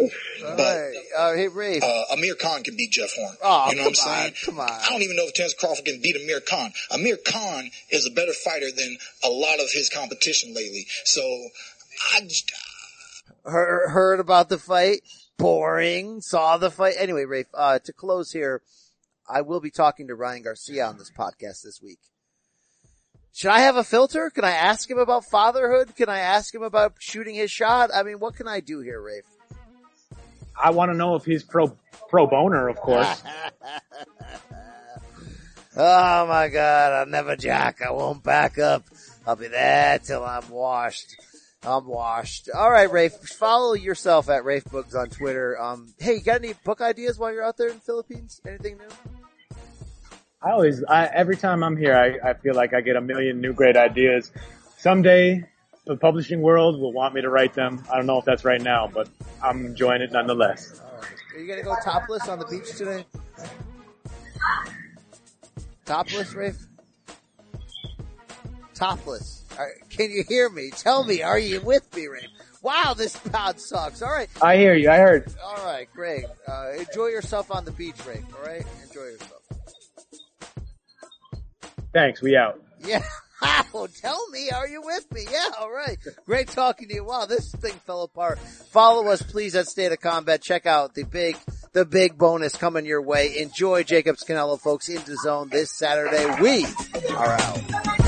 All right. Uh, hey, Rafe. Uh, Amir Khan can beat Jeff Horn. Oh, you know what I'm come on, saying? come on. I don't even know if Terence Crawford can beat Amir Khan. Amir Khan is a better fighter than a lot of his competition lately. So, I just, Heard, heard about the fight. Boring. Saw the fight. Anyway, Rafe, uh, to close here, I will be talking to Ryan Garcia on this podcast this week. Should I have a filter? Can I ask him about fatherhood? Can I ask him about shooting his shot? I mean, what can I do here, Rafe? I want to know if he's pro pro boner, of course. Oh my god, I'll never jack. I won't back up. I'll be there till I'm washed. I'm washed. All right, Rafe. Follow yourself at Rafe Books on Twitter. Um, hey, you got any book ideas while you're out there in the Philippines? Anything new? I always, I, every time I'm here, I, I feel like I get a million new great ideas. Someday, the publishing world will want me to write them. I don't know if that's right now, but I'm enjoying it nonetheless. Are you gonna go topless on the beach today? Topless, Rafe? Topless. Can you hear me? Tell me, are you with me, Rafe? Wow, this pod sucks. All right. I hear you. I heard. All right, great. Uh, enjoy yourself on the beach, Rafe. All right, enjoy yourself. Thanks. We out. Yeah. Wow, tell me, are you with me? Yeah, all right. Great talking to you. Wow, this thing fell apart. Follow us, please, at State of Combat. Check out the big, the big bonus coming your way. Enjoy Jacobs Canelo, folks, into zone this Saturday. We are out.